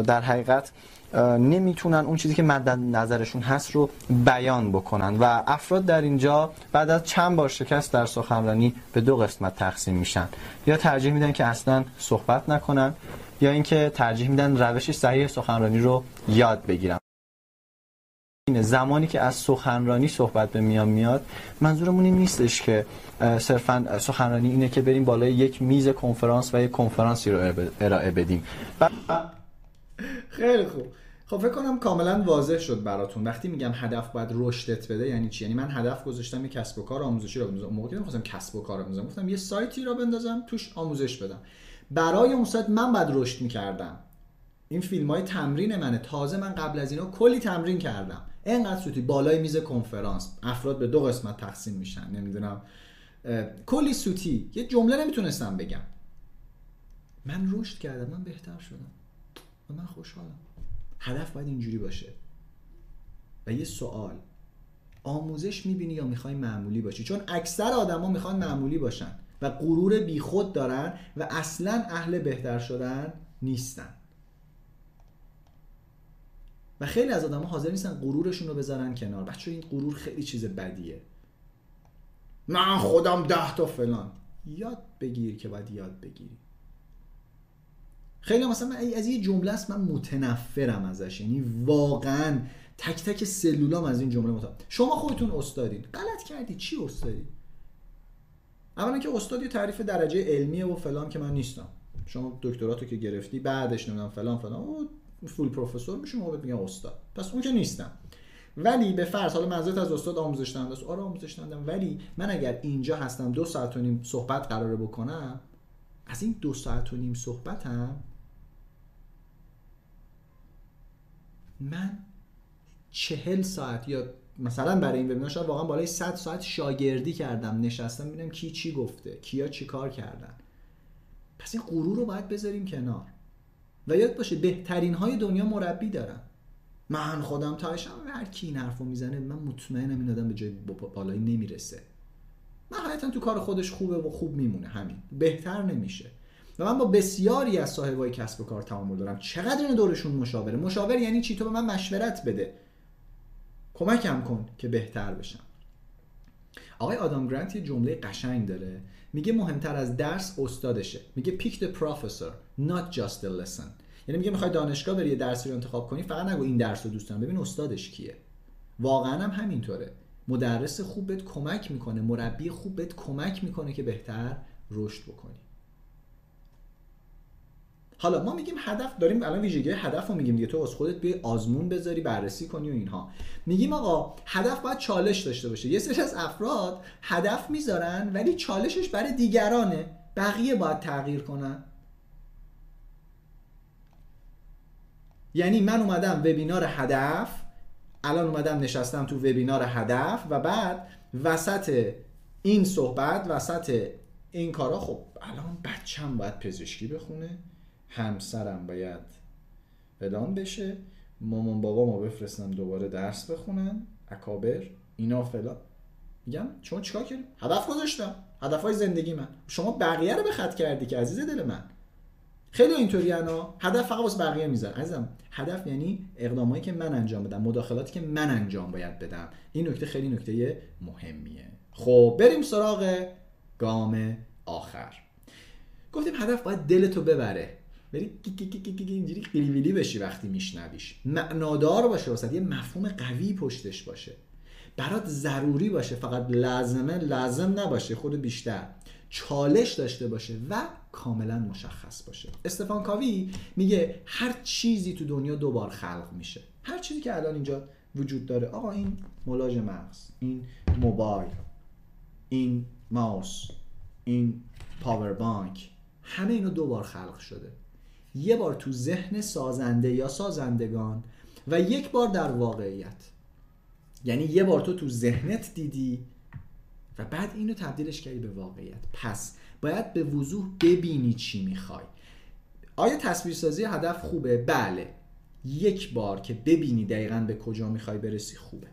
در حقیقت نمی‌تونن اون چیزی که مد نظرشون هست رو بیان بکنن. و افراد در اینجا بعد از چند بار شکست در سخنرانی به دو قسمت تقسیم میشن. یا ترجیح میدن که اصلا صحبت نکنن یا اینکه ترجیح میدن روش صحیح سخنرانی رو یاد بگیرن. زمانی که از سخنرانی صحبت به میان میاد منظورمون این نیستش که صرفا سخنرانی اینه که بریم بالای یک میز کنفرانس و یک کنفرانسی رو ارائه بدیم. خیلی خوب. خب فکر کنم کاملا واضح شد براتون. وقتی میگم هدف باید رشدت بده یعنی چی؟ یعنی من هدف گذاشتم یه کسب و کار آموزشی رو بندازم. موقعی نمی‌خواستم کسب و کار بندازم گفتم یه سایتی رو بندازم توش آموزش بدم. برای اون سایت من باید رشد می‌کردم. این فیلم های تمرین منه. تازه من قبل از اینا کلی تمرین کردم. اینقدر سوتی بالای میز کنفرانس. افراد به دو قسمت تقسیم میشن نمی‌دونم. کلی سوتی یه جمله نمی‌تونستم بگم. من رشد کردم. من بهتر شدم. و من خوشحالم. هدف باید اینجوری باشه. و یه سوال. آموزش می‌بینی یا می‌خوای معمولی باشی؟ چون اکثر آدما می‌خوان معمولی باشن و غرور بیخود دارن و اصلا اهل بهتر شدن نیستن. و خیلی از آدم حاضر نیستن غرورشون رو بذارن کنار. بچه این غرور خیلی چیز بدیه. من خودم ده تا فلان. یاد بگیر که باید یاد بگیری. خیلی مثلا از یه جمله است من متنفرم ازش. یعنی واقعا تک تک سلولام از این جمله متنفرم شما خودتون استادین. غلط کردی. چی استادی؟ اولا که استادی تعریف درجه علمیه و فلان که من نیستم. شما دکتراتو که گرفتی بعدش نمی‌دونم فلان فلان. فول پروفسور میشه موقع میگم استاد. پس اون که نیستم. ولی به فرض حالا منظورت از استاد آموزش دهنده است. آره آموزش دهندم ولی من اگر اینجا هستم دو ساعت و نیم صحبت قراره بکنم از این دو ساعت و نیم صحبتم من چهل ساعت یا مثلا برای این وبینار شاید واقعا بالای 100 ساعت شاگردی کردم نشستم ببینم کی چی گفته کیا چی کار کردن. پس این غرور رو باید بذاریم کنار. و یاد باشه بهترین های دنیا مربی دارن. من خودم تایشم هر کی این حرفو می‌زنه من مطمئنم این آدم به جای بالایی نمی‌رسه. نهایتا تو کار خودش خوبه و خوب میمونه همین. بهتر نمیشه. و من با بسیاری از صاحبای کسب و کار تعامل دارم. چقدر این دورشون مشاوره؟ مشاور یعنی چی؟ تو به من مشورت بده. کمکم کن که بهتر بشم. آقای آدام گرانت یه جمله قشنگ داره. میگه مهمتر از درس استادشه. میگه pick the professor not just the lesson. یعنی میگه می‌خوای دانشگاه بری یه درسی رو انتخاب کنی فقط نگو این درس رو دوست دارم. ببین استادش کیه. واقعا هم همینطوره. مدرس خوب بهت کمک می‌کنه مربی خوب بهت کمک می‌کنه که بهتر رشد بکنی. حالا ما میگیم هدف داریم الان ویژگی هدف رو میگیم دیگه. تو از خودت بیای آزمون بذاری بررسی کنی و اینها. میگیم آقا هدف باید چالش داشته باشه. یه سری از افراد هدف می‌ذارن ولی چالشش برای دیگرانه. بقیه باید تغییر کنن. یعنی من اومدم وبینار هدف الان اومدم نشستم تو وبینار هدف و بعد وسط این صحبت وسط این کارا خب الان بچم باید پزشکی بخونه. همسرم باید فلان بشه مامان بابا ما بفرستم دوباره درس بخونن اکابر اینا فلان. میگم شما چیکار کردی؟ هدف گذاشتم هدف های زندگی من. شما بقیه رو به خط کردی که عزیز دل من. خیلی اینطوری انا. هدف فقط واسه بقیه می‌ذارن عزیزم هدف یعنی اقدامایی که من انجام بدم مداخلاتی که من انجام باید بدم. این نکته خیلی نکته مهمیه. خب بریم سراغ گام آخر. گفتیم هدف باید دلتو ببره. بری اینجوری قیلی بشی وقتی میشنویش. معنادار باشه واسه یه مفهوم قوی پشتش باشه. برات ضروری باشه فقط لازمه لازم نباشه خود بیشتر. چالش داشته باشه و کاملا مشخص باشه. استفان کاوی میگه هر چیزی تو دنیا دوبار خلق میشه. هر چیزی که الان اینجا وجود داره. آقا این ملاژ مغز این موبایل این ماوس این پاور بانک همه اینا دوبار خلق شده. یه بار تو ذهن سازنده یا سازندگان و یک بار در واقعیت. یعنی یه بار تو تو ذهنت دیدی و بعد اینو تبدیلش کردی به واقعیت. پس باید به وضوح ببینی چی می‌خوای. آیا تصویرسازی هدف خوبه؟ بله. یک بار که ببینی دقیقا به کجا می‌خوای برسی خوبه.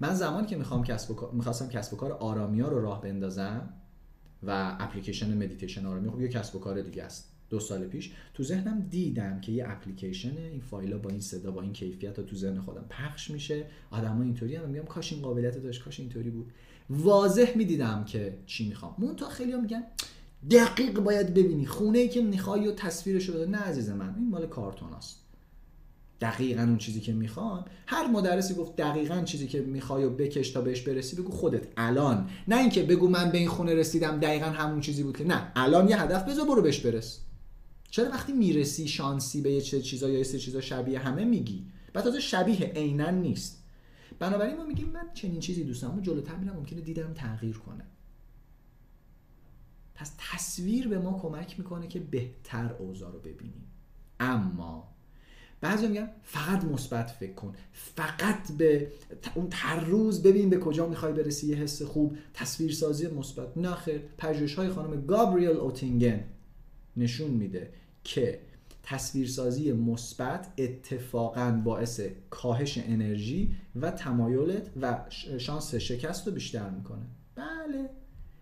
من زمانی که می‌خوام کسب و می‌خواستم کسب و کار آرامیا رو راه بندازم و اپلیکیشن مدیتیشن آرامی خب یه کسب و کار دیگه است. دو سال پیش تو ذهنم دیدم که یه اپلیکیشن این فایلا با این صدا با این کیفیت تو ذهن خودم پخش میشه. آدما اینطوری هم میگم کاش این قابلیت داشت کاش اینطوری بود. واضح می‌دیدم که چی می‌خوام. مون تا خیلی میگن دقیق باید ببینی خونه ای که می‌خوای و تصویرش بده. نه عزیز من این مال کارتون است. دقیقا اون چیزی که می‌خوام. هر مدرسی گفت دقیقا چیزی که می‌خوای و بکش تا بهش برسی بگو خودت الان. نه اینکه بگو من به این خونه رسیدم دقیقا همون چیزی بود که. نه الان یه هدف بذار برو بهش برس. چرا وقتی می‌رسی شانسی به یه چه چیزا یا یه چیزا شبیه همه میگی؟ بعد تازه شبیه عینا نیست. بنابراین ما میگیم من چنین چیزی دوست دارم. جلوتر میرم ممکنه دیدم تغییر کنه. پس تصویر به ما کمک می‌کنه که بهتر اوضاع رو ببینیم. اما بعضی میگن فقط مثبت فکر کن. فقط به اون هر روز ببین به کجا می‌خوای برسی یه حس خوب. تصویرسازی مثبت. نه خیر. پژوهش های خانم گابریل اوتینگن نشون میده که تصویرسازی مثبت اتفاقا باعث کاهش انرژی و تمایلت و شانس شکست رو بیشتر می‌کنه. بله.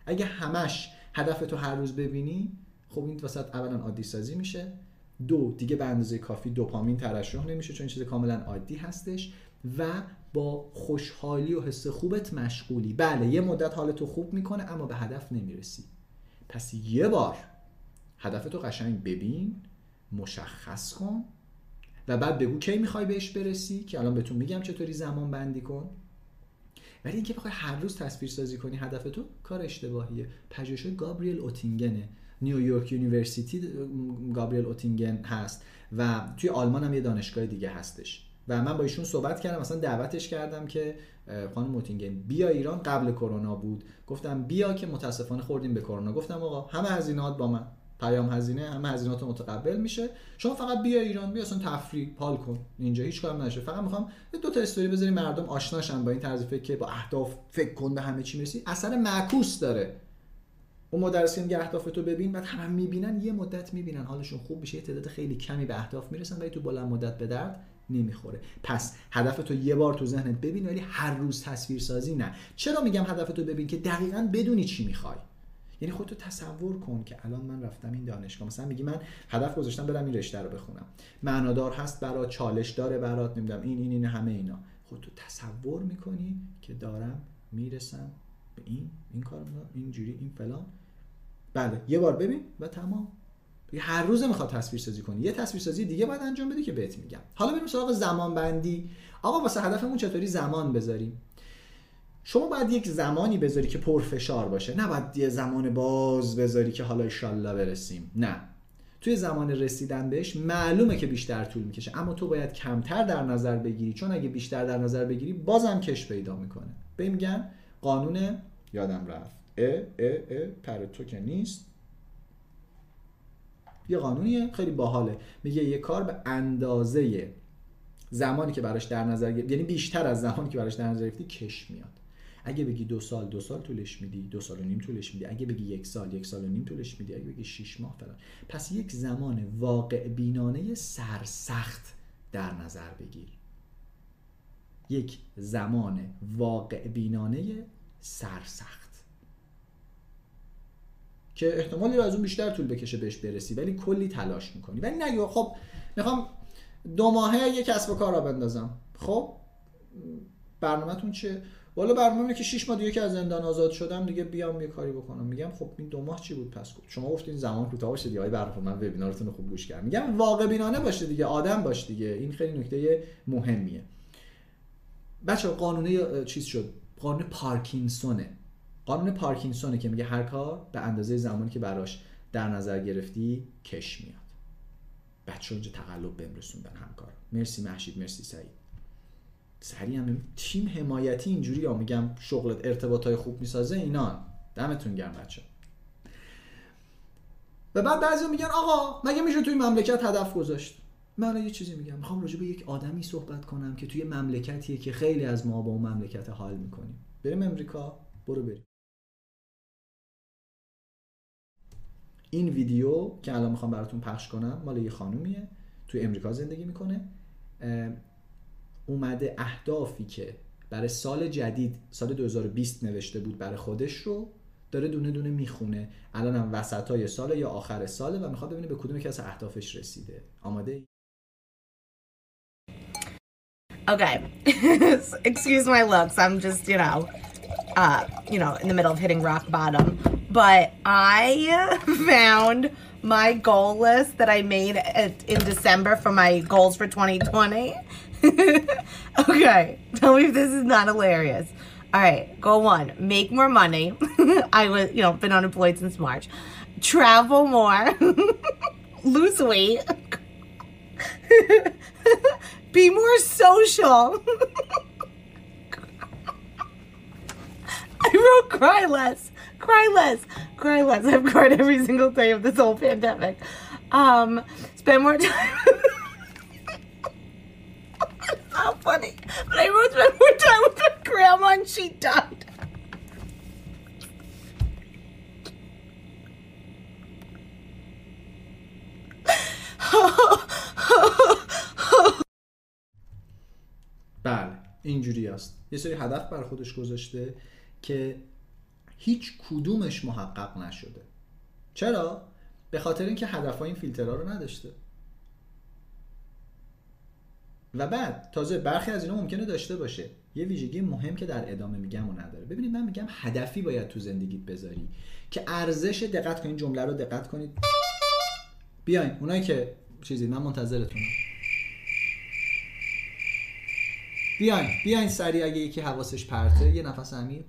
اگه همش هدف تو هر روز ببینی خب این وسط اولا عادی سازی میشه. دو دیگه به اندازه کافی دوپامین ترشح نمیشه چون این چیز کاملا عادی هستش و با خوشحالی و حس خوبت مشغولی. بله یه مدت حالتو خوب می‌کنه اما به هدف نمی‌رسی. پس یه بار هدفتو قشنگ ببین مشخص کن و بعد بگو کی می‌خوای بهش برسی که الان بهتون میگم چطوری زمان بندی کن. ولی اینکه بخوای هر روز تصویر سازی کنی هدف تو کار اشتباهیه. پژوهش گابریل اوتینگنه. New York University گابریل اوتینگن هست و توی آلمان هم یه دانشگاه دیگه هستش. و من با ایشون صحبت کردم مثلا دعوتش کردم که خانم اوتینگن بیا ایران قبل کرونا بود. گفتم بیا که متاسفانه خوردیم به کرونا. گفتم آقا همه هزینهات با من. پیام هزینه همه هزینهات متقبل میشه. شما فقط بیا ایران بیا اصلا تفریح پال کن. اینجا هیچ کار نشه. فقط می‌خوام دو تا استوری بذاری مردم آشناشن با این طرز فکر که با اهداف فکر کن به همه چی می‌رسی. اثر معکوس داره. اون مدرسی میگه اهداف تو ببین بعد همه می‌بینن یه مدت می‌بینن. حالشون خوب میشه تعداد خیلی کمی به اهداف می‌رسن ولی تو بلند مدت به درد نمی‌خوره. پس هدف تو یه بار تو ذهنت ببین ولی هر روز تصویر سازی نه. چرا میگم هدف تو ببین؟ که دقیقا بدونی چی می‌خوای. یعنی خودتو تصور کن که الان من رفتم این دانشگاه. مثلا میگی من هدف گذاشتم برم این رشته رو بخونم. معنادار هست برات چالش داره برات نمی‌دونم این این این همه اینا. خودتو تصور می‌کنی که دارم می‌رسم به این این کار اینجوری این فلان. بله یه بار ببین و تمام. هر روز می‌خواد تصویر سازی کنی. یه تصویر سازی دیگه باید انجام بدی که بهت میگم. حالا بریم سراغ زمان بندی آقا واسه هدفمون چطوری زمان بذاریم؟ شما باید یک زمانی بذاری که پرفشار باشه. نه باید یه زمان باز بذاری که حالا ایشالله برسیم. نه. توی زمان رسیدن بهش معلومه که بیشتر طول می‌کشه. اما تو باید کمتر در نظر بگیری. چون اگه بیشتر در نظر بگیری بازم کش پیدا می‌کنه. به میگن قانون یادم رفت. ا ا ا پر تو که نیست. یه قانونیه. خیلی باحاله. میگه یه کار به اندازه زمانی که براش در نظر گرفتی یعنی بیشتر از زمانی که براش در نظر گرفتی کش میاد. اگه بگی دو سال دو سال طولش میدی دو سال و نیم طولش میدی. اگه بگی یک سال یک سال و نیم طولش میدی. اگه بگی شیش ماه فلان. پس یک زمان واقع بینانه سرسخت در نظر بگیر. یک زمان واقع بینانه سرسخت. که احتمالی رو از اون بیشتر طول بکشه بهش برسی ولی کلی تلاش می‌کنی. ولی نگو خب می‌خوام دو ماهه یک کسب و کار را بندازم. خب برنامهتون چیه؟ والا برنامه که 6 ماه دیگه که از زندان آزاد شدم دیگه بیام یه کاری بکنم. میگم خب این دو ماه چی بود؟ پس گفت. شما گفتین زمان کوتاه باشه دیگه برنامه من وبینارتون رو خوب گوش کردم. میگم واقع بینانه باشه دیگه آدم باش دیگه. این خیلی نکته مهمیه. بچه قانون چیز شد؟ قانون پارکینسونه. قانون پارکینسونه که میگه هر کار به اندازه زمانی که براش در نظر گرفتی کش میاد. بچه اینجا تقلب بهم رسوندن همکار مرسی محشید مرسی سعید. سریع هم تیم حمایتی اینجوری ها میگم شغلت ارتباط های خوب می‌سازه اینا دمتون گرم بچه و بعد بعضی میگن آقا مگه میشه توی مملکت هدف گذاشت؟ من یه چیزی میگم. می‌خوام راجع به یک آدمی صحبت کنم که توی مملکتیه که خیلی از ما با اون مملکت حال می‌کنیم. بریم امریکا برو بریم. این ویدیو که الان می‌خوام براتون پخش کنم مال یه خانومیه توی امریکا زندگی می‌کنه. اومده اهدافی که برای سال جدید سال 2020 نوشته بود برای خودش رو داره دونه دونه می‌خونه الان هم وسط های سال یا آخر ساله و می‌خواد ببینه به کدوم یکی از اهدافش رسیده آماده Okay. Excuse my looks. I'm just, you know, uh, you know, in the middle of hitting rock bottom. But I found my goal list that I made in December for my goals for 2020. okay. Tell me if this is not hilarious. All right. Goal one, make more money. I was, you know, been unemployed since March. Travel more. Lose weight. Be more social. I wrote cry less, cry less, cry less. I've cried every single day of this whole pandemic. Um, spend more time. How funny. But I wrote spend more time with my grandma and she died. بله اینجوری است یه سری هدف بر خودش گذاشته که هیچ کدومش محقق نشده چرا؟ به خاطر اینکه هدف این فیلترها رو نداشته و بعد تازه برخی از اینا ممکنه داشته باشه. یه ویژگی مهم که در ادامه میگم و نداره. ببینید من میگم هدفی باید تو زندگیت بذاری که ارزش دقت کنید جمله رو دقت کنید. بیاین اونایی که چیزی من منتظرتونم. بیاین بیاین سریع اگه یکی حواسش پرته یه نفس عمیق.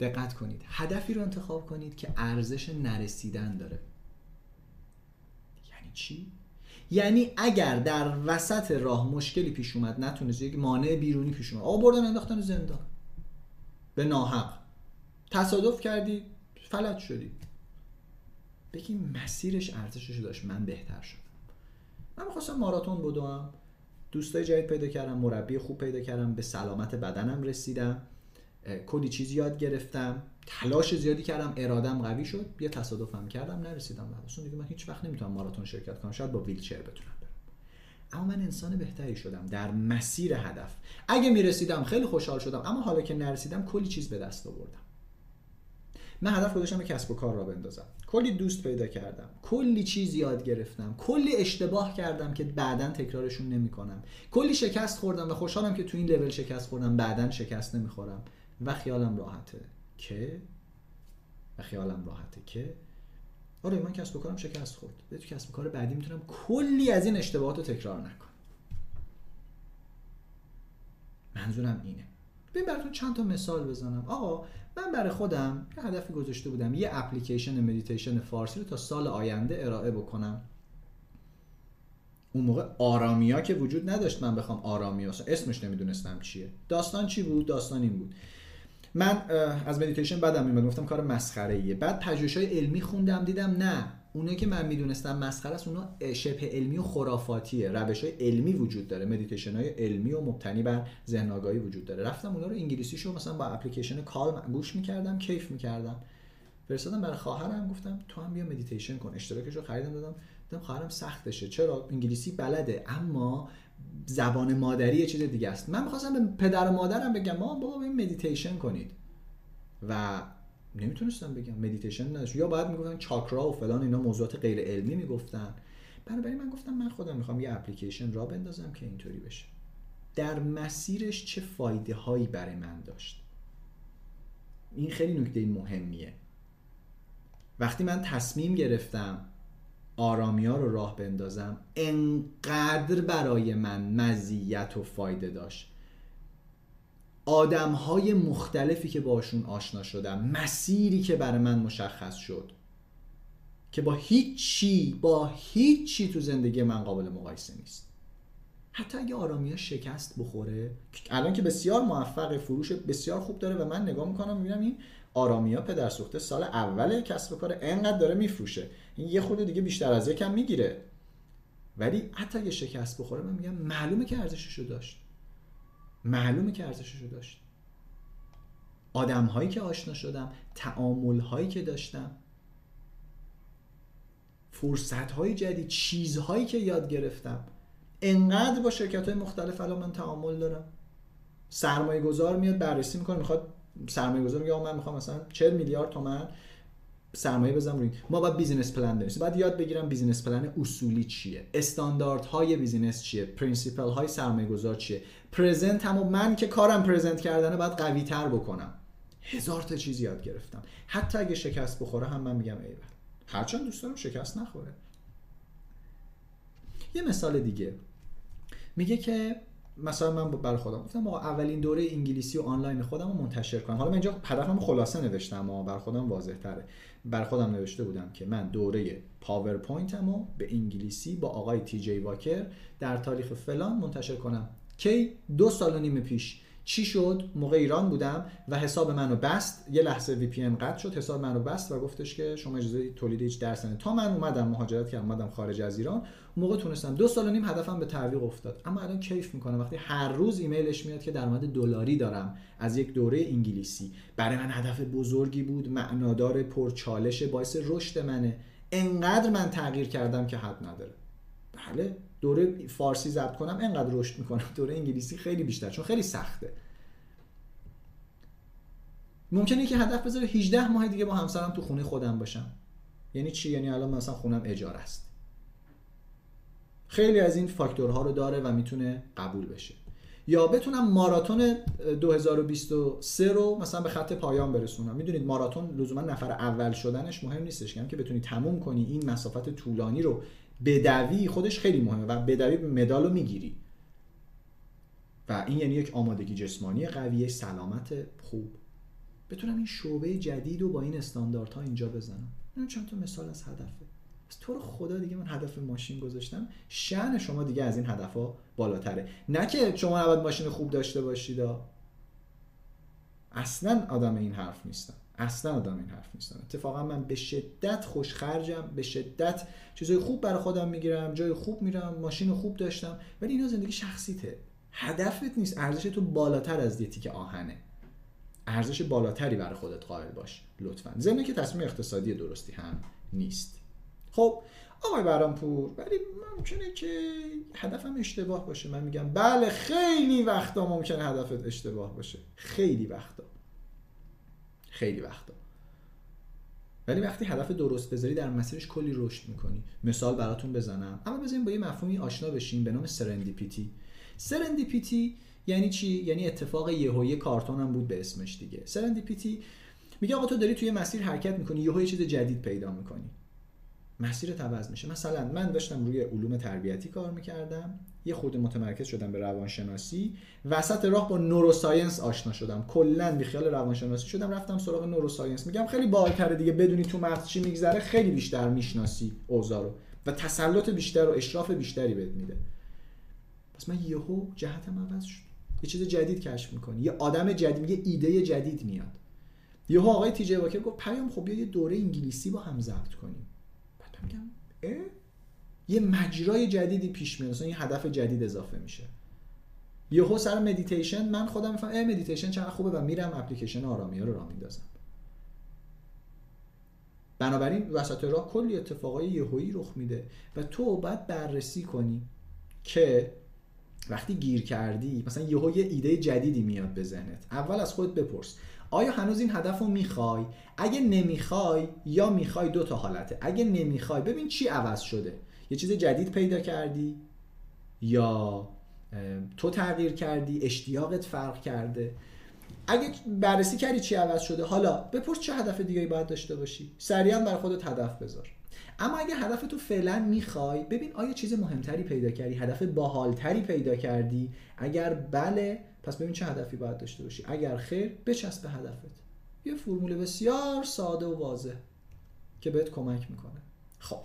دقت کنید. هدفی رو انتخاب کنید که ارزش نرسیدن داره. یعنی چی؟ یعنی اگر در وسط راه مشکلی پیش اومد نتونست یک مانع بیرونی پیش اومد. آقا بردن انداختن زندان. به ناحق. تصادف کردی فلج شدی. بگی مسیرش ارزشش داشت. من بهتر شدم. من می‌خواستم ماراتون بدوم. دوستای جدید پیدا کردم مربی خوب پیدا کردم به سلامت بدنم رسیدم. کلی چیز یاد گرفتم. تلاش زیادی کردم ارادم قوی شد. یه تصادفم کردم نرسیدم به دیگه من هیچ وقت نمی‌تونم ماراتون شرکت کنم. شاید با ویلچر بتونم برم. اما من انسان بهتری شدم. در مسیر هدف. اگه می‌رسیدم خیلی خوشحال شدم. اما حالا که نرسیدم کلی چیز به دست آوردم. من هدف گذاشتم کسب و کار را بندازم. کلی دوست پیدا کردم. کلی چیز یاد گرفتم. کلی اشتباه کردم که بعدا تکرارشون نمی‌کنم. کلی شکست خوردم و خوشحالم که تو این لول شکست خوردم. بعدا شکست نمی‌خورم. و خیالم راحته. که؟ و خیالم راحته. که؟ آره من کسب و کارم شکست خورد. به تو کسب و کار بعدی می‌تونم کلی از این اشتباهات رو تکرار نکنم. منظورم اینه. ببین براتون چند تا مثال بزنم. آقا من برای خودم یه هدفی گذاشته بودم. یه اپلیکیشن مدیتیشن فارسی رو تا سال آینده ارائه بکنم. اون موقع آرامیا که وجود نداشت من بخوام آرامیا اسمش نمی‌دونستم چیه. داستان چی بود؟ داستان این بود. من از مدیتیشن بدم میاد گفتم کار مسخره ایه بعد پژوهش‌های علمی خوندم دیدم نه. اونایی که من می‌دونستم مسخره است اونا شبه علمی و خرافاتیه. روش های علمی وجود داره. مدیتیشن های علمی و مبتنی بر ذهن آگاهی وجود داره. رفتم اونا رو انگلیسی شو مثلا با اپلیکیشن Calm گوش می‌کردم کیف می‌کردم. فرستادم برای خواهرم گفتم تو هم بیا مدیتیشن کن. اشتراکش رو خریدم دادم. دیدم خواهرم سختشه. چرا؟ انگلیسی بلده. اما زبان مادری یه چیز دیگه است. من می‌خواستم به پدر و مادرم بگم ما بابا این مدیتیشن کنید. و نمی‌تونستم بگم. مدیتیشن نداشت. یا باید می‌گفتن چاکرا و فلان اینا موضوعات غیر علمی می‌گفتن. بنابراین من گفتم من خودم می‌خوام یه اپلیکیشن راه بندازم که اینطوری بشه. در مسیرش چه فایده هایی برای من داشت؟ این خیلی نکته مهمیه. وقتی من تصمیم گرفتم آرامیا رو راه بندازم. انقدر برای من مزیت و فایده داشت. آدم های مختلفی که باشون آشنا شدم مسیری که برای من مشخص شد که با هیچی با هیچی تو زندگی من قابل مقایسه نیست. حتی اگه آرامیا شکست بخوره الان که بسیار موفق فروش بسیار خوب داره و من نگاه می‌کنم می‌بینم این آرامیا پدر سوخته سال اول کسب کار انقدر داره میفروشه. این یه خود دیگه بیشتر از یکم می‌گیره. ولی حتی اگه شکست بخوره من میگم معلومه که ارزششو داشت. معلومه که ارزششو داشت. آدم هایی که آشنا شدم تعامل هایی که داشتم فرصت های جدید چیزهایی که یاد گرفتم. انقدر با شرکت های مختلف الان من تعامل دارم. سرمایه گذار میاد بررسی می‌کنه می‌خواد سرمایه گذار میگه من می‌خوام مثلا 40 میلیارد تومن سرمایه بزنم روی. ما باید business plan داریم. باید یاد بگیرم business plan اصولی چیه؟ استانداردهای business چیه؟ principle های سرمایه گذار چیه؟ present هم و من که کارم present کردنه باید قوی تر بکنم. هزار تا چیز یاد گرفتم. حتی اگه شکست بخوره هم من میگم ایول هرچند دوست دارم شکست نخوره. یه مثال دیگه. میگه که مثلا من برای خودم گفتم آقا اولین دوره انگلیسی و آنلاین خودم رو منتشر کنم. حالا من اینجا هدفم خلاصه نوشتم اما برای خودم واضح تره بر خودم نوشته بودم که من دوره پاورپوینتم رو به انگلیسی با آقای تی جی واکر در تاریخ فلان منتشر کنم. کی دو سال و نیم پیش چی شد؟ موقع ایران بودم و حساب منو بست. یه لحظه VP قطع شد حساب منو بست و گفتش که شما اجازه تولید هیچ درس تا من اومدم مهاجرت کردم اومدم خارج از ایران. موقع تونستم. دو سال و نیم هدفم به تعویق افتاد. اما الان کیف می‌کنم. وقتی هر روز ایمیلش میاد که درآمد دلاری دارم. از یک دوره انگلیسی. برای من هدف بزرگی بود. معنادار پرچالش. باعث رشد منه. انقدر من تغییر کردم که حد نداره. بله دوره فارسی ضبط کنم انقدر رشد می‌کنم. دوره انگلیسی خیلی بیشتر چون خیلی سخته. ممکنه که هدف بذاره 18 ماه دیگه با همسرم تو خونه خودم باشم. یعنی چی؟ یعنی الان مثلا خونم اجاره است. خیلی از این فاکتورها رو داره و می‌تونه قبول بشه. یا بتونم ماراتون 2023 رو مثلا به خط پایان برسونم. می‌دونید ماراتون لزوما نفر اول شدنش مهم نیستش. که بتونی تموم کنی این مسافت طولانی رو بدوی خودش خیلی مهمه و بدوی مدال رو می‌گیری. و این یعنی یک آمادگی جسمانی قویه سلامت خوب. بتونم این شعبه جدید رو با این استانداردها اینجا بزنم. این چند تا مثال از هدفه. از تو رو خدا دیگه من هدف ماشین گذاشتم. شأن شما دیگه از این هدف ها بالاتره. نه که شما نباید ماشین خوب داشته باشید. اصلا آدم این حرف نیستم اصلا آدم این حرف نیستم اتفاقا من به شدت خوشخرجم به شدت چیزای خوب برای خودم می‌گیرم جای خوب میرم ماشین خوب داشتم. ولی اینا زندگی شخصیته. هدفت نیست. ارزش تو بالاتر از دیتی که آهنه. ارزش بالاتری برای خودت قائل باش لطفا. ضمن که تصمیم اقتصادی درستی هم نیست. خب آقای برامپور ولی ممکنه که هدفم اشتباه باشه. من میگم بله خیلی وقتا ممکنه هدفت اشتباه باشه. خیلی وقتا. خیلی وقتا. ولی وقتی هدف درست بذاری در مسیرش کلی رشد می‌کنی. مثال براتون بزنم. اما بزنیم با یه مفهومی آشنا بشیم به نام سرندیپیتی. serendipity یعنی چی؟ یعنی اتفاق یهویی کارتون هم بود به اسمش دیگه. serendipity میگه آقا تو داری توی مسیر حرکت می‌کنی یهو یه چیز جدید پیدا می‌کنی. مسیر عوض میشه. مثلا من داشتم روی علوم تربیتی کار می‌کردم یه خود متمرکز شدم به روانشناسی وسط راه با neuroscience آشنا شدم. کلا بی خیال روانشناسی شدم رفتم سراغ neuroscience. میگم خیلی باحالتره دیگه بدونی تو مغز چی میگذره خیلی بیشتر می‌شناسی اوضاع رو و تسلط بیشتر و اشراف بیشتری بهت میده. پس من یهو جهتم عوض شد. یه چیز جدید کشف می‌کنی. یه آدم جدید یه ایده جدید میاد. یهو آقای تی جی واکر گفت پیام خب بیا یه دوره انگلیسی با هم ضبط کنیم؟ یه مجرای جدیدی پیش میاد. مثلا یه هدف جدید اضافه میشه. یهو سر مدیتیشن من خودم می‌فهمم اه مدیتیشن چقدر خوبه و میرم اپلیکیشن آرامی رو راه میندازم. بنابراین وسط راه کلی اتفاقای یهویی رخ میده و تو باید بررسی کنی که وقتی گیر کردی مثلا یهو یه ایده جدیدی میاد به ذهنت. اول از خودت بپرس. آیا هنوز این هدف رو می‌خوای؟ اگه نمی‌خوای یا می‌خوای دو تا حالته. اگه نمی‌خوای ببین چی عوض شده. یه چیز جدید پیدا کردی یا تو تغییر کردی اشتیاقت فرق کرده. اگه بررسی کردی چی عوض شده حالا بپرس چه هدف دیگه باید داشته باشی. سریعا بر خودت هدف بذار. اما اگه هدف تو فعلا می‌خوای ببین آیا چیز مهمتری پیدا کردی؟ هدف باحالتری پیدا کردی؟ اگر بله پس ببین چه هدفی باید داشته باشی. اگر خیر بچسب به هدفت. یه فرمول بسیار ساده و واضح که بهت کمک می‌کنه. خب.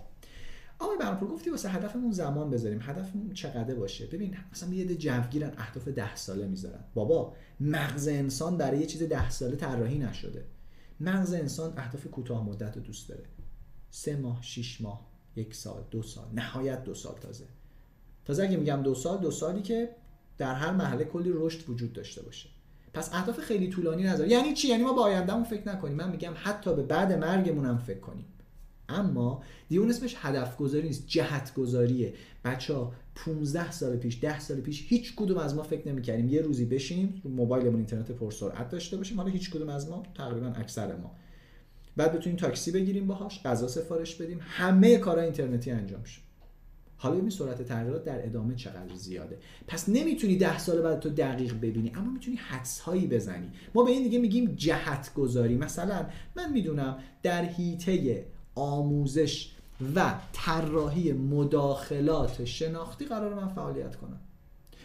آقای برنپور گفتی واسه هدفمون زمان بذاریم. هدفمون چقدر باشه؟ ببین مثلا یه ده جوگیرن اهداف ده ساله می‌ذارن. بابا مغز انسان برای یه چیز ده ساله طراحی نشده. مغز انسان اهداف کوتاه مدت رو دوست داره. سه ماه شیش ماه یک سال دو سال. نهایت دو سال تازه. تازه اگه میگم دو سال دو سالی که در هر محله کلی رشد وجود داشته باشه. پس اهداف خیلی طولانی نذار یعنی چی؟ یعنی ما با آیندهمون فکر نکنیم. من میگم حتی به بعد مرگمون هم فکر کنیم. اما دیگه اسمش هدف گذاری نیست جهت گذاریه بچه ها 15 سال پیش 10 سال پیش هیچ کدوم از ما فکر نمی‌کردیم یه روزی بشیم رو موبایلمون اینترنت پرسرعت داشته باشیم. حالا هیچ کدوم از ما تقریبا اکثر ما. بعد بتونیم تاکسی بگیریم باهاش غذا سفارش بدیم. همه کارا اینترنتی انجام شه حالا ببین سرعت تغییرات در ادامه چقدر زیاده. پس نمی‌تونی ده سال بعد تو دقیق ببینی اما می‌تونی حدس هایی بزنی. ما به این دیگه میگیم جهت گذاری مثلا من می‌دونم در هیته آموزش و طراحی مداخلات شناختی قرار من فعالیت کنم.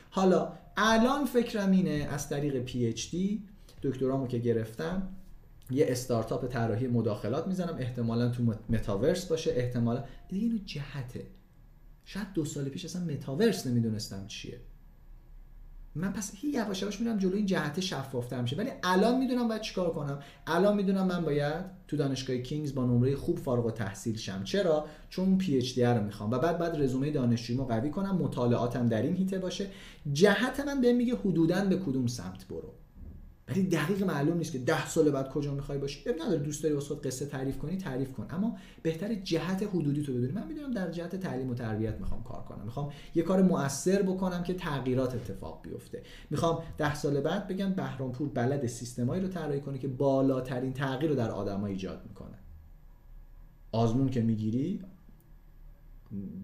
حالا الان فکرم اینه از طریق پی اچ دی دکترامو که گرفتم یه استارتاپ طراحی مداخلات می‌زنم. احتمالا تو متاورس باشه احتمالا دیگه اینو جهته. شاید دو سال پیش اصلا متاورس نمی‌دونستم چیه. من پس هی یواش یواش میرم جلو این جهت شفافتر میشه. ولی الان می‌دونم باید چیکار کنم. الان می‌دونم من باید تو دانشگاه کینگز با نمره خوب فارغ التحصیل شم. چرا؟ چون PhD رو می‌خوام. و بعد بعد رزومه دانشجوییمو قوی کنم. مطالعاتم در این حیطه باشه. جهت من بهم میگه حدودا به کدوم سمت برو. ولی دقیق معلوم نیست که ده سال بعد کجا می‌خوای باشی. اب نداره دوست داری واسه قصه تعریف کنی تعریف کن. اما بهتر جهت حدودی تو بدونی. من می‌دونم در جهت تعلیم و تربیت می‌خوام کار کنم. می‌خوام یه کار مؤثر بکنم که تغییرات اتفاق بیفته. می‌خوام ده سال بعد بگم بهرامپور بلد سیستمایی رو طراحی کنه که بالاترین تغییر رو در آدما ایجاد می‌کنه. آزمون که می‌گیری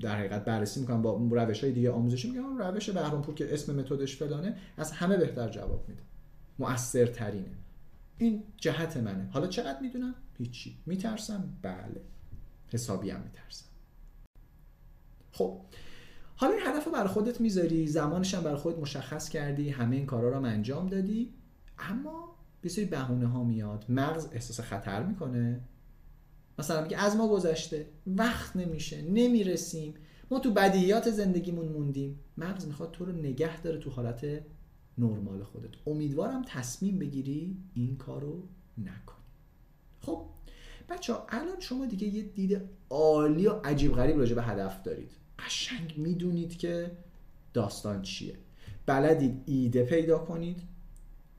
در حقیقت بررسی می‌کنم با روش های دیگه آموزشی میگم روش بهرامپور که اسم متدش فلانه از همه بهتر جواب میده. مؤثرترینه. این جهت منه. حالا چقدر می‌دونم؟ هیچی. میترسم؟ بله. حسابی هم میترسم. خب. حالا این هدف رو برای خودت می‌ذاری زمانش هم برای خودت مشخص کردی همه این کارا رو هم انجام دادی. اما سری بهونه ها میاد. مغز احساس خطر می‌کنه. مثلا میگه از ما گذشته. وقت نمیشه. نمی‌رسیم. ما تو بدیهیات زندگیمون موندیم. مغز می‌خواد تو رو نگه داره تو حالت نرمال خودت. امیدوارم تصمیم بگیری این کارو نکنی. خب بچه ها الان شما دیگه یه دید عالی و عجیب غریب راجع به هدف دارید. قشنگ می‌دونید که داستان چیه. بلدید ایده پیدا کنید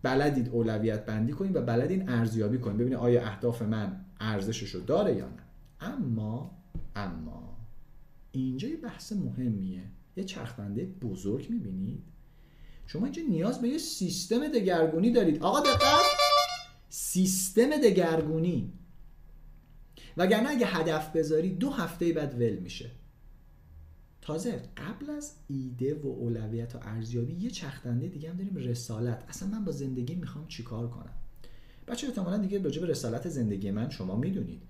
بلدید اولویت بندی کنید و بلدید ارزیابی کنید. ببینید آیا اهداف من ارزششو داره یا نه. اما اما اینجا یه بحث مهمیه. یه چرخنده بزرگ می‌بینید. شما اینجا نیاز به یه سیستم دگرگونی دارید. آقا دقت. سیستم دگرگونی. وگرنه اگه هدف بذاری دو هفته بعد ول میشه. تازه قبل از ایده و اولویت و ارزیابی یه چختنده دیگه هم داریم رسالت. اصلا من با زندگی می‌خوام چیکار کنم؟ بچه احتمالا دیگه راجع به رسالت زندگی من شما می‌دونید.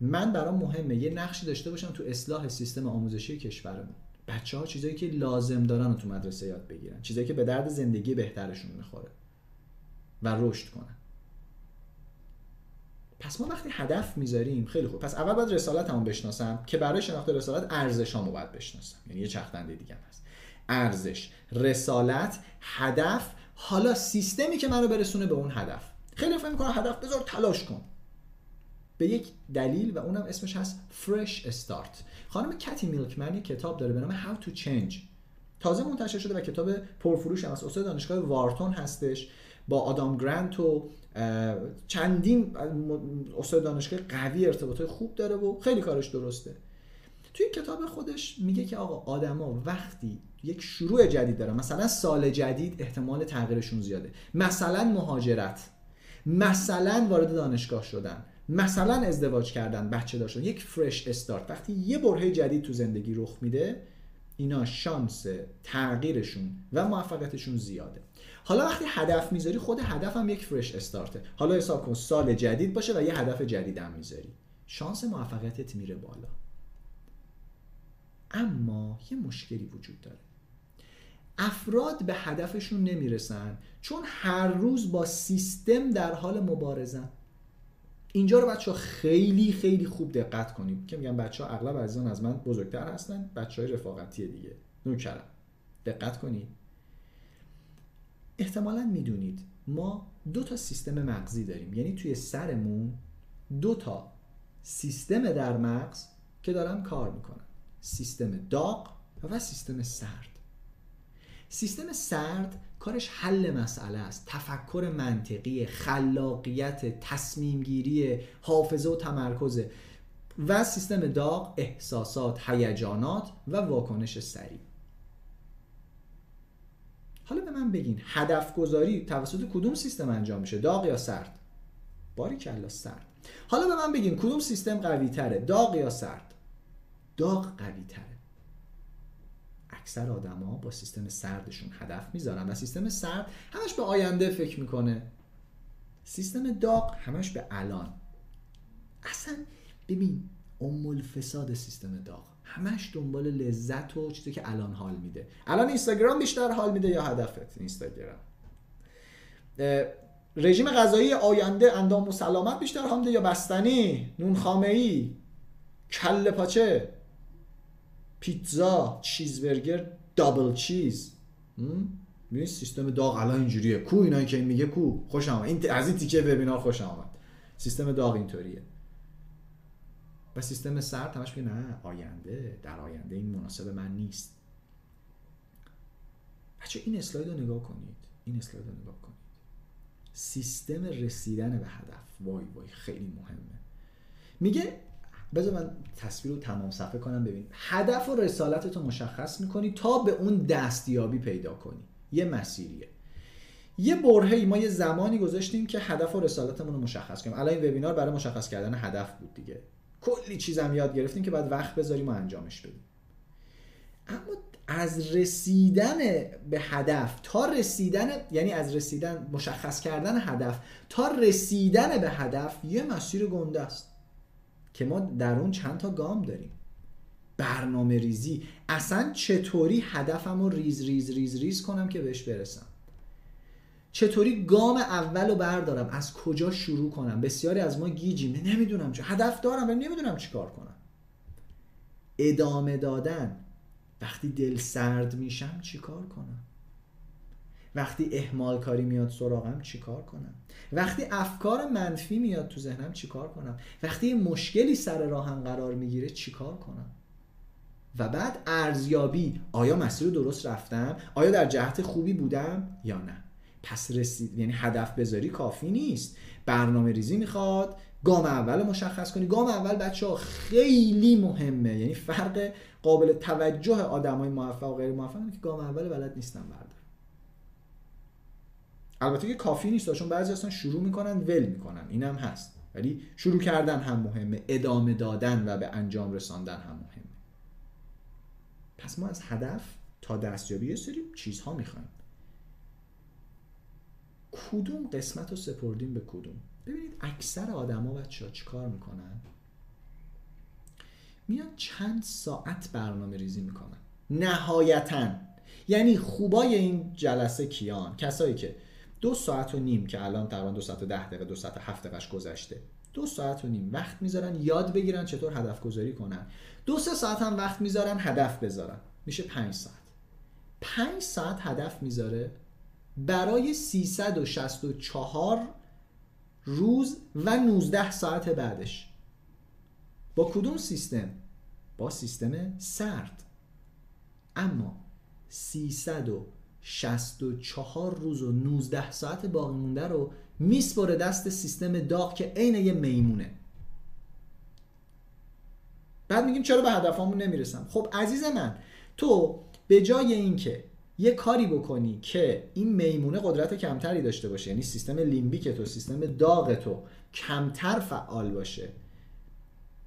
من برام مهمه یه نقشی داشته باشم تو اصلاح سیستم آموزشی کشورمون. بچه ها چیزایی که لازم دارن رو تو مدرسه یاد بگیرن. چیزایی که به درد زندگی بهترشون می‌خوره. و رشد کنن. پس ما وقتی هدف می‌ذاریم خیلی خوب. پس اول باید رسالت همون بشناسم که برای شناخت رسالت ارزش همو باید بشناسم. یعنی یه چختنده دیگه هست. ارزش رسالت هدف حالا سیستمی که منو برسونه به اون هدف. خیلی فکر می‌کنم هدف بذار تلاش کن. به یک دلیل و اونم اسمش هست فرش استارت. خانم کتی میلکمن کتاب داره به نام How to Change. تازه منتشر شده و کتاب پرفروش هم از استاد دانشگاه وارتون هستش. با آدام گرانت و چندین استاد دانشگاه قوی ارتباط خوب داره و خیلی کارش درسته. توی کتاب خودش میگه که آقا آدما وقتی یک شروع جدید دارن مثلا سال جدید احتمال تغییرشون زیاده. مثلا مهاجرت. مثلا وارد دانشگاه شدن. مثلا ازدواج کردن بچه داشتن. یک فرش استارت وقتی یه برهه جدید تو زندگی رخ میده اینا شانس تغییرشون و موفقیتشون زیاده. حالا وقتی هدف می‌ذاری خود هدف هم یک فرش استارته حالا حساب کن سال جدید باشه و یه هدف جدید هم می‌ذاری. شانس موفقیتت میره بالا. اما یه مشکلی وجود داره. افراد به هدفشون نمی‌رسن چون هر روز با سیستم در حال مبارزن. اینجا رو بچه ها خیلی خیلی خوب دقت کنید که میگم بچه ها اغلب عزیزان از من بزرگتر هستن بچه های رفاقتی دیگه. نوکرم. دقت کنید. احتمالا می‌دونید ما دو تا سیستم مغزی داریم. یعنی توی سرمون دو تا سیستم در مغز که دارن کار می‌کنن. سیستم داغ و سیستم سرد. سیستم سرد کارش حل مسئله است. تفکر منطقی خلاقیت تصمیم گیری حافظه و تمرکزه و سیستم داغ احساسات هیجانات و واکنش سریع. حالا به من بگین هدف گذاری توسط کدوم سیستم انجام میشه؟ داغ یا سرد؟ باری کلا سرد. حالا به من بگین کدوم سیستم قوی تره؟ داغ یا سرد؟ داغ قوی تره. اکثر آدما با سیستم سردشون هدف می‌ذارن و سیستم سرد همش به آینده فکر می‌کنه. سیستم داغ همش به الان. اصلا ببین ام الفساد سیستم داغ. همش دنبال لذت و چیزی که الان حال میده. الان اینستاگرام بیشتر حال میده یا هدفت؟ اینستاگرام. رژیم غذایی آینده اندام و سلامت بیشتر حال میده یا بستنی؟ نون خامه ای کله پاچه؟ پیتزا چیزبرگر دابل چیز. می‌بینی سیستم داغ الان اینجوریه. کو اینایی که این میگه کو؟ خوش آمد. این از این تیکه وبینار خوش آمد. سیستم داغ اینطوریه. و سیستم سرد همش میگه نه آینده. در آینده این مناسب من نیست. بچه این اسلاید رو نگاه کنید. این اسلاید رو نگاه کنید. سیستم رسیدن به هدف. وای وای خیلی مهمه. میگه بذار من تصویر رو تمام صفحه کنم ببین هدف و رسالت رو مشخص می‌کنی تا به اون دستیابی پیدا کنی. یه مسیریه. یه برهه‌ای ما یه زمانی گذاشتیم که هدف و رسالتمون رو مشخص کنیم. الان این وبینار برای مشخص کردن هدف بود دیگه. کلی چیزم یاد گرفتیم که باید وقت بذاریم و انجامش بدیم. اما از رسیدن به هدف تا رسیدن یعنی از رسیدن مشخص کردن هدف تا رسیدن به هدف یه مسیر گنده است. که ما در اون چند تا گام داریم. برنامه ریزی. اصلا چطوری هدفم رو ریز ریز ریز ریز کنم که بهش برسم؟ چطوری گام اول رو بردارم؟ از کجا شروع کنم؟ بسیاری از ما گیجیم. نمی‌دونم چه. هدف دارم ولی نمی‌دونم چیکار کنم. ادامه دادن. وقتی دل سرد میشم چیکار کنم؟ وقتی اهمال کاری میاد سراغم چیکار کنم؟ وقتی افکار منفی میاد تو ذهنم چیکار کنم؟ وقتی مشکلی سر راهم قرار می‌گیره چیکار کنم؟ و بعد ارزیابی آیا مسیر درست رفتم؟ آیا در جهت خوبی بودم یا نه؟ پس رسید یعنی هدف بذاری کافی نیست. برنامه ریزی می‌خواد گام اول مشخص کنی. گام اول بچه ها خیلی مهمه. یعنی فرق قابل توجه آدم های موفق و غیر موفق که گام اول بلد نیستن البته که کافی نیست چون بعضی اصلا شروع می‌کنن ول می‌کنن اینم هست. ولی شروع کردن هم مهمه ادامه دادن و به انجام رساندن هم مهمه. پس ما از هدف تا دستیابی یه سری چیزها می‌خوایم. کدوم قسمت رو سپردیم به کدوم؟ ببینید اکثر آدما بچه ها چیکار می‌کنن؟ میان چند ساعت برنامه ریزی می‌کنن. نهایتا. یعنی خوبای این جلسه کیان؟ کسایی که دو ساعت و نیم که الان تقریبا دو ساعت و ده دقیقه دو ساعت و هفت دقیقش گذشته. دو ساعت و نیم. وقت می‌ذارن یاد بگیرن چطور هدف گذاری کنن. دو سه ساعت هم وقت می‌ذارن هدف بذارن. میشه پنج ساعت. پنج ساعت هدف می‌ذاره برای 364 روز و 19 ساعت بعدش. با کدوم سیستم؟ با سیستم سرد. اما 364 روز و 19 ساعت باقی مونده رو میسپره دست سیستم داغ که عین یه میمونه. بعد میگیم چرا به هدفمون نمی‌رسم؟ خب عزیز من تو به جای اینکه یه کاری بکنی که این میمونه قدرت کمتری داشته باشه یعنی سیستم لیمبیک تو سیستم داغ تو کمتر فعال باشه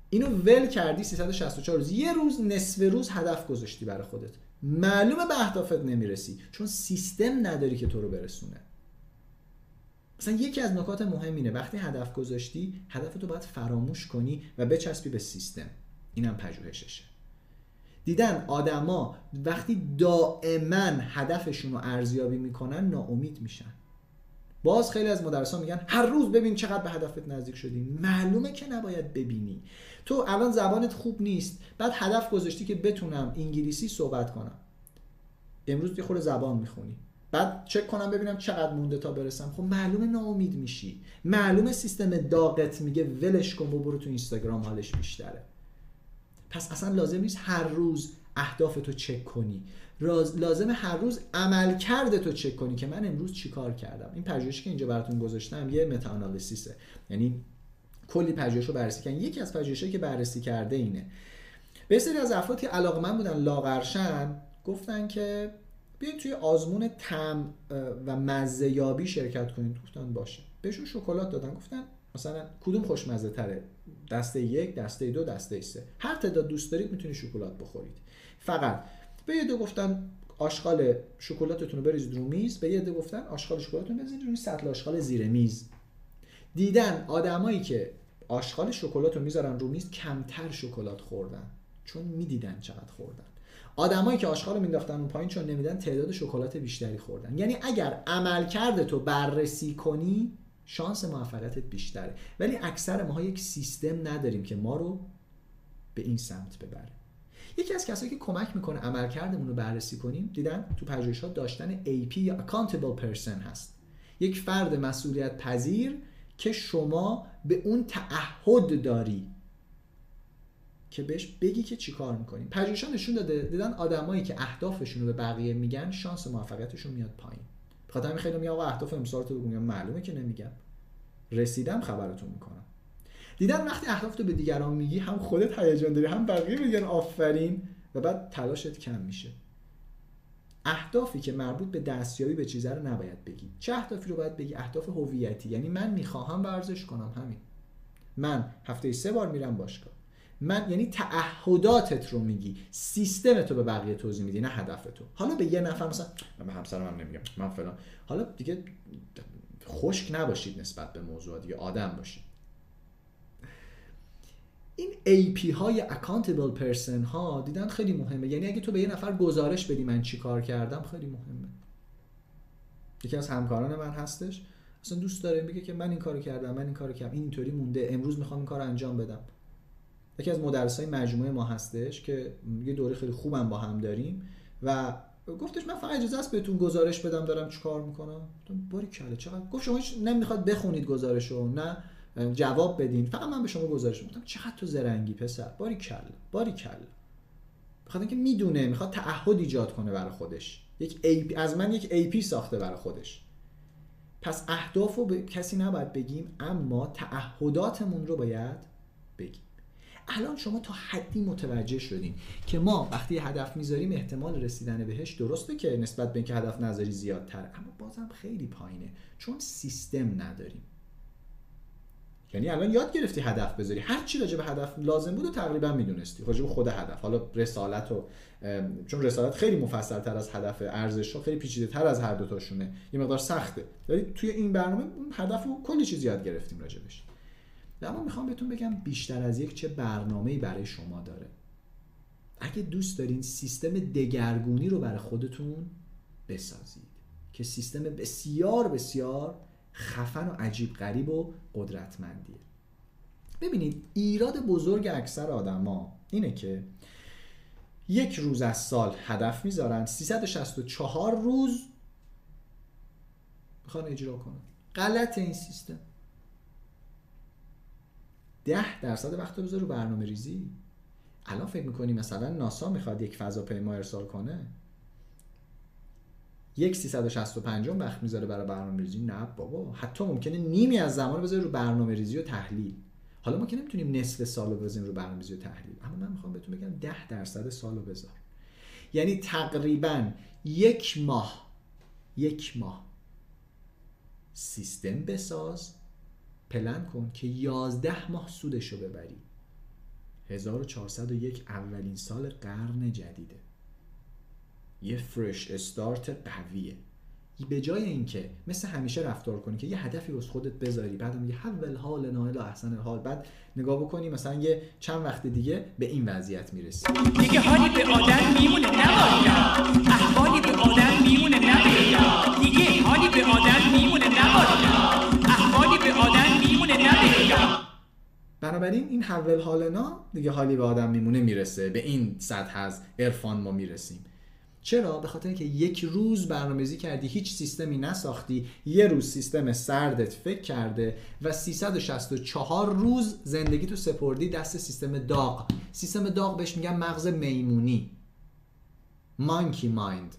اینو ول کردی 364 روز. یه روز نصف روز هدف گذاشتی برای خودت. معلومه به اهدافت نمی‌رسی چون سیستم نداری که تو رو برسونه. مثلا یکی از نکات مهم اینه وقتی هدف گذاشتی هدفتو باید فراموش کنی و بچسبی به سیستم. اینم پژوهششه. دیدن آدما وقتی دائما هدفشون رو ارزیابی می‌کنن ناامید میشن. باز خیلی از مدرسان میگن هر روز ببین چقدر به هدفت نزدیک شدی. معلومه که نباید ببینی. تو الان زبانت خوب نیست. بعد هدف گذاشتی که بتونم انگلیسی صحبت کنم. امروز یه خورده زبان می‌خونی. بعد چک کنم ببینم چقدر مونده تا برسم. خب معلومه ناامید میشی. معلومه سیستم داغت میگه ولش کن برو تو اینستاگرام حالش بیشتره. پس اصلا لازم نیست هر روز اهدافتو چک کنی. لازم هر روز عمل کرده تو چک کنی که من امروز چیکار کردم. این پژوهشی که اینجا براتون گذاشتم یه متا یعنی کلی پژوهش رو بررسی کردن. یکی از پژوهشایی که بررسی کرده اینه. به سری از افراد که علاقمند بودن لاغرشن گفتن که بیاین توی آزمون تم و مزه یابی شرکت کنید گفتن باشه. بهشون شکلات دادن. گفتن مثلا کدوم خوشمزه تره؟ دسته یک دسته دو دسته سه. هر تعداد دوست دارید می‌تونید شکلات بخورید. فقط به یه دو گفتن آشغال شکلاتتون رو بریزید رو میز به یه دو گفتن آشغال شکلاتتون بزنید روی سطل آشغال زیر میز. دیدن آدمایی که آشغال شکلات رو می‌ذارن رو میز کمتر شکلات خوردن. چون می‌دیدن چقدر خوردن. آدمایی که آشغال رو مینداختن اون پایین چون نمیدن تعداد شکلات بیشتری خوردن. یعنی اگر عملکرد تو بررسی کنی شانس موفقیتت بیشتره. ولی اکثر ماها یک سیستم نداریم که ما رو به این سمت ببره. یکی از کسایی که کمک می‌کنه عملکردمون رو بررسی کنیم دیدن تو پژوهش ها داشتن AP یا accountable person هست. یک فرد مسئولیت پذیر که شما به اون تعهد داری. که بهش بگی که چیکار می‌کنیم پژوهش نشون داده دیدن آدمایی که اهدافشون رو به بقیه میگن شانس موفقیتشون میاد پایین. بخاطر همین خیلی میگم اهداف امسال تو بگم معلومه که نمیگم. رسیدم خبرتون می‌کنم. دیدن وقتی اهداف تو به دیگران میگی هم خودت هیجان داری هم بقیه میگن آفرین و بعد تلاشت کم میشه. اهدافی که مربوط به دستیابی به چیزا رو نباید بگی. چه اهدافی رو باید بگی؟ اهداف هویتی. یعنی من می‌خواهم ورزش کنم همین. من هفته سه بار میرم باشگاه. من یعنی تعهداتت رو میگی. سیستم تو به بقیه توضیح میدی نه هدف تو. حالا به یه نفر مثلا من به همسرم هم نمیگم من فلان. حالا دیگه خشک نباشید نسبت به موضوع دیگه آدم باشید. این AP های accountable person ها دیدن خیلی مهمه. یعنی اگه تو به یه نفر گزارش بدی من چی کار کردم خیلی مهمه. یکی از همکاران من هستش. اصلا دوست داره میگه که من این کارو کردم من این کارو کردم. این اینطوری مونده. امروز می‌خوام این کارو انجام بدم. یکی از مدرسای مجموعه ما هستش که یه دوره خیلی خوبم با هم داریم و گفتش من فقط اجازه است بهتون گزارش بدم دارم چیکار می‌کنم؟ باری کله چقدر؟ گفت شما نمی‌خواد بخونید گزارشو نه. جواب بدین. فقط من به شما گزارش میدم. چقدر تو زرنگی پسر؟ باری کل باری کل بخاطر اینکه می‌دونه می‌خواد تعهد ایجاد کنه برای خودش. یک AP از من یک AP ساخته برای خودش. پس اهداف رو به کسی نباید بگیم اما تعهداتمون رو باید بگیم. الان شما تا حدی متوجه شدین که ما وقتی هدف می‌ذاریم احتمال رسیدن بهش درسته که نسبت به اینکه هدف نظری زیادتر اما بازم خیلی پایینه. چون سیستم نداریم. یعنی الان یاد گرفتی هدف بذاری. هر چی راجع به هدف لازم بود و تقریبا می‌دونستی. راجع به خود هدف. حالا رسالت و چون رسالت خیلی مفصل تر از هدف ارزش ها خیلی پیچیده تر از هر دوتاشونه یه مقدار سخته. ولی توی این برنامه هدف و کلی چیز یاد گرفتیم راجبش اما می‌خوام بهتون بگم بیشتر از یک چه برنامه‌ای برای شما داره. اگه دوست دارین سیستم دگرگونی رو برای خودتون بسازید که سیستم بسیار بسیار خفن و عجیب غریب و قدرتمندیه ببینید ایراد بزرگ اکثر آدما اینه که یک روز از سال هدف می‌ذارن 364 روز می‌خوان اجرا کنن. غلط این سیستم. ده درصد وقت رو بذار رو برنامه ریزی الان فکر می‌کنی مثلا ناسا می‌خواد یک فضاپیما ارسال کنه؟ یک 365 وقت می‌ذاره برای برنامه ریزی. نه بابا حتی ممکنه نیمی از زمان بذاره رو برنامه ریزی و تحلیل. حالا ما که نمی‌تونیم نصف سال رو بزنیم رو برنامه ریزی و تحلیل. اما من می‌خوام بهتون بگم 10 درصد سال رو بذار. یعنی تقریبا یک ماه یک ماه سیستم بساز پلن کن که 11 ماه سودش رو ببری 1401 اولین سال قرن جدیده. یه فرش استارت قویه. به جای اینکه مثل همیشه رفتار کنی که یه هدفی واسه خودت بذاری بعد میگه حول حال نایل احسن الحال بعد نگاه بکنی مثلا یه چند وقت دیگه به این وضعیت می‌رسی. دیگه حالی به آدم میمونه نباید. احوالی به آدم میمونه نباید. دیگه حالی به آدم میمونه نباید. احوالی به آدم میمونه نباید. بنابراین این حول حالنا دیگه حالی به آدم میمونه می‌رسه. به این سطح از عرفان ما می‌رسیم. چرا؟ به خاطر اینکه یک روز برنامه‌ریزی کردی هیچ سیستمی نساختی یه روز سیستم سردت فکر کرده و 364 روز زندگی تو سپردی دست سیستم داغ. سیستم داغ بهش میگن مغز میمونی. مانکی مایند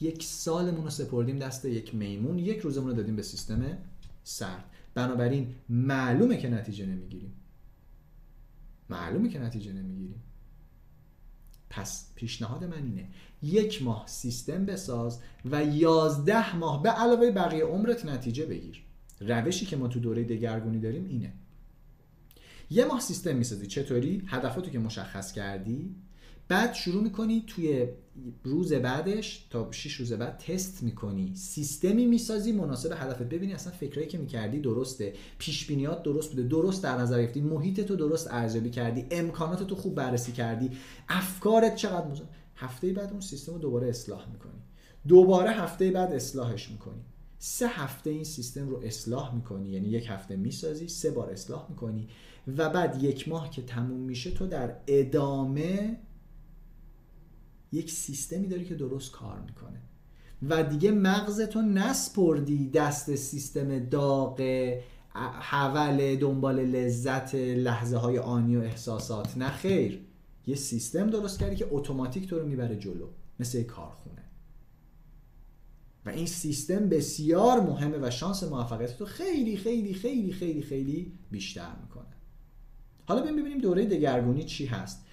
یک سالمون رو سپردیم دست یک میمون یک روزمون رو دادیم به سیستم سرد. بنابراین معلومه که نتیجه نمی‌گیریم. معلومه که نتیجه نمی‌گیریم. پس پیشنهاد من اینه. یک ماه سیستم بساز و یازده ماه به علاوه بقیه عمرت نتیجه بگیر. روشی که ما تو دوره دگرگونی داریم اینه. یه ماه سیستم می‌سازی. چطوری؟ هدفاتو که مشخص کردی؟ بعد شروع می‌کنی توی روز بعدش تا 6 روز بعد تست می‌کنی. سیستمی می‌سازی مناسب هدفت ببینی. اصلا فکرایی که می‌کردی درسته. پیش بینیات درست بوده. درست در نظر گرفتی. محیط تو درست ارزیابی کردی. امکانات تو خوب بررسی کردی. افکارت چقدر مزا هفته بعد اون سیستم رو دوباره اصلاح می‌کنی. دوباره هفته بعد اصلاحش می‌کنی. سه هفته این سیستم رو اصلاح می‌کنی. یعنی یک هفته می‌سازی سه بار اصلاح می‌کنی و بعد یک ماه که تموم میشه تو در ادامه یک سیستمی داری که درست کار می‌کنه. و دیگه مغزتو نسپردی دست سیستم داغ حول دنبال لذت لحظه های آنی و احساسات. نه خیر. یه سیستم درست کردی که اتوماتیک تو رو می‌بره جلو. مثل یک کارخونه. و این سیستم بسیار مهمه و شانس موفقیت تو خیلی خیلی خیلی خیلی خیلی بیشتر می‌کنه. حالا ببینیم دوره دگرگونی چی هست.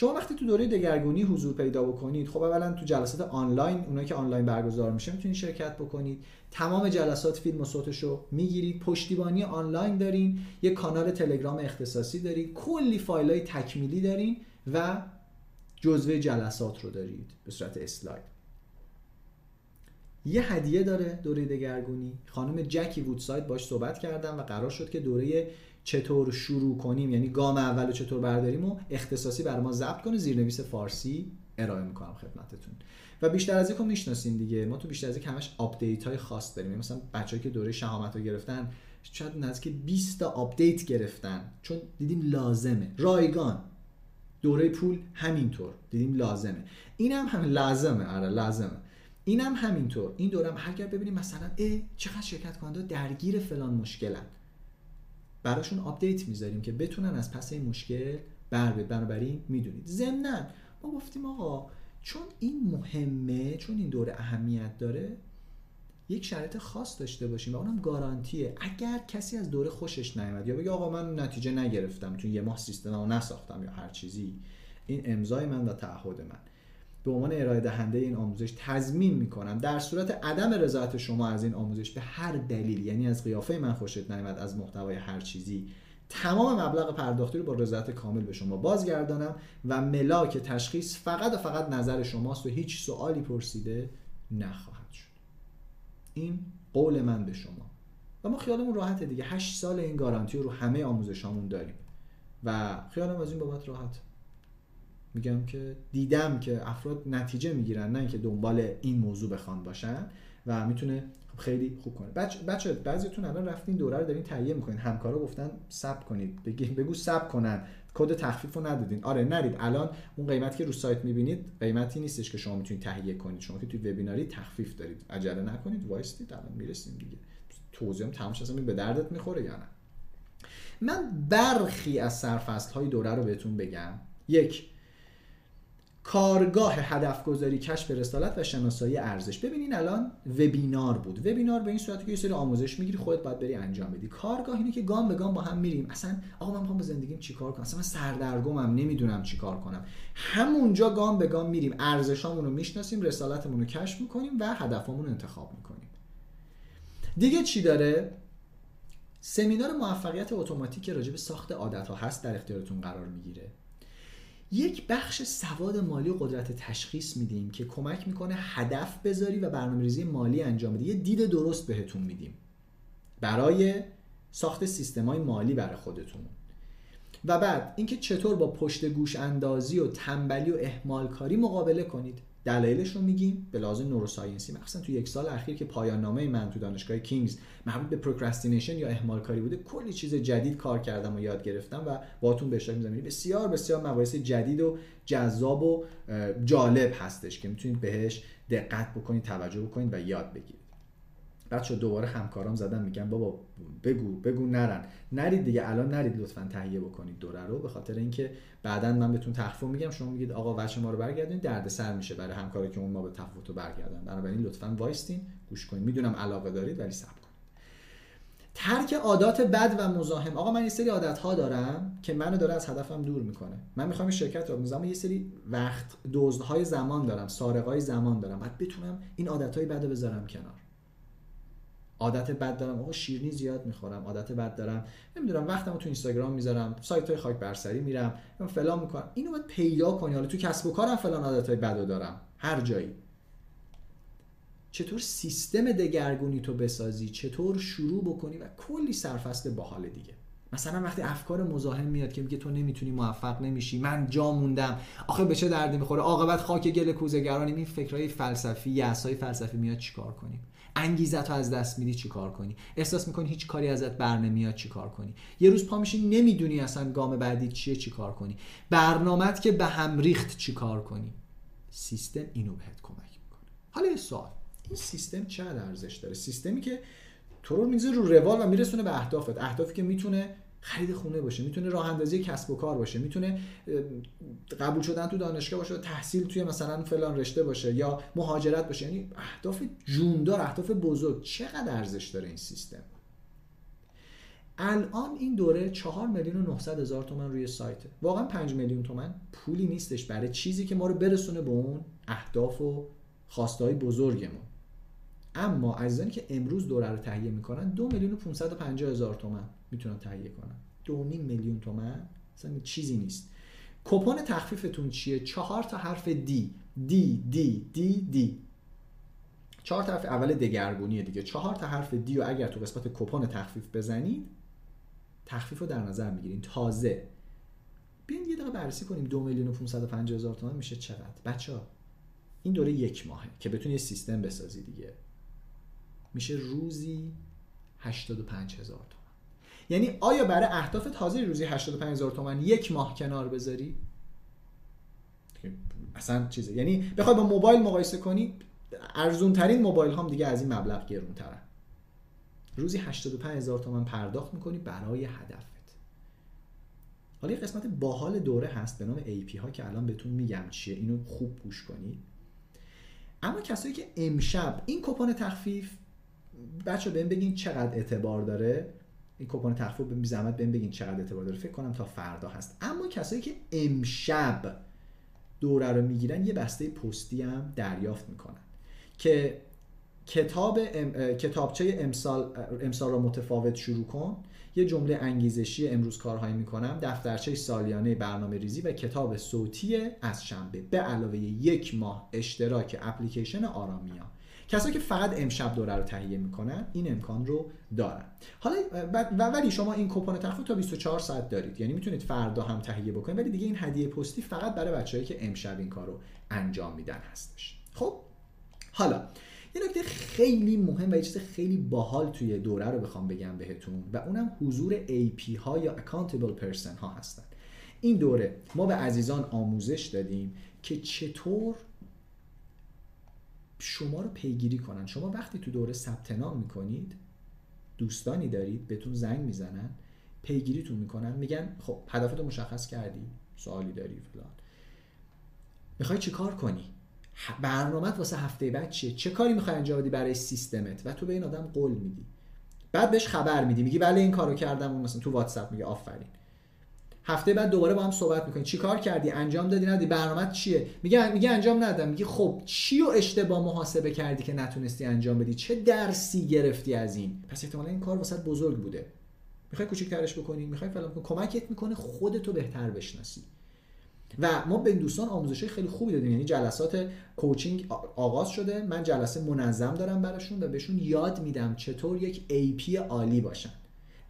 شما وقتی تو دوره دگرگونی حضور پیدا بکنید خب اولا تو جلسات آنلاین اونایی که آنلاین برگزار میشه می‌تونید شرکت بکنید. تمام جلسات فیلم و صوتش می‌گیرید. پشتیبانی آنلاین دارین. یه کانال تلگرام اختصاصی دارید کلی فایل های تکمیلی دارین و جزوه جلسات رو دارید به صورت اسلاید. یه هدیه داره دوره دگرگونی. خانم جکی وودساید باش صحبت کردم و قرار شد که دوره چطور شروع کنیم یعنی گام اول رو چطور برداریم و اختصاصی بر ما ضبط کنه زیرنویس فارسی ارائه می‌کنم خدمتتون. و بیشتر از یک رو می‌شناسیم دیگه. ما تو بیشتر از یک همش update های خاص داریم. یعنی مثلا بچه‌هایی که دوره شهامت رو گرفتن شاید نزدیک 20 تا update گرفتن. چون دیدیم لازمه. رایگان. دوره پول همینطور. دیدیم لازمه. اینم هم, هم لازمه. آره لازمه. اینم هم همینطور. این دورم اگر ببینیم مثلا ا چقدر شرکت کننده درگیر فلان مشکلن. براشون update می‌ذاریم که بتونن از پس این مشکل بر بیان بنابراین می‌دونید. ضمنا ما گفتیم آقا چون این مهمه چون این دوره اهمیت داره یک شرط خاص داشته باشیم و اونم گارانتیه. اگر کسی از دوره خوشش نیامد یا بگه آقا من نتیجه نگرفتم چون یه ماه سیستم رو نساختم یا هر چیزی این امضای من و تعهد من. به عنوان ارائه دهنده این آموزش تضمین می‌کنم. در صورت عدم رضایت شما از این آموزش به هر دلیل یعنی از قیافه من خوشت نیامد از محتوای هر چیزی تمام مبلغ پرداختی رو با رضایت کامل به شما بازگردانم و ملاک تشخیص فقط و فقط نظر شماست و هیچ سوالی پرسیده نخواهد شد. این قول من به شما. و ما خیالمون راحته دیگه. 8 سال این گارانتی رو همه آموزشامون داریم. و خیالم از این بابت راحت. میگم که دیدم که افراد نتیجه می‌گیرن نه اینکه دنبال این موضوع بخوان باشن و می‌تونه خیلی خوب کنه. بچه بچه بعضیتون الان رفتین دوره رو دارین تهیه می‌کنین. همکارا گفتن ساب کنید. بگو ساب کنن. کد تخفیف رو ندادین. آره نرید. الان اون قیمتی که رو سایت می‌بینید قیمتی نیستش که شما می‌تونید تهیه کنید. شما که توی وبیناری تخفیف دارید. عجله نکنید. وایستید الان می‌رسیم دیگه. توضیحم تمام شد. به دردت می‌خوره یا نه؟ من برخی از سرفصل های دوره رو بهتون بگم. یک کارگاه هدف گذاری کشف رسالت و شناسایی ارزش. ببینین الان وبینار بود. وبینار به این صورتی که یه سری آموزش می‌گیری خودت باید بری انجام بدی. کارگاه اینه که گام به گام با هم میریم. اصلا آقا من می‌خوام با زندگیم چیکار کنم؟ اصلا من سردرگمم نمی‌دونم چیکار کنم. همونجا گام به گام میریم. ارزشامون رو می‌شناسیم رسالتمون رو کشف می‌کنیم و هدفمون رو انتخاب می‌کنیم. دیگه چی داره؟ سمینار موفقیت اتوماتیک راجع به ساخت عادت ها هست در اختیارتون قرار می‌گیره. یک بخش سواد مالی و قدرت تشخیص میدیم که کمک می‌کنه هدف بذاری و برنامه‌ریزی مالی انجام بدی. یه دید درست بهتون میدیم. برای ساخت سیستمای مالی برای خودتون. و بعد اینکه چطور با پشت گوش اندازی و تنبلی و اهمال کاری مقابله کنید. دلایلش رو میگیم به لحاظ neuroscience ی. مخصوصا تو یک سال اخیر که پایان نامه من تو دانشگاه کینگز مربوط به procrastination یا اهمال کاری بوده کلی چیز جدید کار کردم و یاد گرفتم و باهاتون به اشتراک می‌ذارم. یعنی بسیار بسیار مباحث جدید و جذاب و جالب هستش که می‌تونید بهش دقت بکنید توجه بکنید و یاد بگیرید. بچه دوباره همکارام زدن میگن بابا بگو بگو نرن. نرید دیگه الان نرید لطفا تهیه بکنید دوره رو به خاطر اینکه بعدا من بهتون تخفیف میگم شما میگید آقا وجه ما رو برگردونید درد سر میشه برای همکاری که اون ما به تفاوت رو برگردن. بنابراین لطفا وایستین گوش کنید می‌دونم علاقه دارید ولی صبر کنید ترک عادات بد و مزاحم. آقا من یه سری عادت ها دارم که منو داره از هدفم دور می‌کنه. من می‌خوام این شرکت رو بزنم یه سری وقت دزدهای زمان دارم سارقای زمان دارم. بعد بتونم این عادت های بد بذارم کنار. عادت بد دارم. آقا شیرینی زیاد می‌خورم عادت بد دارم. نمی‌دونم وقتمو تو اینستاگرام می‌ذارم سایت های خاک برسری میرم فلان می‌کنم. اینو باید پیدا کنی. حالا تو کسب و کارم فلان عادت های بد دارم. هر جایی. چطور سیستم دگرگونی تو بسازی؟ چطور شروع بکنی؟ و کلی سرفصل باحال دیگه. مثلا وقتی افکار مزاحم میاد که میگه تو نمی‌تونی موفق نمیشی من جا موندم. آخه به چه دردی می‌خوره؟ عاقبت خاک گل کوزگرانیم این فکرهای فلسفی یأسای فلسفی میاد چیکار کنیم؟ انگیزت رو از دست میدی چیکار کنی؟ احساس می‌کنی هیچ کاری ازت بر نمیاد چیکار کنی؟ یه روز پا میشی نمی‌دونی اصلا گام بعدی چیه چیکار کنی؟ برنامت که به هم ریخت چیکار کنی؟ سیستم اینو بهت کمک می‌کنه. حالا یه سوال. این سیستم چقدر ارزش داره؟ سیستمی که تو رو می‌ذاره رو روال و میرسونه به اهدافت. اهدافی که می‌تونه خرید خونه باشه می‌تونه راه اندازی کسب و کار باشه می‌تونه قبول شدن تو دانشگاه باشه تحصیل توی مثلا فلان رشته باشه یا مهاجرت باشه. یعنی اهداف جوندار اهداف بزرگ. چقدر ارزش داره این سیستم؟ الان این دوره 4 میلیون و 900 هزار تومن روی سایته. واقعا 5 میلیون تومن پولی نیستش برای چیزی که ما رو برسونه به اون اهداف و خواسته های بزرگمون. اما عزیزانی که امروز دوره رو تهیه می‌کنن دو میلیون و 550 هزار تومن می‌تونن تهیه کنن. دو نیم میلیون تومن اصلا چیزی نیست. کپون تخفیفتون چیه؟ چهار تا حرف دی دی دی دی دی چهار تا حرف اول دگرگونیه دیگه. چهار تا حرف دی و اگر تو قسمت کپون تخفیف بزنید تخفیف رو در نظر می‌گیرین. تازه. بیاین یه دقیقه بررسی کنیم دو میلیون و 550 هزار تومن میشه چقدر. بچه ها این دوره یک ماهه که بتونی یه سیستم بسازی دیگه. میشه روزی 85 هزار تومن. یعنی آیا برای اهداف تازه روزی 85 هزار تومن یک ماه کنار بذاری؟ اصلا چیزه. یعنی بخوای با موبایل مقایسه کنی ارزون ترین موبایل هم دیگه از این مبلغ گرون ترن روزی 85 هزار تومن پرداخت می‌کنی برای هدفت. حالا یه قسمت باحال دوره هست به نام AP ها که الان بهتون میگم چیه اینو خوب گوش کنید اما کسایی که امشب این کپون تخفیف بچه بهم بگین چقدر اعتبار داره. این کپون تخفیف به زحمت بهم بگین چقدر اعتبار داره. فکر کنم تا فردا هست. اما کسایی که امشب دوره رو می‌گیرن یه بسته پستی هم دریافت می‌کنن که کتاب ام... کتابچه امسال امسال رو متفاوت شروع کن. یه جمله انگیزشی امروز کارهایی می‌کنم. دفترچه سالیانه برنامه ریزی و کتاب صوتی از شنبه. به علاوه یک ماه اشتراک اپلیکیشن آرامیا کسایی که فقط امشب دوره رو تهیه می‌کنن این امکان رو دارن. حالا و ولی شما این کپون تخفیف تا 24 ساعت دارید. یعنی می‌تونید فردا هم تهیه بکنید ولی دیگه این هدیه پستی فقط برای بچه‌ای که امشب این کار رو انجام میدن هستش. خب؟ حالا یه نکته خیلی مهم و یه چیز خیلی باحال توی دوره رو بخوام بگم بهتون و اونم حضور AP ها یا accountable person ها هستن. این دوره ما به عزیزان آموزش دادیم که چطور شما رو پیگیری کنن. شما وقتی تو دوره ثبت نام می‌کنید دوستانی دارید بهتون زنگ می‌زنن پیگیریتون می‌کنن میگن خب هدفتو مشخص کردی سوالی داری فلان. می‌خوای چیکار کنی؟ برنامت واسه هفته بعد چیه؟ چه کاری می‌خوای انجام بدی برای سیستمت؟ و تو به این آدم قول میدی. بعد بهش خبر میدی میگی بله این کارو کردم. اون مثلا تو واتساپ میگه آفرین. هفته بعد دوباره با هم صحبت می‌کنی چی کار کردی؟ انجام دادی؟ ندی برنامه چیه؟ میگه میگه انجام ندادم. میگه خب چی رو اشتباه محاسبه کردی که نتونستی انجام بدی؟ چه درسی گرفتی از این؟ پس احتمالا این کار واسه بزرگ بوده. می‌خوای کوچیک‌ترش بکنی؟ می‌خوای فلان کنی کمکت می‌کنه خودتو بهتر بشناسی. و ما به دوستان آموزش خیلی خوبی دادیم. یعنی جلسات کوچینگ آغاز شده. من جلسه منظم دارم براشون و بهشون یاد میدم چطور یک AP عالی باشن.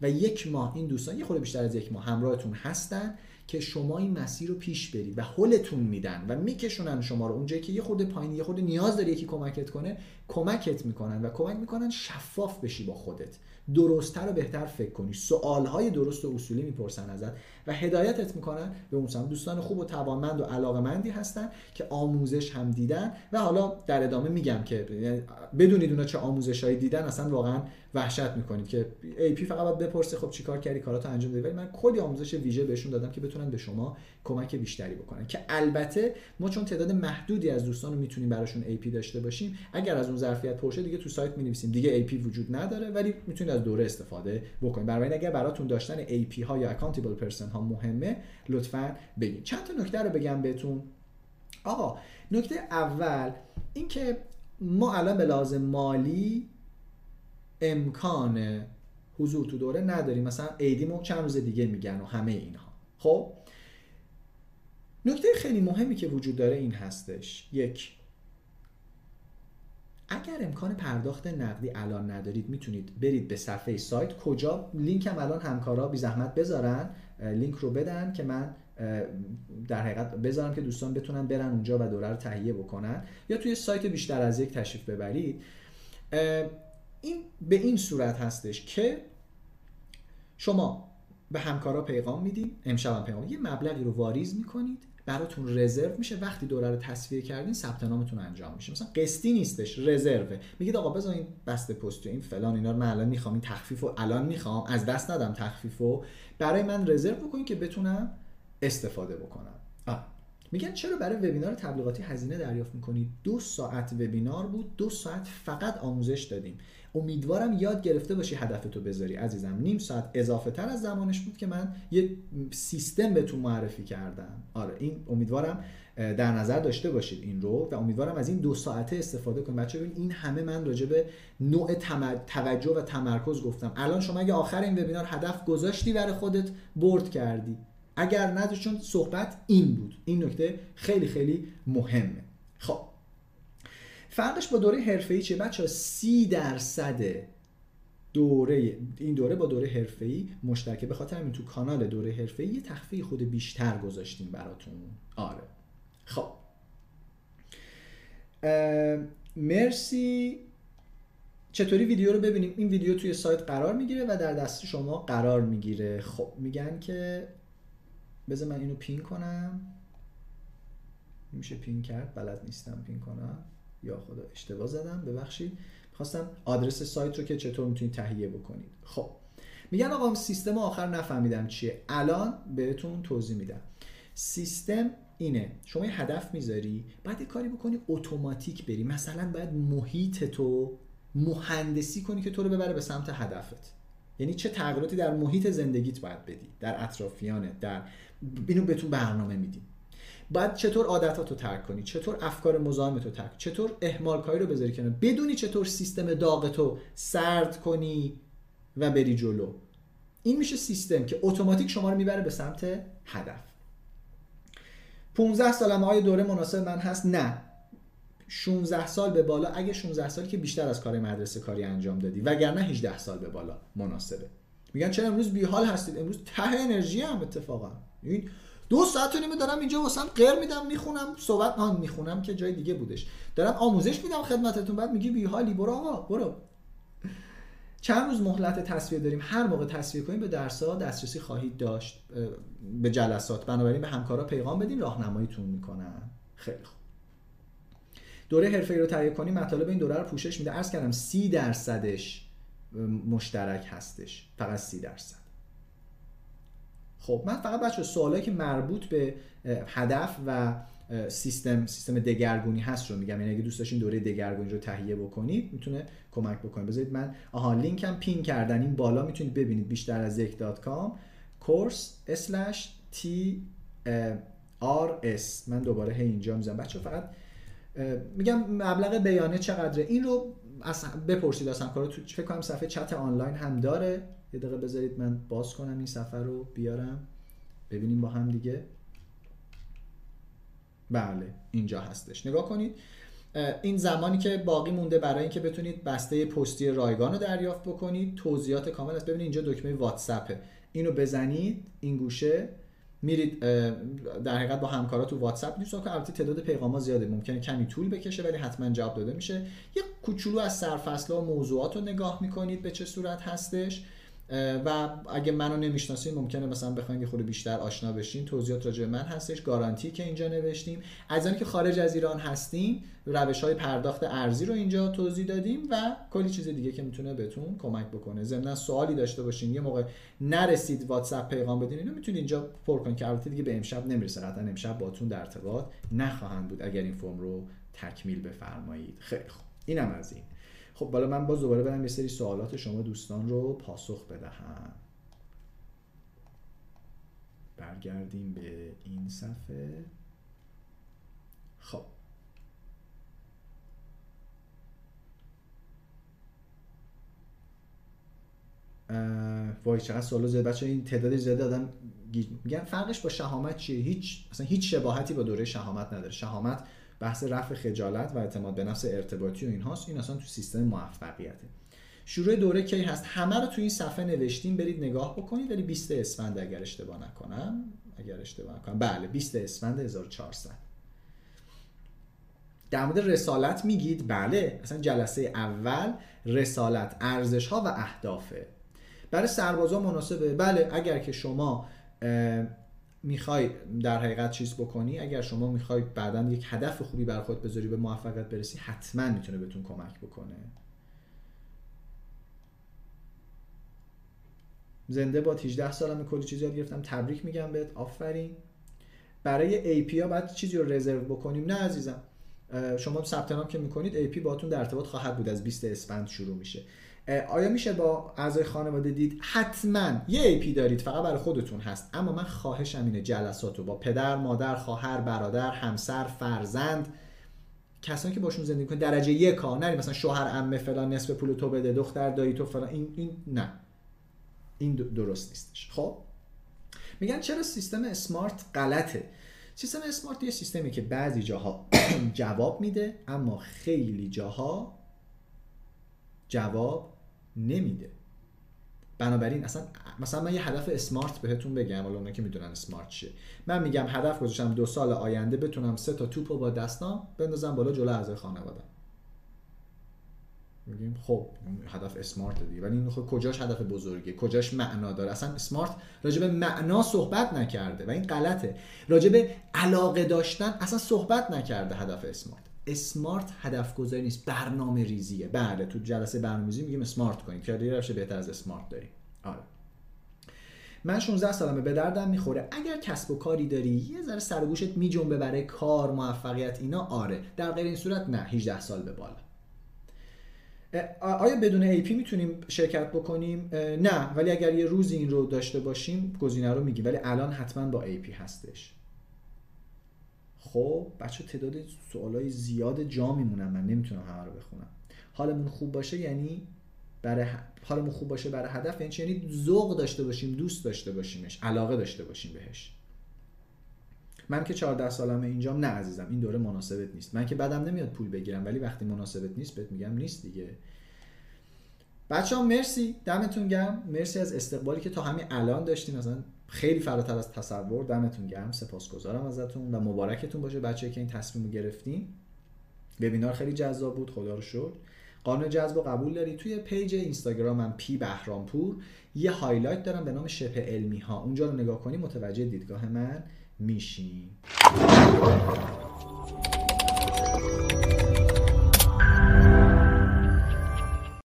و یک ماه این دوستان یه خورده بیشتر از یک ماه همراهتون هستن که شما این مسیر رو پیش برید و حلتون میدن و میکشونن شما رو. اونجایی که یه خورده پایین یه خورده نیاز داری یکی کمکت کنه کمکت می‌کنن و کمک می‌کنن شفاف بشی با خودت. درستتر و بهتر فکر کنی. سوالهای درست و اصولی می‌پرسن ازت و هدایتت می‌کنن به اون سمت. دوستان خوب و توانمند و علاقمندی هستن که آموزش هم دیدن و حالا در ادامه میگم که بدونید اونا چه آموزشهایی دیدن اصلا واقعا وحشت می‌کنید که ای پی فقط باید بپرسه خب چیکار کردی کاراتو انجام دادی؟ ولی من کلی آموزش ویژه بهشون دادم که بتونن به شما کمک بیشتری بکنن. که البته ما چون تعداد محدودی از دوستان رو می‌تونیم براشون AP داشته باشیم اگر از اون ظرفیت پرشه دیگه تو سایت می دیگه AP وجود نداره ولی می‌تونید از دوره استفاده بکنید. برای اگر براتون داشتن AP ها یا accountable person ها مهمه لطفا بگید چند تا نکته رو بگم بهتون؟ آقا نکته اول اینکه ما الان به لازم مالی امکان حضور تو دوره نداریم. مثلا ایدیمو چند روز دیگه میگن و همه اینها. خب؟ نکته خیلی مهمی که وجود داره این هستش. یک اگر امکان پرداخت نقدی الان ندارید می‌تونید برید به صفحه سایت. کجا؟ لینک هم الان همکارا بی زحمت بذارن. لینک رو بدن که من در حقیقت بذارم که دوستان بتونن برن اونجا و دوره رو تهیه بکنن. یا توی سایت بیشتر از یک تشریف ببرید. این به این صورت هستش که شما به همکارا پیغام می‌دید. امشب هم پیغام. یه مبلغی رو واریز می‌کنید. براتون رزرو میشه. وقتی دوره رو تصفیه کردین ثبت نامتون انجام میشه. مثلا قسطی نیستش رزروه میگید آقا بذار این بسته پستی این فلان اینا رو من الان می‌خوام این تخفیف رو الان می‌خوام از دست ندم تخفیف رو. برای من رزرو بکنید که بتونم استفاده بکنم. آه. میگن چرا برای وبینار تبلیغاتی هزینه دریافت می‌کنید؟ دو ساعت وبینار بود دو ساعت فقط آموزش دادیم. امیدوارم یاد گرفته باشی هدفتو بذاری عزیزم. نیم ساعت اضافه تر از زمانش بود که من یه سیستم بهتون معرفی کردم. آره این امیدوارم در نظر داشته باشید این رو و امیدوارم از این دو ساعته استفاده کنید. بچه ببین این همه من راجع به نوع توجه و تمرکز گفتم. الان شما اگه آخر این وبینار هدف گذاشتی برای خودت برد کردی. اگر نداشت چون صحبت این بود. این نکته خیلی خیلی مهمه. خب فرقش با دوره حرفه‌ای چیه؟ بچه 30 درصد دوره این دوره با دوره حرفه‌ای مشترکه. به خاطر همین تو کانال دوره حرفه‌ای یه تخفیف خود بیشتر گذاشتیم براتون. آره. خب. مرسی. چطوری ویدیو رو ببینیم؟ این ویدیو توی سایت قرار می‌گیره و در دست شما قرار می‌گیره. خب میگن که بذار من اینو پین کنم. میشه پین کرد؟ بلد نیستم پین کنم. یا خدا اشتباه زدم ببخشید. خواستم آدرس سایت رو که چطور می‌تونید تهیه بکنید. خب میگن آقا سیستم آخر نفهمیدم چیه. الان بهتون توضیح میدم. سیستم اینه شما یه هدف می‌ذاری بعد یه کاری بکنی اتوماتیک بری. مثلا باید محیط تو مهندسی کنی که تو رو ببره به سمت هدفت. یعنی چه تغییراتی در محیط زندگیت باید بدی؟ در اطرافیانت در اینو بهتون برنامه میدیم. بعد چطور عادتات رو ترک کنی؟ چطور افکار مزاحمت رو ترک چطور اهمال کاری رو بذاری کنار؟ بدونی چطور سیستم داغتو سرد کنی و بری جلو. این میشه سیستم که اتوماتیک شما رو می‌بره به سمت هدف. 15 سالم آیا دوره مناسب من هست. نه. 16 سال به بالا. اگه 16 سالی که بیشتر از کار مدرسه کاری انجام دادی. وگرنه 18 سال به بالا مناسبه. میگن چرا امروز بیحال هستید؟ امروز ته انرژی هم اتفاقا. این دو ساعت و دارم اینجا واسم غیر میدم می‌خونم صحبت آن می‌خونم که جای دیگه بودش. دارم آموزش میدم خدمتتون بعد میگی بیحالی برو آقا برو. چند روز مهلت تصویه داریم. هر موقع تصویه کنیم به درس ها دسترسی خواهید داشت به جلسات. بنابراین به همکارا پیغام بدین راهنماییتون می‌کنن. خیلی خوب. دوره حرفه‌ای رو تهیه کنیم مطالب این دوره رو پوشش میده. عرض کردم 30 درصدش مشترک هستش. فقط 30 درصد. خب من فقط بچه سوالایی که مربوط به هدف و سیستم سیستم دگرگونی هست رو میگم. یعنی اگه دوست داشتین دوره دگرگونی رو تهیه بکنید می‌تونه کمک بکنه. بذارید من آها لینکم pin کردن. این بالا می‌تونید ببینید. بیشتر از یک dot com. course slash TRS. من دوباره هی اینجا می‌زنم بچه فقط میگم مبلغ بیانه چقدره. این رو از بپرسید از همکارا تو فکر کنم صفحه چت آنلاین هم داره. یه دقیقه بذارید من باز کنم این صفحه رو بیارم ببینیم با هم دیگه. بله اینجا هستش. نگاه کنید این زمانی که باقی مونده برای اینکه بتونید بسته پستی رایگان رو دریافت بکنید توضیحات کامل است. ببینید اینجا دکمه واتساپه اینو بزنید این گوشه میرید در حقیقت با همکارا تو واتساپ نیست که البته تعداد پیغام ها زیاده ممکنه کمی طول بکشه ولی حتما جواب داده میشه. یه کوچولو از سرفصل و موضوعات رو نگاه می‌کنید به چه صورت هستش. و اگه منو نمی‌شناسین ممکنه مثلا بخواید یه خورده بیشتر آشنا بشین. توضیحات راجع من هستش. گارانتی که اینجا نوشتیم. از که خارج از ایران هستیم روش های پرداخت ارزی رو اینجا توضیح دادیم و کلی چیز دیگه که می‌تونه بهتون کمک بکنه. ضمن سوالی داشته باشین یه موقع نرسید واتساپ پیغام بدین اینو می‌تونید اینجا پر کنید که البته دیگه به امشب نمی‌رسه. قطعا امشب باتون در ارتباط نخواهند بود. اگر این فرم رو تکمیل بفرمایید. خیلی خوب. اینم از این. خب بالا من باز دوباره برم یه سری سوالات شما دوستان رو پاسخ بدهم. برگردیم به این صفحه. خب. وای چقدر سوالو زیاد. بچه این تعداد زیاد آدم میگن فرقش با شهامت چیه؟ هیچ اصلا هیچ شباهتی با دوره شهامت نداره. شهامت بحث رفع خجالت و اعتماد به نفس ارتباطی و اینهاست. این اصلا تو سیستم موفقیته. شروع دوره کی هست؟ همه رو تو این صفحه نوشتیم برید نگاه بکنید. ولی 20 اسفند اگر اشتباه نکنم اگر اشتباه نکنم. بله 20 اسفند 1400 در مورد رسالت میگید بله اصلا جلسه اول رسالت ارزش ها و اهدافه. برای سربازا مناسبه بله اگر که شما می‌خوای در حقیقت چیز بکنی اگر شما می‌خوای بعدا یک هدف خوبی بر خود بذاری به موفقیت برسی حتما می‌تونه بهتون کمک بکنه. زنده با 18 سالم کلی چیز یاد گرفتم. تبریک میگم بهت. آفرین. برای VIP ها باید چیزی رو رزرو بکنیم. نه عزیزم. شما ثبت نام که می‌کنید VIP باتون در ارتباط خواهد بود. از 20 اسفند شروع میشه. آیا میشه با اعضای خانواده دید؟ حتما. یه VIP دارید فقط برای خودتون هست. اما من خواهشم اینه جلسات رو با پدر مادر خواهر برادر همسر فرزند کسانی که باشون زندگی کنید درجه یک ها. نری مثلا شوهر عمه فلان نصف پول تو بده دختر دایی تو فلان. این این نه. این درست نیستش. خب؟ میگن چرا سیستم اسمارت غلطه؟ سیستم اسمارت یه سیستمی که بعضی جاها جواب میده اما خیلی جاها جواب نمیده. بنابراین اصلا مثلا من یه هدف اسمارت بهتون بگم حالا اونایی که می‌دونن اسمارت چیه. من میگم هدف گذاشتم دو سال آینده بتونم سه تا توپ با دستام بندازم بالا جلو اعضای خانواده میگیم خب هدف اسمارت دیگه. ولی این خب کجاش هدف بزرگه کجاش معنا داره؟ اصلا اسمارت راجع به معنا صحبت نکرده و این غلطه. راجع به علاقه داشتن اصلا صحبت نکرده هدف اسمارت اسمارت هدف گذاری نیست. برنامه ریزیه. بله تو جلسه برنامه‌ریزی میگیم اسمارت کنید که روش بهتر از اسمارت داریم. آره. من 16 سالمه به دردم می‌خوره. اگر کسب و کاری داری یه ذره سر گوشت میجنبه برای کار موفقیت اینا آره. در غیر این صورت نه 18 سال به بالا. آیا بدون ای پی می‌تونیم شرکت بکنیم؟ نه. ولی اگر یه روزی این رو داشته باشیم گزینه رو میگیم ولی الان حتما با ای پی هستش. خب بچه تعداد سوالای زیاد جا میمونم من نمی‌تونم همه رو بخونم. حالمون خوب باشه یعنی برای حالمون خوب باشه برای هدف یعنی یعنی ذوق داشته باشیم دوست داشته باشیمش علاقه داشته باشیم بهش. من که 14 سالمه اینجام نه عزیزم این دوره مناسبت نیست. من که بعدم نمیاد پول بگیرم ولی وقتی مناسبت نیست بهت میگم نیست دیگه. بچه ها مرسی. دمتون گرم. مرسی از استقبالی که تا همین الان داشتیم. مثلا خیلی فراتر از تصور. دمتون گرم. سپاسگزارم ازتون و مبارکتون باشه بچه که این تصمیم رو گرفتیم وبینار خیلی جذاب بود. خدا رو شکر. قانون جذب و قبول داری توی page اینستاگرامم پیام بهرامپور یه highlight دارم به نام شبه علمی ها اونجا رو نگاه کنی متوجه دیدگاه من میشین.